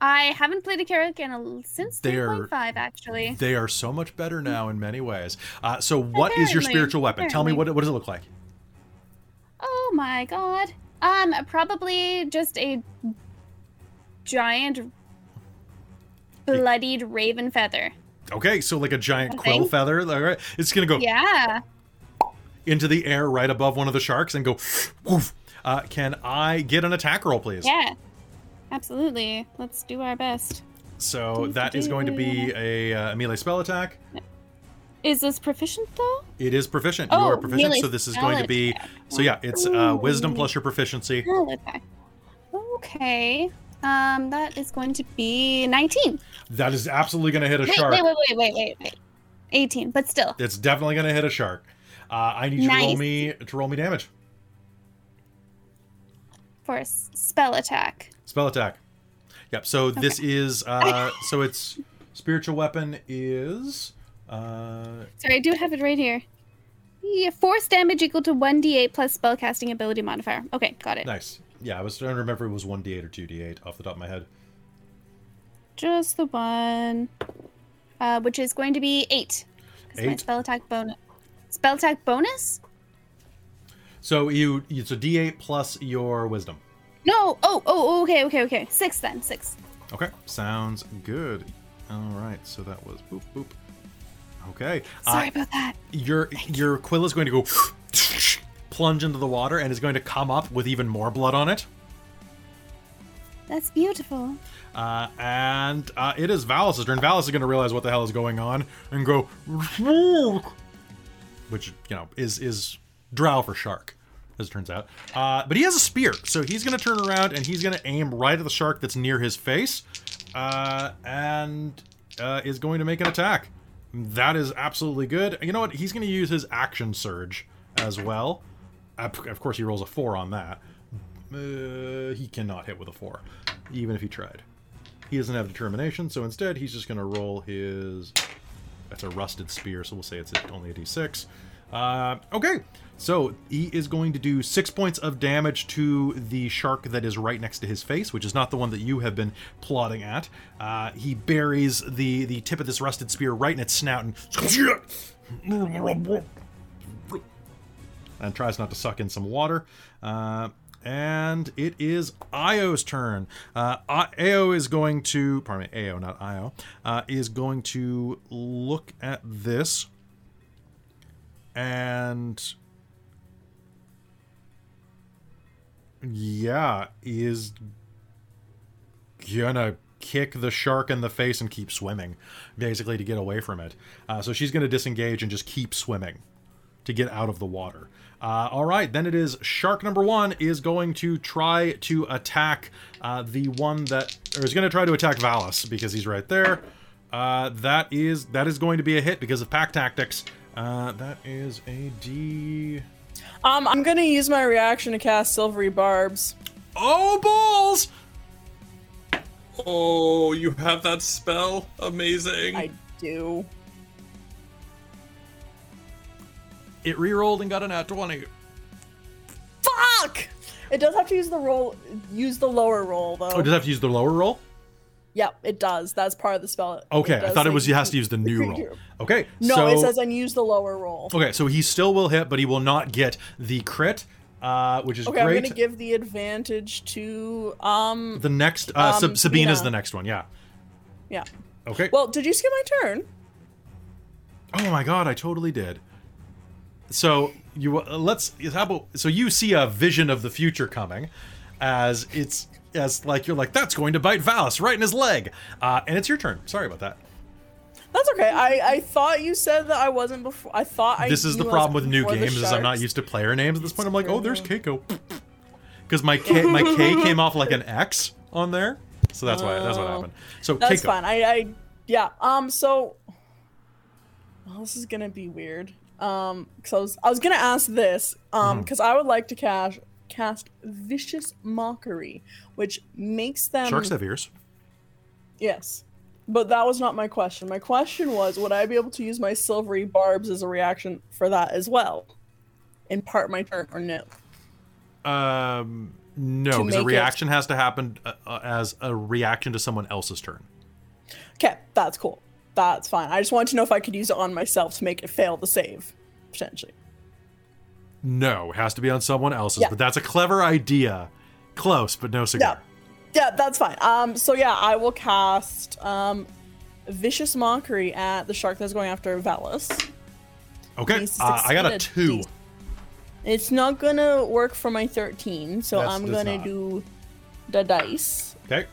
I haven't played a cleric in a, since They are- 3.5 actually. They are so much better now in many ways. Uh, so, what is your spiritual weapon? Tell me what what does it look like? Oh my god. Um, probably just a giant bloodied raven feather. Okay, so like a giant quill feather. All right, it's gonna go Yeah. into the air right above one of the sharks and go. Woof. Uh, can I get an attack roll, please? Yeah. Absolutely. Let's do our best. So that is going to be a uh, melee spell attack. Is this proficient though? It is proficient. You Oh, are proficient, so this is going to be. attack. So yeah, it's uh, wisdom plus your proficiency. Spell attack. Okay. Um, that is going to be 19. That is absolutely going to hit a Wait, shark. wait, wait, wait, wait, wait, wait. 18, but still. It's definitely going to hit a shark. Uh, I need you to roll me to roll me damage. For a spell attack. Spell attack. Yep. So this is uh so its spiritual weapon is uh Sorry, I do have it right here. Yeah, force damage equal to 1d8 plus spellcasting ability modifier. Okay, got it. Nice. Yeah, I was trying to remember if it was 1d8 or 2d8 off the top of my head. Just the one. Uh, which is going to be 8. 'Cause my Eight. spell attack bonus. Spell attack bonus? So you it's a d8 plus your wisdom. No. Oh, oh, oh, okay, okay, okay. 6 then. 6. Okay, sounds good. All right, so that was boop boop. Okay, Sorry uh, about that. your your quill is going to go plunge into the water and is going to come up with even more blood on it. That's beautiful. Uh, and uh, it is Valas' turn. Valas is going to realize what the hell is going on and go, which you know is is drow for shark, as it turns out. Uh, but he has a spear, so he's going to turn around and he's going to aim right at the shark that's near his face, uh, and uh, is going to make an attack. That is absolutely good. You know what? He's going to use his action surge as well. Of course, he rolls a four on that. Uh, he cannot hit with a four, even if he tried. He doesn't have determination, so instead he's just going to roll his. That's a rusted spear, so we'll say it's only a d6. Uh, okay, so he is going to do six points of damage to the shark that is right next to his face, which is not the one that you have been plotting at. Uh, he buries the the tip of this rusted spear right in its snout and and tries not to suck in some water. Uh, and it is Io's turn. Uh, I- Ao is going to, pardon me, Ao, not Io, uh, is going to look at this and yeah, is gonna kick the shark in the face and keep swimming, basically to get away from it. Uh, so she's gonna disengage and just keep swimming to get out of the water. Uh, all right, then it is shark number one is going to try to attack uh, the one that, or is going to try to attack Valas because he's right there. Uh, that is that is going to be a hit because of pack tactics. Uh, that is a D. Um, I'm gonna use my reaction to cast Silvery Barbs. Oh balls! Oh, you have that spell? Amazing. I do. It re-rolled and got an at twenty. Fuck! It does have to use the roll, use the lower roll though. Oh, does have to use the lower roll? Yep, it does. That's part of the spell. Okay, I thought it was you he has to use the new roll. Okay, No, so, it says and use the lower roll. Okay, so he still will hit, but he will not get the crit, uh, which is great. Okay, great. I'm gonna give the advantage to um. the next uh, Sab- um, Sabina's Sabina. the next one. Yeah. Yeah. Okay. Well, did you skip my turn? oh my god, I totally did. So you uh, let's how about so you see a vision of the future coming, as it's as like you're like that's going to bite Valas right in his leg, uh, and it's your turn. Sorry about that. That's okay. I I thought you said that I wasn't before. I thought I. this is the problem with new games is I'm not used to player names at this point. I'm like, oh, there's. Keiko, because my K my K came off like an X on there, so that's why that's what Oh. happened. So That's Keiko, fine. I I yeah. Um. So. Well, this is gonna be weird. Um. Cause I was I was gonna ask this. Mm-hmm. Um. Because I would like to cast cast vicious mockery, which makes them sharks have ears. Yes. But that was not my question. My question was would I be able to use my silvery barbs as a reaction for that as well? In part my turn or no? Um, no, because a make it- reaction has to happen uh, uh, as a reaction to someone else's turn. Okay, that's cool. That's fine. I just wanted to know if I could use it on myself to make it fail the save, potentially. No, it has to be on someone else's. Yeah. But that's a clever idea. Close, but no cigar. Yeah, that's fine. Um, so yeah, I will cast um, vicious mockery at the shark that's going after Valas. Okay, uh, I got a two. It's not gonna work for my thirteen, so That's- I'm gonna not. do the dice. Okay,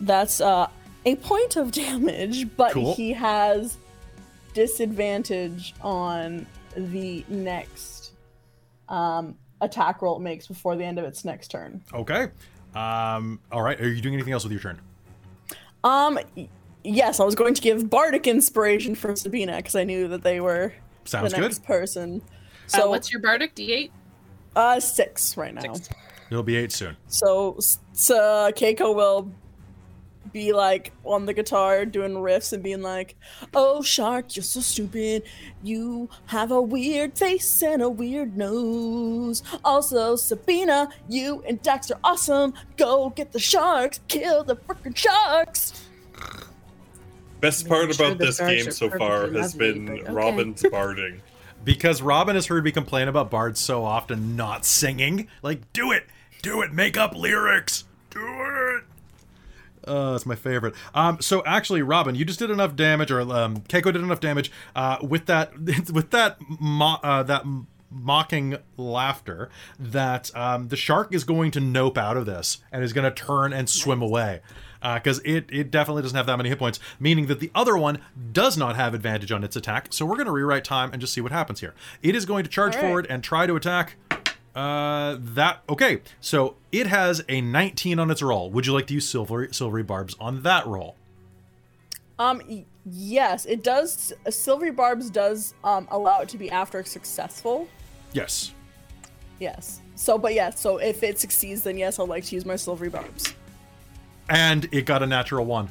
That's uh, a point of damage, but Cool. he has disadvantage on the next um, attack roll it makes before the end of its next turn. okay. Um, all right. Are you doing anything else with your turn? Um, yes, I was going to give bardic inspiration for Sabina because I knew that they were Sounds the good. next person. So So what's your bardic? D8? uh six right now. Six. It'll be eight soon. So, so Keiko will be like on the guitar doing riffs and being like, "Oh shark, you're so stupid. You have a weird face and a weird nose. Also, Sabina, you and Dex are awesome. Go get the sharks. Kill the freaking sharks." Best part sure about this game so far perfectly has been okay. Robin's barding. Because Robin has heard me complain about bards so often not singing. Like, do it! Do it! Make up lyrics! Do it! Uh, that's my favorite. Um, so actually, Robin, you just did enough damage, or um, Keiko did enough damage uh, with that with that mo- uh, that mocking laughter that um, the shark is going to nope out of this and is going to turn and swim away Uh because it it definitely doesn't have that many hit points, meaning that the other one does not have advantage on its attack. So we're going to rewrite time and just see what happens here. It is going to charge right. forward and try to attack. Uh, that okay. So it has a 19 on its roll. Would you like to use silvery silvery barbs on that roll? Um, yes, it does. Silvery Barbs does um allow it to be after successful. Yes. Yes. So, but yes. So if it succeeds, then yes, I'd like to use my Silvery Barbs. And it got a natural one.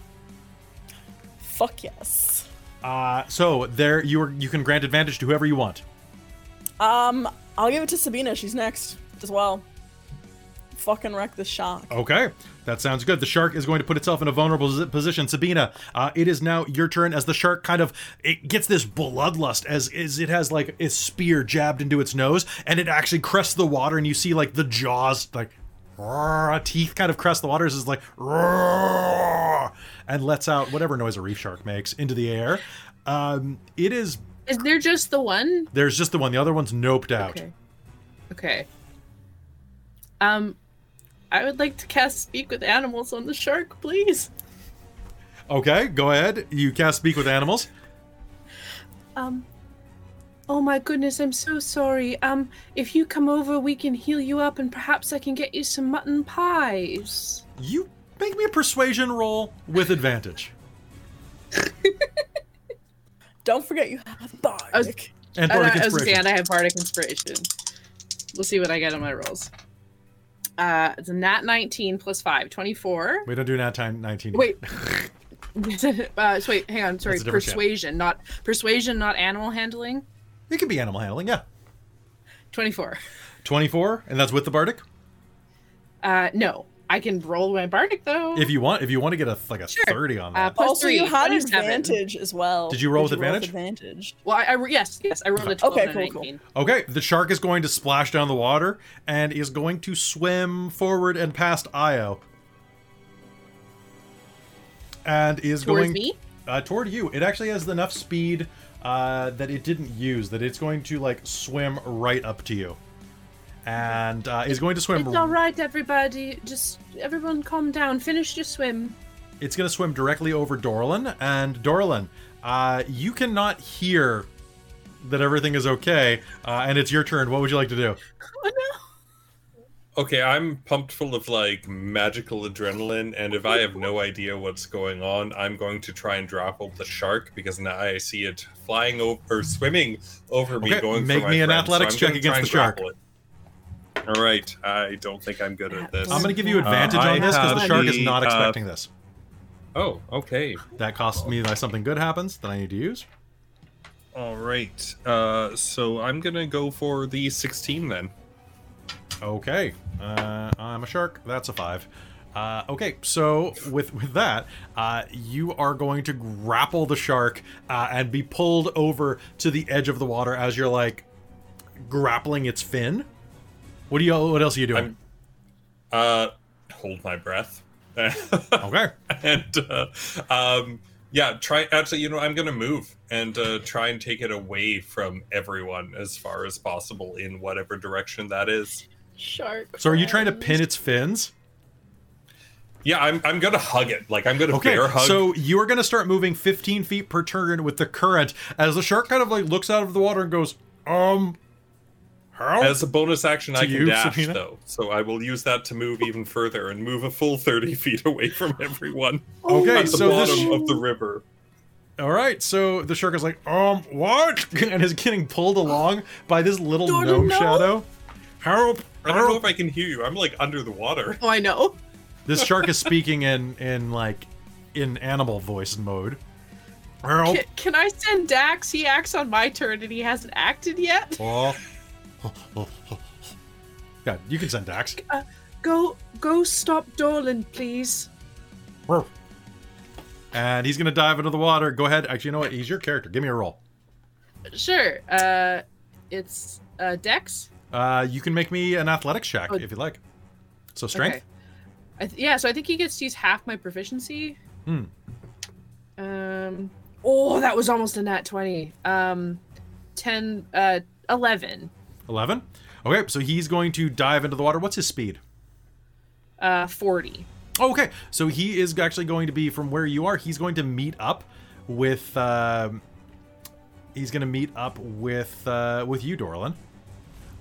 Fuck yes. Uh, so there you are. You can grant advantage to whoever you want. Um, I'll give it to Sabina. She's next as well. Fucking wreck the shark. Okay, that sounds good. The shark is going to put itself in a vulnerable position. Sabina, uh, it is now your turn as the shark kind of it gets this bloodlust as, as it has like a spear jabbed into its nose, and it actually crests the water, and you see like the jaws like teeth kind of crest the waters is like and lets out whatever noise a reef shark makes into the air. Um, it is Is there just the one? there's just the one. The other one's noped out. Okay. Okay. Um, I would like to cast Speak with Animals on the shark, please. Okay, go ahead. You cast speak with animals. Um. Oh my goodness, I'm so sorry. Um, if you come over, we can heal you up, and perhaps I can get you some mutton pies. You make me a persuasion roll with advantage. Don't forget you have Bardic. And I, I bardic was gonna inspiration. and I have bardic inspiration. We'll see what I get on my rolls. Uh, it's a nat 19 plus 5, 24. We don't do nat time 19. Wait. uh, so wait, hang on. Sorry, That's a persuasion, not persuasion, not animal handling. It could be animal handling, yeah. 24. 24, and that's with the bardic. Uh, no, I can roll my bardic though. If you want, if you want to get a like a Sure. 30 on Uh, that. plus also, three, you had 27. advantage as well. Did you roll Did with advantage? advantage? well, I, I yes, yes, I rolled a 12 Okay, and a cool, cool. okay, the shark is going to splash down the water and is going to swim forward and past Io. And is going. Towards going me? uh, toward you. It actually has enough speed uh, that it didn't use. That it's going to like swim right up to you, and uh, is going to swim. It's all right, everybody. Just everyone, calm down. Finish your swim. It's going to swim directly over Dorlin, and Dorlin, uh, you cannot hear that everything is okay, uh, and it's your turn. What would you like to do? Oh no! Okay, I'm pumped full of like magical adrenaline, and if I have no idea what's going on, I'm going to try and grapple the shark because now I see it flying over or swimming over me, Okay, going make for my me an friend, athletics so check against the shark. it. All right, I don't think I'm good at this. I'm going to give you advantage Uh, on this because the I shark is not the, uh, expecting this. Oh, okay. That costs me that something good happens that I need to use. All right. Uh, so I'm gonna go for the 16 then. Okay, uh, I'm a shark. That's a five. Uh, okay, so with with that, uh, you are going to grapple the shark uh, and be pulled over to the edge of the water as you're like grappling its fin. What do you? What else are you doing? Uh, hold my breath. okay. and uh, um, yeah, try. Actually, you know, I'm gonna move and uh, try and take it away from everyone as far as possible in whatever direction that is. Shark. So are you trying to pin its fins? Yeah, I'm. I'm gonna hug it. Like I'm gonna Okay, bear hug. so you are going to start moving 15 feet per turn with the current as the shark kind of like looks out of the water and goes, um, how? as a bonus action, I can you, dash Sabina? though, so I will use that to move even further and move a full 30 feet away from everyone okay, at the so bottom this. of the river. All right, so the shark is like, um, what? and is getting pulled along by this little Don't gnome know. shadow. Help! I don't know Help! if I can hear you. I'm like under the water. Oh, I know. This shark is speaking in in like in animal voice mode. Help! Can, can I send Dax? He acts on my turn and he hasn't acted yet. Oh. Yeah, you can send Dax. Go, go, stop Dorlin, please. And he's gonna dive into the water. Go ahead. Actually, you know what? He's your character. Give me a roll. Sure. Uh, it's uh Dex. Uh, you can make me an athletics check Oh. if you'd like. So strength. Okay. I th- yeah, so I think he gets to use half my proficiency. Hmm. Um. Oh, that was almost a nat twenty. Um, ten. Uh, eleven. Eleven. Okay, so he's going to dive into the water. What's his speed? Uh, forty. Oh, okay, so he is actually going to be from where you are. He's going to meet up with. um he's going to meet up with uh, with you, Dorlin.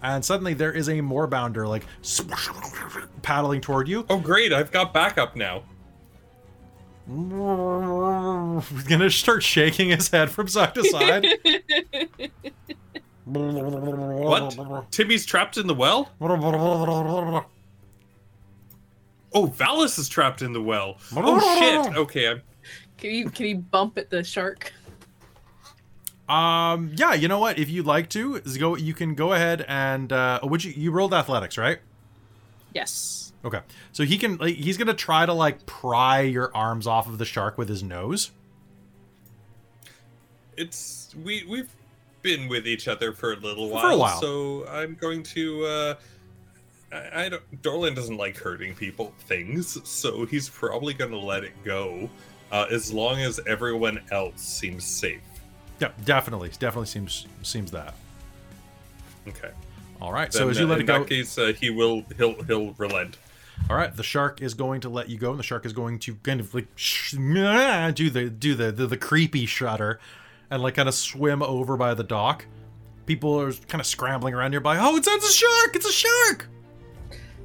And suddenly there is a moorbounder like paddling toward you. Oh, great! I've got backup now. He's gonna start shaking his head from side to side. What? Timmy's trapped in the well? Oh, Valas is trapped in the well. Oh shit! Okay, I'm. Can you can you bump at the shark? Um, yeah, you know what? If you'd like to, is go. You can go ahead and uh, would you? You rolled athletics, right? Yes. Okay, so he can. Like, he's gonna try to like pry your arms off of the shark with his nose. It's we we've been with each other for a little while. For a while. So I'm going to. uh I, I don't. Dorlin doesn't like hurting people things, so he's probably going to let it go, uh, as long as everyone else seems safe. Yeah, definitely, definitely seems seems that. Okay. All right, Then, so as you let in it go, that case, uh, he will he'll he'll relent. all right, the shark is going to let you go, and the shark is going to kind of like sh- do the do the the, the creepy shudder, and like kind of swim over by the dock. People are kind of scrambling around nearby. Oh, it's, it's a shark! It's a shark!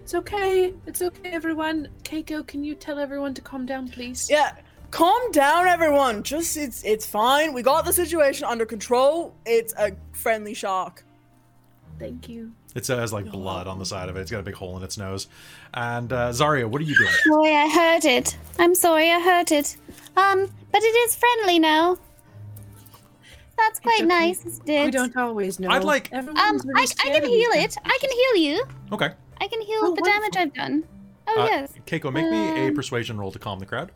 It's okay. It's okay, everyone. Keiko, can you tell everyone to calm down, please? Yeah, calm down, everyone. Just it's it's fine. We got the situation under control. It's a friendly shark. Thank you. It has like blood on the side of it. It's got a big hole in its nose. And uh, Zarya, what are you doing? Boy, I hurt it. I'm sorry I hurt it. Um, but it is friendly now. That's quite okay. nice, isn't it? We don't always know. I'd like- Um, really I, I can heal it. I can heal you. Okay. I can heal Oh, the damage. I've done. Oh Uh, yes. Keiko, make me a Um, persuasion roll to calm the crowd.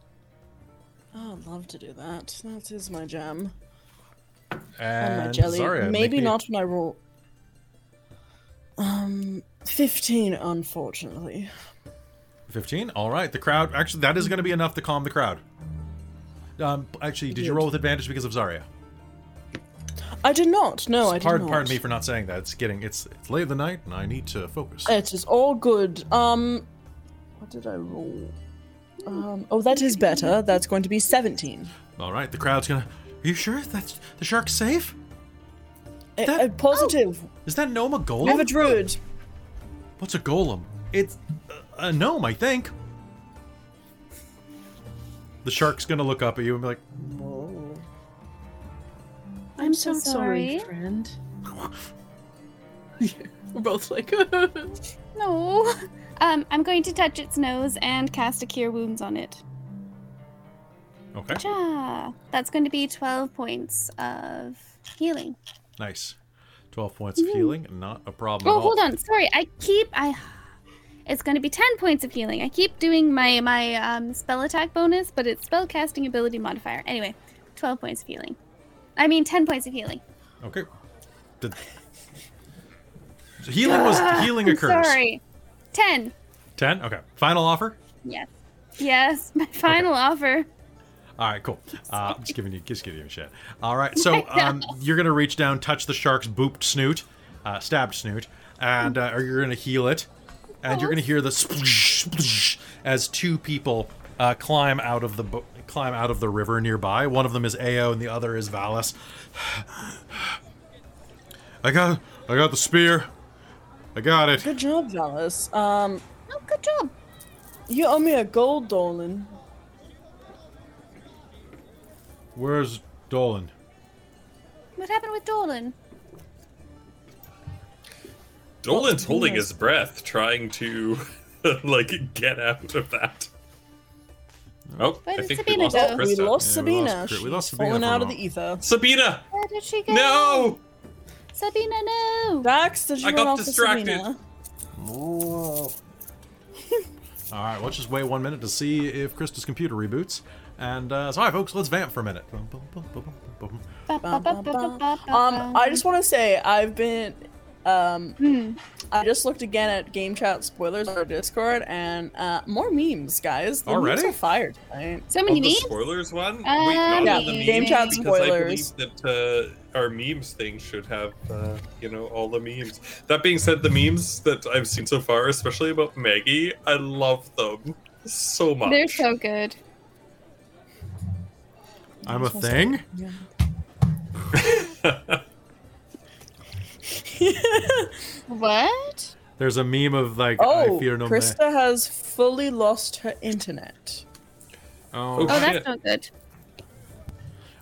Oh, I'd love to do that. That is my jam. And And my jelly. Zarya, Maybe me- not when I roll. Um, fifteen, unfortunately. 15. All right. The crowd. Actually, that is going to be enough to calm the crowd. Um, actually, did you roll with advantage because of Zarya? I did not. No, I did pardon, not. pardon me for not saying that. It's getting it's it's late in the night and I need to focus. It is all good. Um, what did I roll? Um, oh, that is better. That's going to be seventeen. All right. The crowd's gonna. Are you sure that's the shark's safe? A- That- a positive. Is that gnome a golem? I have a druid. What's a golem? It's a, a gnome, I think. The shark's gonna look up at you and be like, I'm so so sorry, sorry. friend. We're both like, No. Um, I'm going to touch its nose and cast a cure wounds on it. "Okay, Cha. That's going to be 12 points of healing. nice, twelve points of healing, not a problem." Oh, at all. hold on. Sorry. I keep I It's going to be 10 points of healing. I keep doing my my um, spell attack bonus, but it's spell casting ability modifier. Anyway, 12 points of healing. I mean 10 points of healing. Okay. So healing was healing I'm occurs. Sorry. 10. Ten. Okay. Final offer. Yes. Yes, my final offer. All right, cool. Uh, I'm just giving you, just giving you a shit. All right, so um, you're gonna reach down, touch the shark's booped snoot, uh, stabbed snoot, and uh, or you're gonna heal it, and you're gonna hear the splash, splash as two people uh, climb out of the bo- climb out of the river nearby. One of them is Ao, and the other is Valas. I got, I got the spear. I got it. Good job, Valas. Um, Oh, good job. you owe me a gold, Dolan. Where's Dolan? What happened with Dolan? Dolan's holding his breath, trying to like get out of that. Oh, Where I did think Sabina we lost go? We Krista. lost Yeah, we Sabina. lost Kri- we She's lost Sabina fallen for a out of the moment. ether. Sabina! Where did she go? No! Sabina, no. Dax, did you I run got off with distracted. Sabina? All right, let's just wait one minute to see if Krista's computer reboots. And uh, so, all right, folks, let's vamp for a minute. Bum, bum, bum, bum, bum, bum. Um, I just want to say I've been, um, Hmm. I just looked again at game chat spoilers on our Discord and uh, more memes, guys. The Already? Memes are fired tonight. So many the memes. spoilers one? Wait, Uh, not Yeah, on the game memes, chat because spoilers. I believe that uh, our memes thing should have, uh, you know, all the memes. That being said, the memes that I've seen so far, especially about Maggie, I love them so much. They're so good. I'm a thing? What? There's a meme of like, Oh, I fear no man. Krista has fully lost her internet. Oh, Oh, that's not good.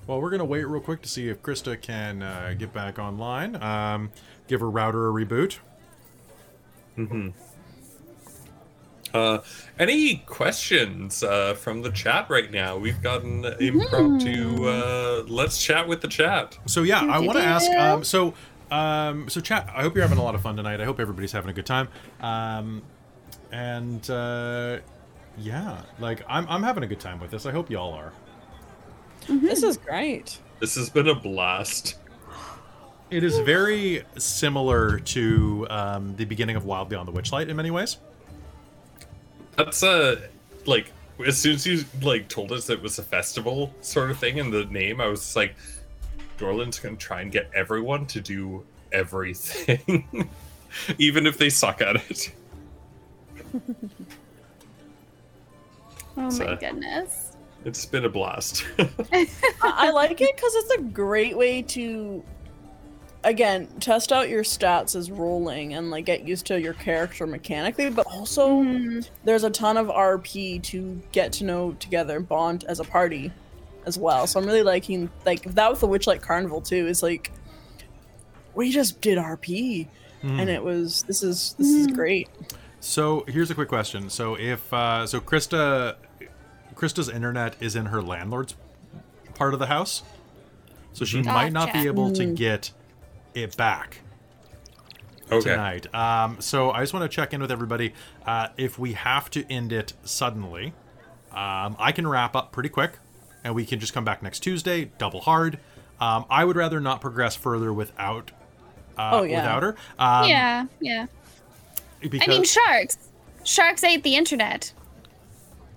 Well, we're gonna wait real quick to see if Krista can uh, get back online. Um, give her router a reboot. Mm-hmm. Uh, any questions uh, from the chat right now? We've got an impromptu. Uh, let's chat with the chat. So yeah, I want to ask. Um, so, um, so chat. I hope you're having a lot of fun tonight. I hope everybody's having a good time. Um, and uh, yeah, like I'm, I'm having a good time with this. I hope y'all are. This is great. This has been a blast. It is very similar to um, the beginning of Wild Beyond the Witchlight in many ways. That's uh like as soon as you like told us it was a festival sort of thing and the name, I was like, Dorlin's gonna try and get everyone to do everything, even if they suck at it. Oh So- my goodness. It's been a blast. I, I like it because it's a great way to, again, test out your stats as rolling and like get used to your character mechanically, but also Mhm. there's a ton of RP to get to know together bond as a party as well. So I'm really liking like that with the Witchlight Carnival too. Is like we just did RP and it was this is this is great. So here's a quick question. So if uh, so, Krista, Krista's internet is in her landlord's part of the house, so she might not be Gotcha. able to get it back okay. tonight. Um, so I just want to check in with everybody. Uh, if we have to end it suddenly, um, I can wrap up pretty quick, and we can just come back next Tuesday, double hard. Um, I would rather not progress further without. Uh, Oh, yeah. Without her. Um, yeah, yeah. Because, I mean, sharks. Sharks ate the internet.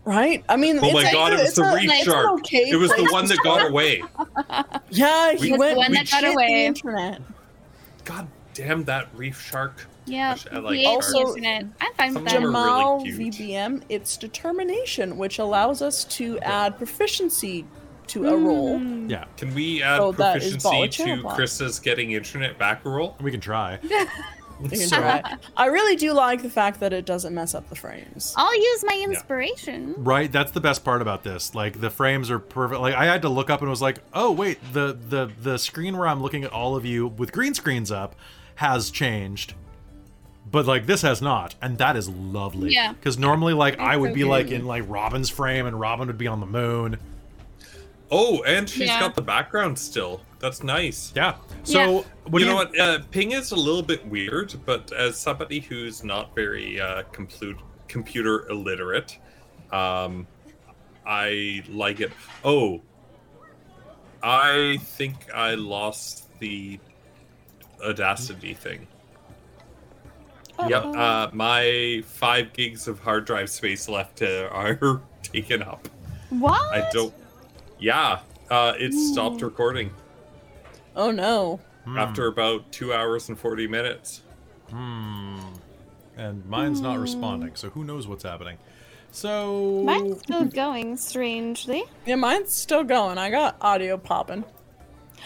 Right? I mean, Oh it's my a- god, it was the a- reef it's an shark. okay it was the one that got away. Yeah, he We- went. the one we that got shit the away. internet. God damn that reef shark. Yeah, I like he ate sharks. the Also, internet. I'm fine with some of them that. are really Jamal. VBM, it's determination, which allows us to add proficiency to a roll. Mm. yeah, Can we add that is proficiency to Chris's getting internet back roll? we can try. You can try. I really do like the fact that it doesn't mess up the frames. I'll use my inspiration. Right, that's the best part about this. Like the frames are perfect. Like I had to look up and was like, "Oh wait, the the the screen where I'm looking at all of you with green screens up has changed." But like this has not, and that is lovely. Yeah. Because normally, like I would be like in like Robin's frame, and Robin would be on the moon. Oh, and she's Yeah. got the background still. That's nice. Yeah. So Yeah. what do you know what? Uh, ping is a little bit weird, but as somebody who's not very uh, compute, computer illiterate, um, I like it. Oh, I think I lost the Audacity thing. Yep, Uh-oh. uh, my five gigs of hard drive space left uh, are taken up. what? I don't. Yeah, uh, it stopped recording Oh no. Hmm. after about two hours and forty minutes. Hmm. And mine's not responding, so who knows what's happening. So Mine's still going, strangely. Yeah, mine's still going. I got audio popping.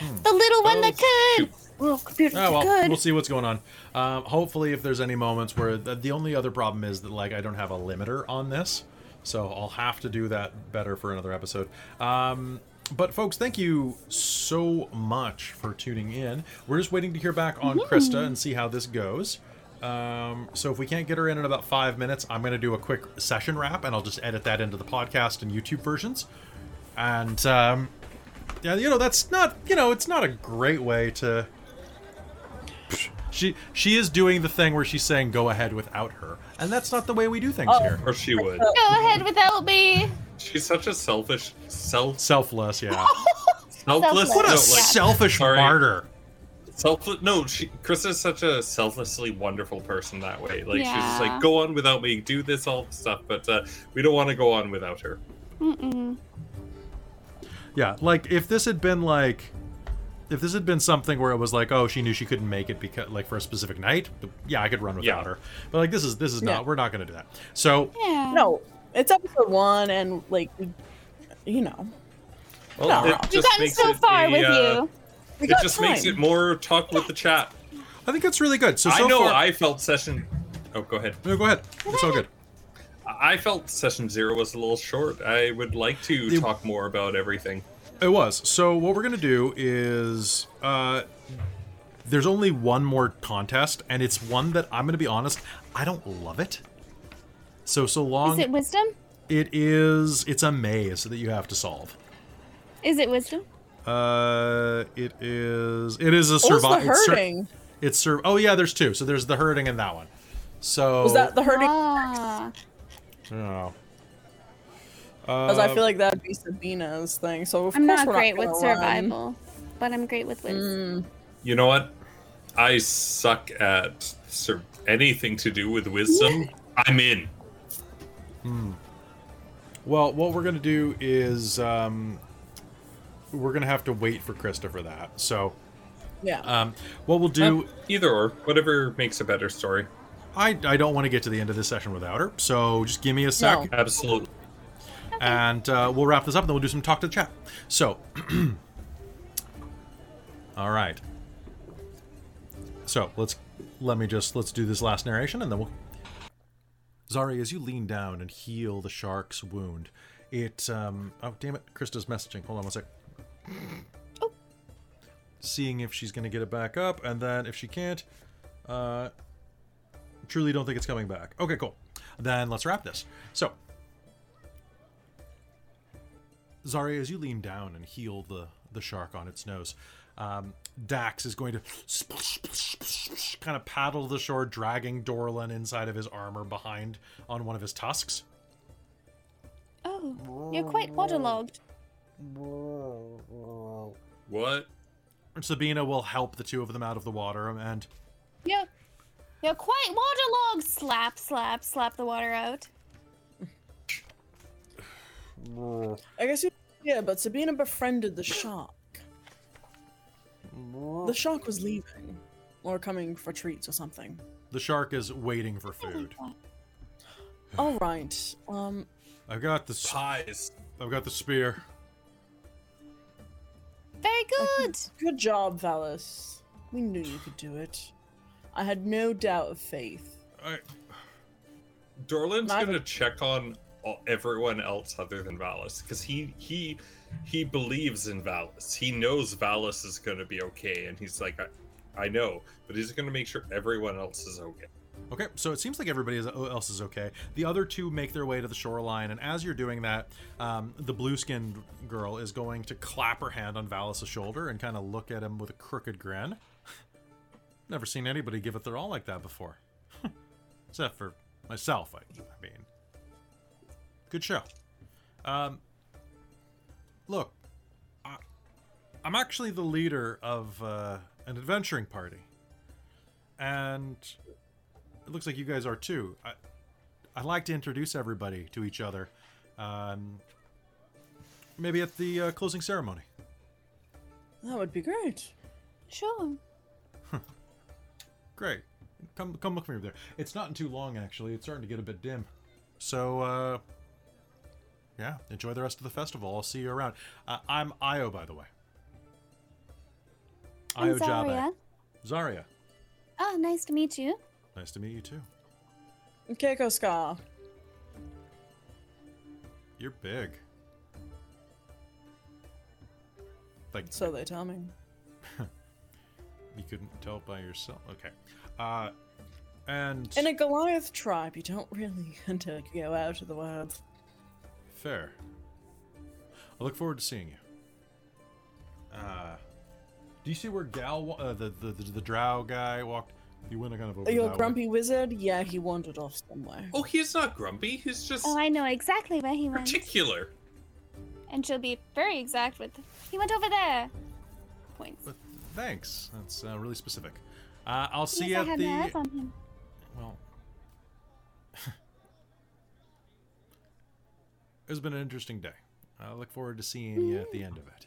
The little one Oh, that could. shoot. Little computer Oh well, that we'll see what's going on. Um, hopefully, if there's any moments where the, the only other problem is that like I don't have a limiter on this, so I'll have to do that better for another episode. Um, but folks, thank you so much for tuning in. We're just waiting to hear back on Krista and see how this goes. Um, so if we can't get her in in about five minutes, I'm going to do a quick session wrap, and I'll just edit that into the podcast and YouTube versions. And um, yeah, you know that's not you know it's not a great way to. She she is doing the thing where she's saying go ahead without her, and that's not the way we do things Oh. here. Or she would. Go ahead without me. She's such a selfish, self, Selfless, yeah. selfless. What What a no, like, selfish sorry. martyr. selfless. No, she. Chris is such a selflessly wonderful person that way. Like she's just like, go on without me, do this all stuff, but uh, we don't want to go on without her. Mm-mm. Yeah, like if this had been like if this had been something where it was like, oh, she knew she couldn't make it because like for a specific night, yeah, I could run without Yeah. her. But like this is this is Yeah. not we're not going to do that. So, Yeah. No, it's episode one, and like, you know, Well, No. it We've gotten makes so far a, with uh, you. we It just time. makes it more talk with the chat. I think that's really good. So I know far, I felt session. Oh, go ahead. No, go ahead. It's all good. I felt session zero was a little short. I would like to The- talk more about everything. It was. So what we're gonna do is uh there's only one more contest, and it's one that I'm gonna be honest, I don't love it. So so long Is it wisdom? it is it's a maze that you have to solve. Is it wisdom? Uh it is it is a What was the survival herding? it's sur- oh yeah, there's two. So there's the herding and that one. So Was that the herding? Ah. Oh. Because I Uh, feel like that'd be Sabina's thing. So of I'm course not we're great with gonna run. survival, but I'm great with wisdom. Mm, You know what? I suck at sur- anything to do with wisdom. I'm in. Hmm. Well, what we're gonna do is um, we're gonna have to wait for Krista for that. So, yeah. um, what we'll do, Either or, whatever makes a better story. I I don't want to get to the end of this session without her. So just give me a sec, No. Absolutely. And uh, we'll wrap this up, and then we'll do some talk to the chat. So, all right. So let's let me just let's do this last narration, and then we'll. Zari, as you lean down and heal the shark's wound, it um oh damn it, Krista's messaging. Hold on one sec. Oh. Seeing if she's gonna get it back up, and then if she can't, uh truly don't think it's coming back. Okay, cool. Then let's wrap this. So Zari, as you lean down and heal the the shark on its nose, um, Dax is going to kind of paddle the shore, dragging Dorlin inside of his armor behind on one of his tusks. Oh, you're quite waterlogged. What? Sabina will help the two of them out of the water, and You're, you're quite waterlogged. Slap, slap, slap the water out. I guess you. Yeah, but Sabina befriended the shark. The shark was leaving, or coming for treats or something. the shark is waiting for food. All right. Um. I've got the s- Pies. I've got the spear. Very good. Good job, Valas. We knew you could do it. I had no doubt of faith. I, Dorlin's Neither- gonna check on everyone else other than Valas because he he he believes in Valas. He knows Valas is gonna be okay, and he's like, I, I know, but he's gonna make sure everyone else is okay. Okay, so it seems like everybody else is okay. The other two make their way to the shoreline, and as you're doing that, um, the blue-skinned girl is going to clap her hand on Valas' shoulder and kind of look at him with a crooked grin. Never seen anybody give it their all like that before, except for myself. I, I mean, good show. Um, look, I, I'm actually the leader of uh, an adventuring party, and it looks like you guys are too. I, I'd like to introduce everybody to each other. Um, maybe at the uh, closing ceremony. That would be great. Sure. Great. Come, come look for me over there. It's not in too long, actually. It's starting to get a bit dim. So, uh, yeah, enjoy the rest of the festival. I'll see you around. Uh, I'm Io, by the way. I'm Io Zarya. Jabe. Zarya. Oh, nice to meet you. Nice to meet you too. Keiko Ska. You're big. Like So they tell me. You couldn't tell by yourself. Okay. Uh, And In a Goliath tribe, you don't really get to go out to the wilds. Fair. I look forward to seeing you. Uh, do you see where Gal, uh, the, the the the Drow guy walked? He went kind of over Your that way. grumpy wizard? Yeah, he wandered off somewhere. Oh, he's not grumpy. He's just Oh, I know exactly where he went. particular. And she'll be very exact with. He went over there. Points. But thanks. That's uh, really specific. Uh, I'll see yes, I you had at my eyes the. on him. Well, it's been an interesting day. I look forward to seeing you at the end of it.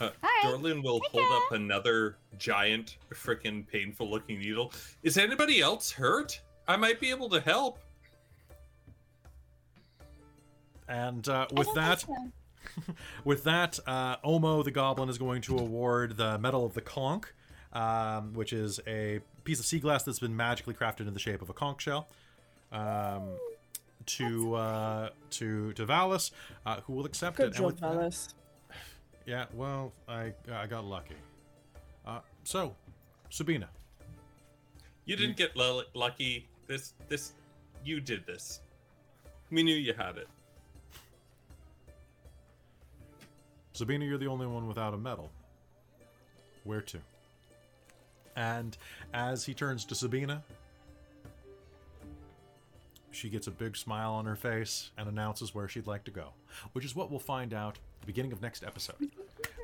Uh, right. Dorlin will hold up another giant, freaking painful looking needle. Is anybody else hurt? I might be able to help. And uh, with that, so. with that, uh, Omo the Goblin is going to award the Medal of the Conch, um, which is a piece of sea glass that's been magically crafted in the shape of a conch shell, um, to uh, to to Valas, uh, who will accept Good it. And job, with that- Yeah, well, I I got lucky. Uh, so, Sabina, You didn't get l- lucky. This, this, you did this. We knew you had it. Sabina, you're the only one without a medal. Where to? And as he turns to Sabina, she gets a big smile on her face and announces where she'd like to go, which is what we'll find out at the beginning of next episode.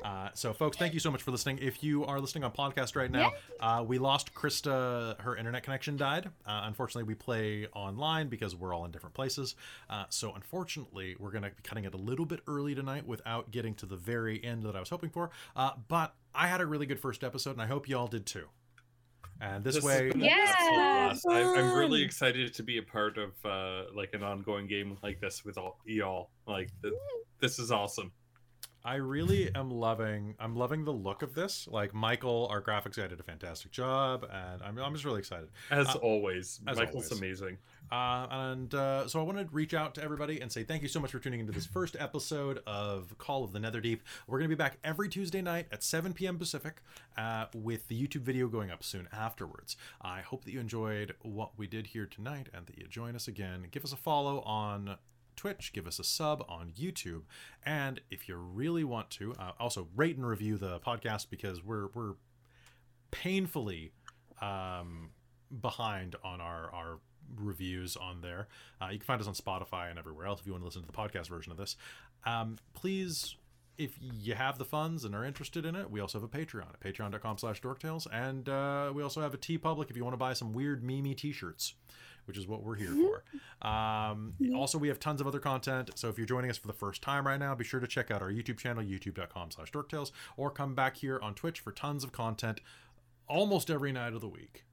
Uh, so, folks, thank you so much for listening. If you are listening on podcast right now, uh, we lost Krista. Her internet connection died. Uh, unfortunately, we play online because we're all in different places. Uh, so, unfortunately, we're going to be cutting it a little bit early tonight without getting to the very end that I was hoping for. Uh, but I had a really good first episode, and I hope you all did too. And this, This way, has been Yeah. an. I, I'm really excited to be a part of uh, like an ongoing game like this with all y'all. Like th- this is awesome. I really am loving. I'm loving the look of this. Like Michael, our graphics guy, did a fantastic job, and I'm, I'm just really excited. As Uh, always, as Michael's always. amazing. Uh, and uh, so I wanted to reach out to everybody and say thank you so much for tuning into this first episode of Call of the Netherdeep. We're going to be back every Tuesday night at 7 p.m. Pacific uh, with the YouTube video going up soon afterwards. I hope that you enjoyed what we did here tonight and that you join us again. Give us a follow on Twitch, give us a sub on YouTube, and if you really want to, uh, also rate and review the podcast because we're we're painfully um, behind on our our reviews on there. Uh, you can find us on Spotify and everywhere else if you want to listen to the podcast version of this. Um, please, if you have the funds and are interested in it, we also have a Patreon at patreon.com slash dorktales. And uh, we also have a TeePublic if you want to buy some weird meme t-shirts, which is what we're here for. Um, Also, we have tons of other content. So if you're joining us for the first time right now, be sure to check out our YouTube channel, youtube.com slash dorktales, or come back here on Twitch for tons of content almost every night of the week.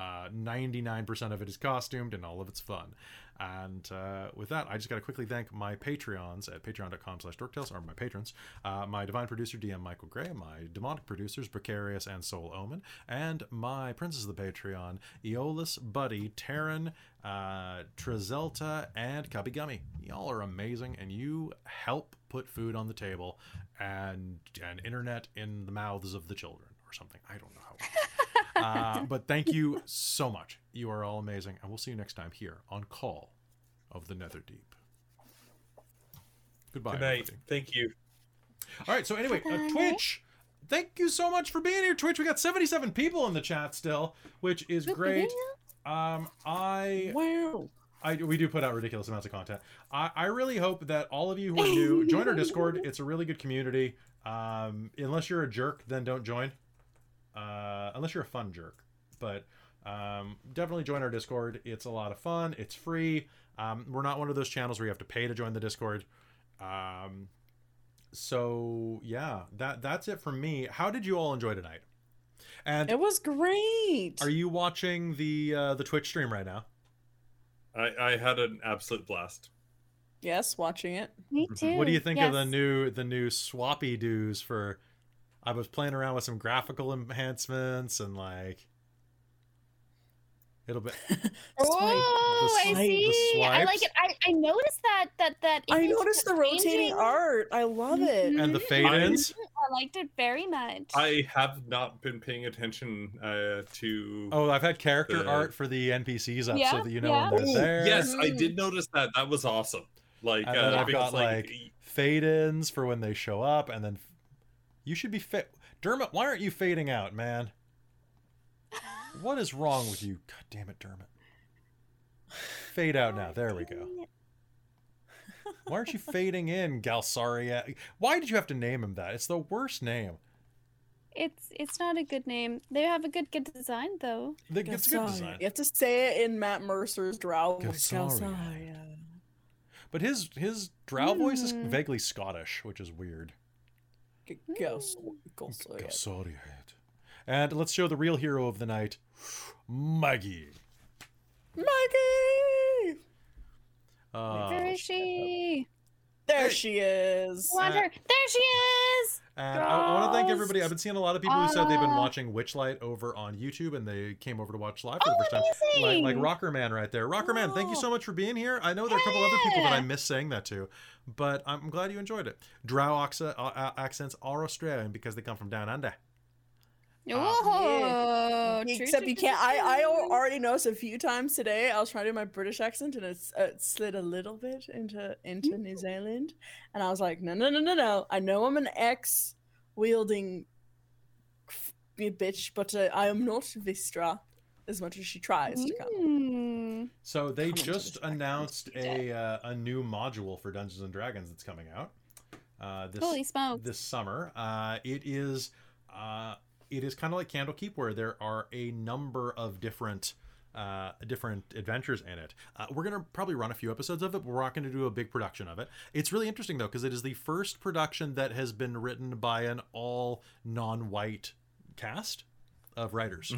Uh, 99% of it is costumed and all of it's fun. And uh, with that, I just got to quickly thank my Patreons at patreon.com slash dorktales, or my patrons, uh, my divine producer, DM Michael Gray, my demonic producers, Precarious and Soul Omen, and my princess of the Patreon, Eolus, Buddy, Taryn, uh, Trezelta, and Cubby Gummy. Y'all are amazing, and you help put food on the table and, and internet in the mouths of the children, or something. I don't know how. Uh, but thank you so much. You are all amazing, and we'll see you next time here on Call of the Netherdeep. Goodbye, Good night. everybody. Thank you. All right. So anyway, uh, Twitch. Thank you so much for being here, Twitch. We got 77 people in the chat still, which is great. Um, I Wow. I, we do put out ridiculous amounts of content. I, I really hope that all of you who are new join our Discord. It's a really good community. Um, unless you're a jerk, then don't join. Uh, unless you're a fun jerk, but um, definitely join our Discord. It's a lot of fun. It's free. Um, we're not one of those channels where you have to pay to join the Discord. Um, so yeah, that that's it from me. How did you all enjoy tonight? And It was great. are you watching the uh, the Twitch stream right now? I, I had an absolute blast. yes, watching it. Me too. What do you think of the new the new swappy doos for I was playing around with some graphical enhancements and like it'll be Oh, The I swipe- see. I like it. I, I noticed that that that. I noticed the kept rotating art. I love it. and the fade ins. I liked it very much. I have not been paying attention uh, to. Oh, I've had character The- art for the NPCs up Yeah, so that you know yeah. when they're there. Yes, I did notice that. That was awesome. Like, And uh, then I've got like, fade ins for when they show up, and then f- you should be fit. Dermot, why aren't you fading out, man? What is wrong with you? God damn it, Dermot. Fade out now. There we go. Why aren't you fading in, Galsaria? Why did you have to name him that? It's the worst name. It's it's not a good name. They have a good good design though. The- It's a good Galsaria. design. You have to say it in Matt Mercer's drow. voice. Galsaria. Galsaria. But his his drow voice is Hmm. vaguely Scottish, which is weird. G- Gals- Galsaria. Galsaria. And let's show the real hero of the night, Maggie. Maggie! Uh, Where is she? There she is. Want her? There she is. And I, I want to thank everybody. I've been seeing a lot of people who said they've been Ah. watching Witchlight over on YouTube, and they came over to watch live for the Oh, first time. Like, amazing. like Rocker Man right there. Rocker Man, thank you so much for being here. I know there are a couple other people that I miss saying that to, but I'm glad you enjoyed it. Drow oxa- uh, uh, accents are Australian because they come from down under. Oh, true, Except you can't. I I true. al- already noticed a few times today. I was trying to do my British accent and it's uh, it slid a little bit into into New Zealand, and I was like, no, no, no, no, no. I know I'm an ex wielding bitch, but uh, I am not Vistra. As much as she tries to come. Mm. So they Come just announced a uh, a new module for Dungeons and Dragons that's coming out. Uh, this Holy smokes. this summer. Uh, it is uh, it is kind of like Candlekeep, where there are a number of different uh, different adventures in it. Uh, we're gonna probably run a few episodes of it, but we're not gonna do a big production of it. It's really interesting though, because it is the first production that has been written by an all non-white cast of writers.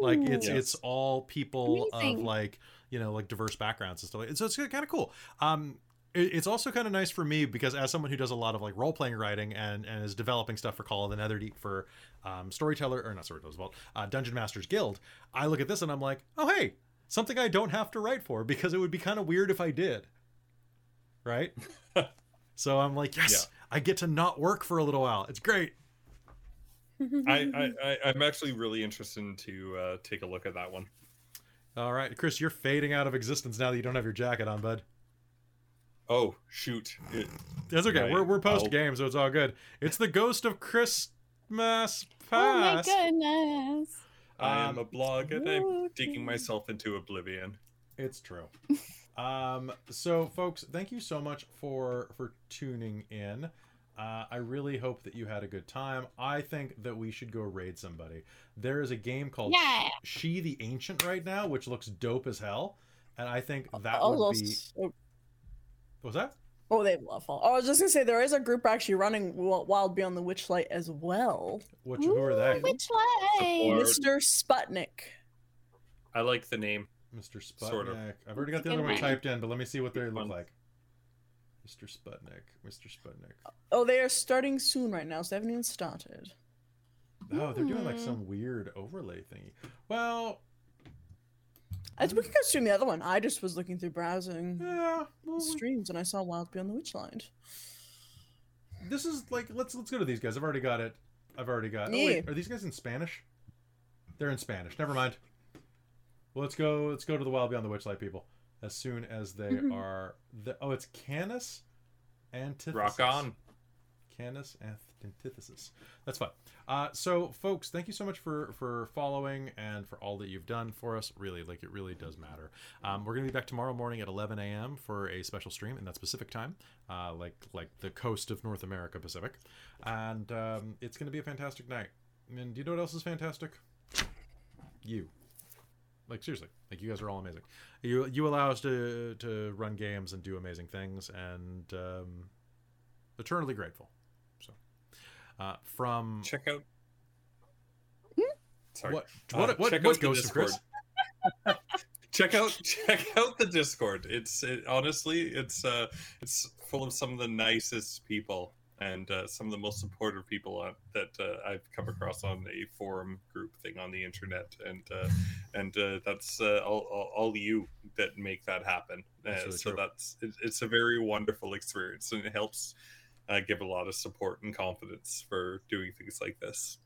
Like it's Yes. it's all people of like you know like diverse backgrounds and stuff. Like, so it's kind of cool. Um, it- it's also kind of nice for me because as someone who does a lot of like role playing writing and, and is developing stuff for Call of the Netherdeep for um, Storyteller or not Storyteller's Vault, uh, Dungeon Masters Guild, I look at this and I'm like, oh hey, something I don't have to write for because it would be kind of weird if I did, right? so I'm like, yes, I get to not work for a little while. It's great. I, I, I, I'm actually really interested to uh, take a look at that one. All right, Chris, you're fading out of existence now that you don't have your jacket on, bud. Oh shoot! It- That's okay. Right. We're we're post I'll- game, so it's all good. It's the ghost of Christmas past. Oh my goodness. I am Um, a blog and I'm digging myself into oblivion. It's true. um, so, folks, thank you so much for for tuning in. Uh, I really hope that you had a good time. I think that we should go raid somebody. There is a game called Yeah. She the Ancient right now, which looks dope as hell, and I think that Oh, would be. those- What was that? oh, they love fall. Oh, I was just gonna say there is a group actually running Wild Beyond the Witchlight as well. Which who are they? Which way? Or- Mr. Sputnik. I like the name. Mr. Sputnik. Sort of. I've already got the other one typed in, but let me see what they look like. Mr. Sputnik. Mr. Sputnik. Oh, they are starting soon right now, so they haven't even started. Oh, they're doing like some weird overlay thingy. Well, I, we could go stream the other one. I just was looking through browsing yeah. Well, we- streams and I saw Wild Beyond the Witchlight. this is like let's let's go to these guys. I've already got it. I've already got. Oh, wait, are these guys in Spanish? They're in Spanish. Never mind. Well, let's go. Let's go to the Wild Beyond the Witchlight people as soon as they Mm-hmm. are. The, oh, it's Canis Antithesis. Rock on. Canis antithesis. That's fine. Uh, so, folks, thank you so much for for following and for all that you've done for us. Really, like it really does matter. Um, we're gonna be back tomorrow morning at 11 a.m. for a special stream in that specific time, uh, like like the coast of North America Pacific, and um, it's gonna be a fantastic night. And do you know what else is fantastic? You. Like seriously, like you guys are all amazing. You you allow us to to run games and do amazing things, and um, eternally grateful. Uh, from Check out. Sorry. what Uh, what what, check what goes to Chris? check out check out the discord it's it, honestly it's uh it's full of some of the nicest people and uh, some of the most supportive people on, that uh, I've come across on a forum group thing on the internet, and uh, and uh, that's uh, all, all, all you that make that happen. That's Uh, really so true. that's it, it's a very wonderful experience, and it helps uh, give a lot of support and confidence for doing things like this.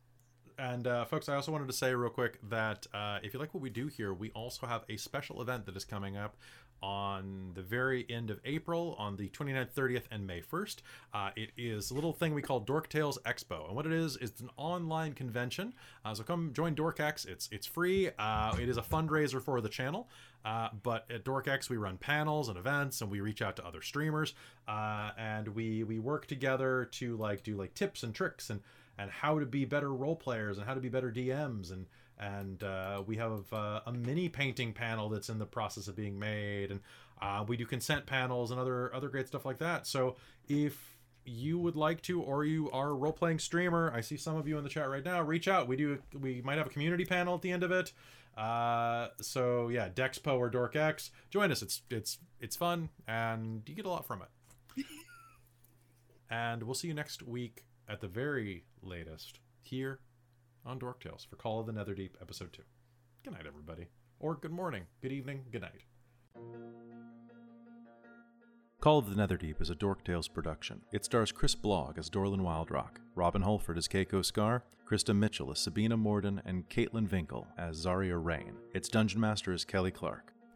And uh, folks, I also wanted to say real quick that uh, if you like what we do here, we also have a special event that is coming up on the very end of April, on the 29th, 30th, and May 1st. Uh, it is a little thing we call Dork Tales Expo, and what it is is it's an online convention. Uh, so come join DorkX. It's it's free. Uh, it is a fundraiser for the channel. Uh, but at DorkX, we run panels and events, and we reach out to other streamers, uh, and we we work together to like do like tips and tricks and and how to be better role players and how to be better DMs and and uh, we have uh, a mini painting panel that's in the process of being made and uh, we do consent panels and other other great stuff like that. So if you would like to or you are a role-playing streamer i see some of you in the chat right now reach out. We do we might have a community panel at the end of it. Uh, so yeah dexpo or dorkx join us. It's it's it's fun and you get a lot from it. And we'll see you next week at the very latest here on Dork Tales for Call of the Netherdeep, Episode 2. Good night, everybody. Or good morning, good evening, good night. Call of the Netherdeep is a Dork Tales production. It stars Chris Blogg as Dorlin Wildrock, Robin Holford as Keiko Scar, Krista Mitchell as Sabina Morden, and Caitlin Vinkel as Zarya Rain. Its Dungeon Master is Kelly Clark.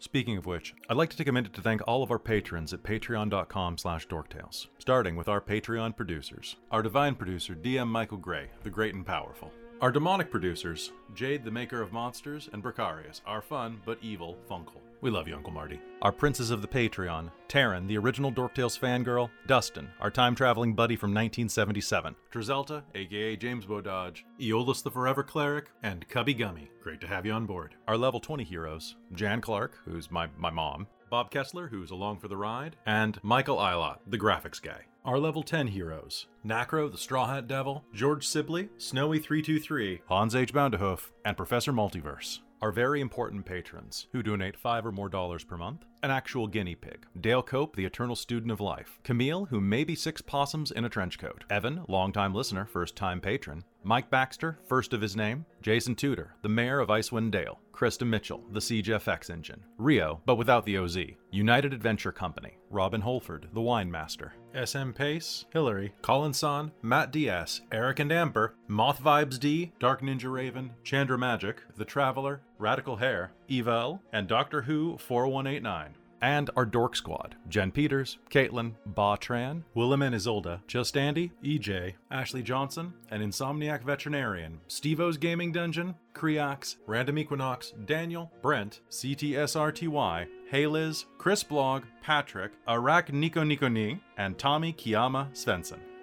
Speaking of which, I'd like to take a minute to thank all of our patrons at patreon.com slash dorktales, starting with our Patreon producers. Our divine producer, DM Michael Gray, the great and powerful. Our demonic producers, Jade, the maker of monsters, and Bricarius, our fun but evil Funkel. We love you, Uncle Marty. Our princes of the Patreon, Taryn, the original Dorktales fangirl, Dustin, our time traveling buddy from 1977, Trizelta, aka James Bododge, Eolus the Forever Cleric, and Cubby Gummy. Great to have you on board. Our level 20 heroes, Jan Clark, who's my, my mom, Bob Kessler, who's along for the ride, and Michael Eilot, the graphics guy. Our level 10 heroes Nacro, the Straw Hat Devil, George Sibley, Snowy323, Hans H. Boundahoof, and Professor Multiverse. Are very important patrons, who donate five or more dollars per month, an actual guinea pig, Dale Cope, the eternal student of life, Camille, who may be six possums in a trench coat, Evan, longtime listener, first time patron, Mike Baxter, first of his name, Jason Tudor, the mayor of Icewind Dale, Krista Mitchell, the Siege FX engine, Rio, but without the OZ, United Adventure Company, Robin Holford, the wine master, SM Pace, Hillary, Colin Son, Matt DS, Eric and Amber, Moth Vibes D, Dark Ninja Raven, Chandra Magic, The Traveler, Radical Hair, Evel, and Doctor Who 4189 and our Dork Squad Jen Peters, Caitlin, Ba Tran, Willem and Isolda, Just Andy, EJ, Ashley Johnson, an Insomniac Veterinarian, Stevo's Gaming Dungeon, Creox, Random Equinox, Daniel, Brent, CTSRTY, Hey Liz, Chris Blog, Patrick, Arak Nico Nico Ni, and Tommy Kiyama Svensson.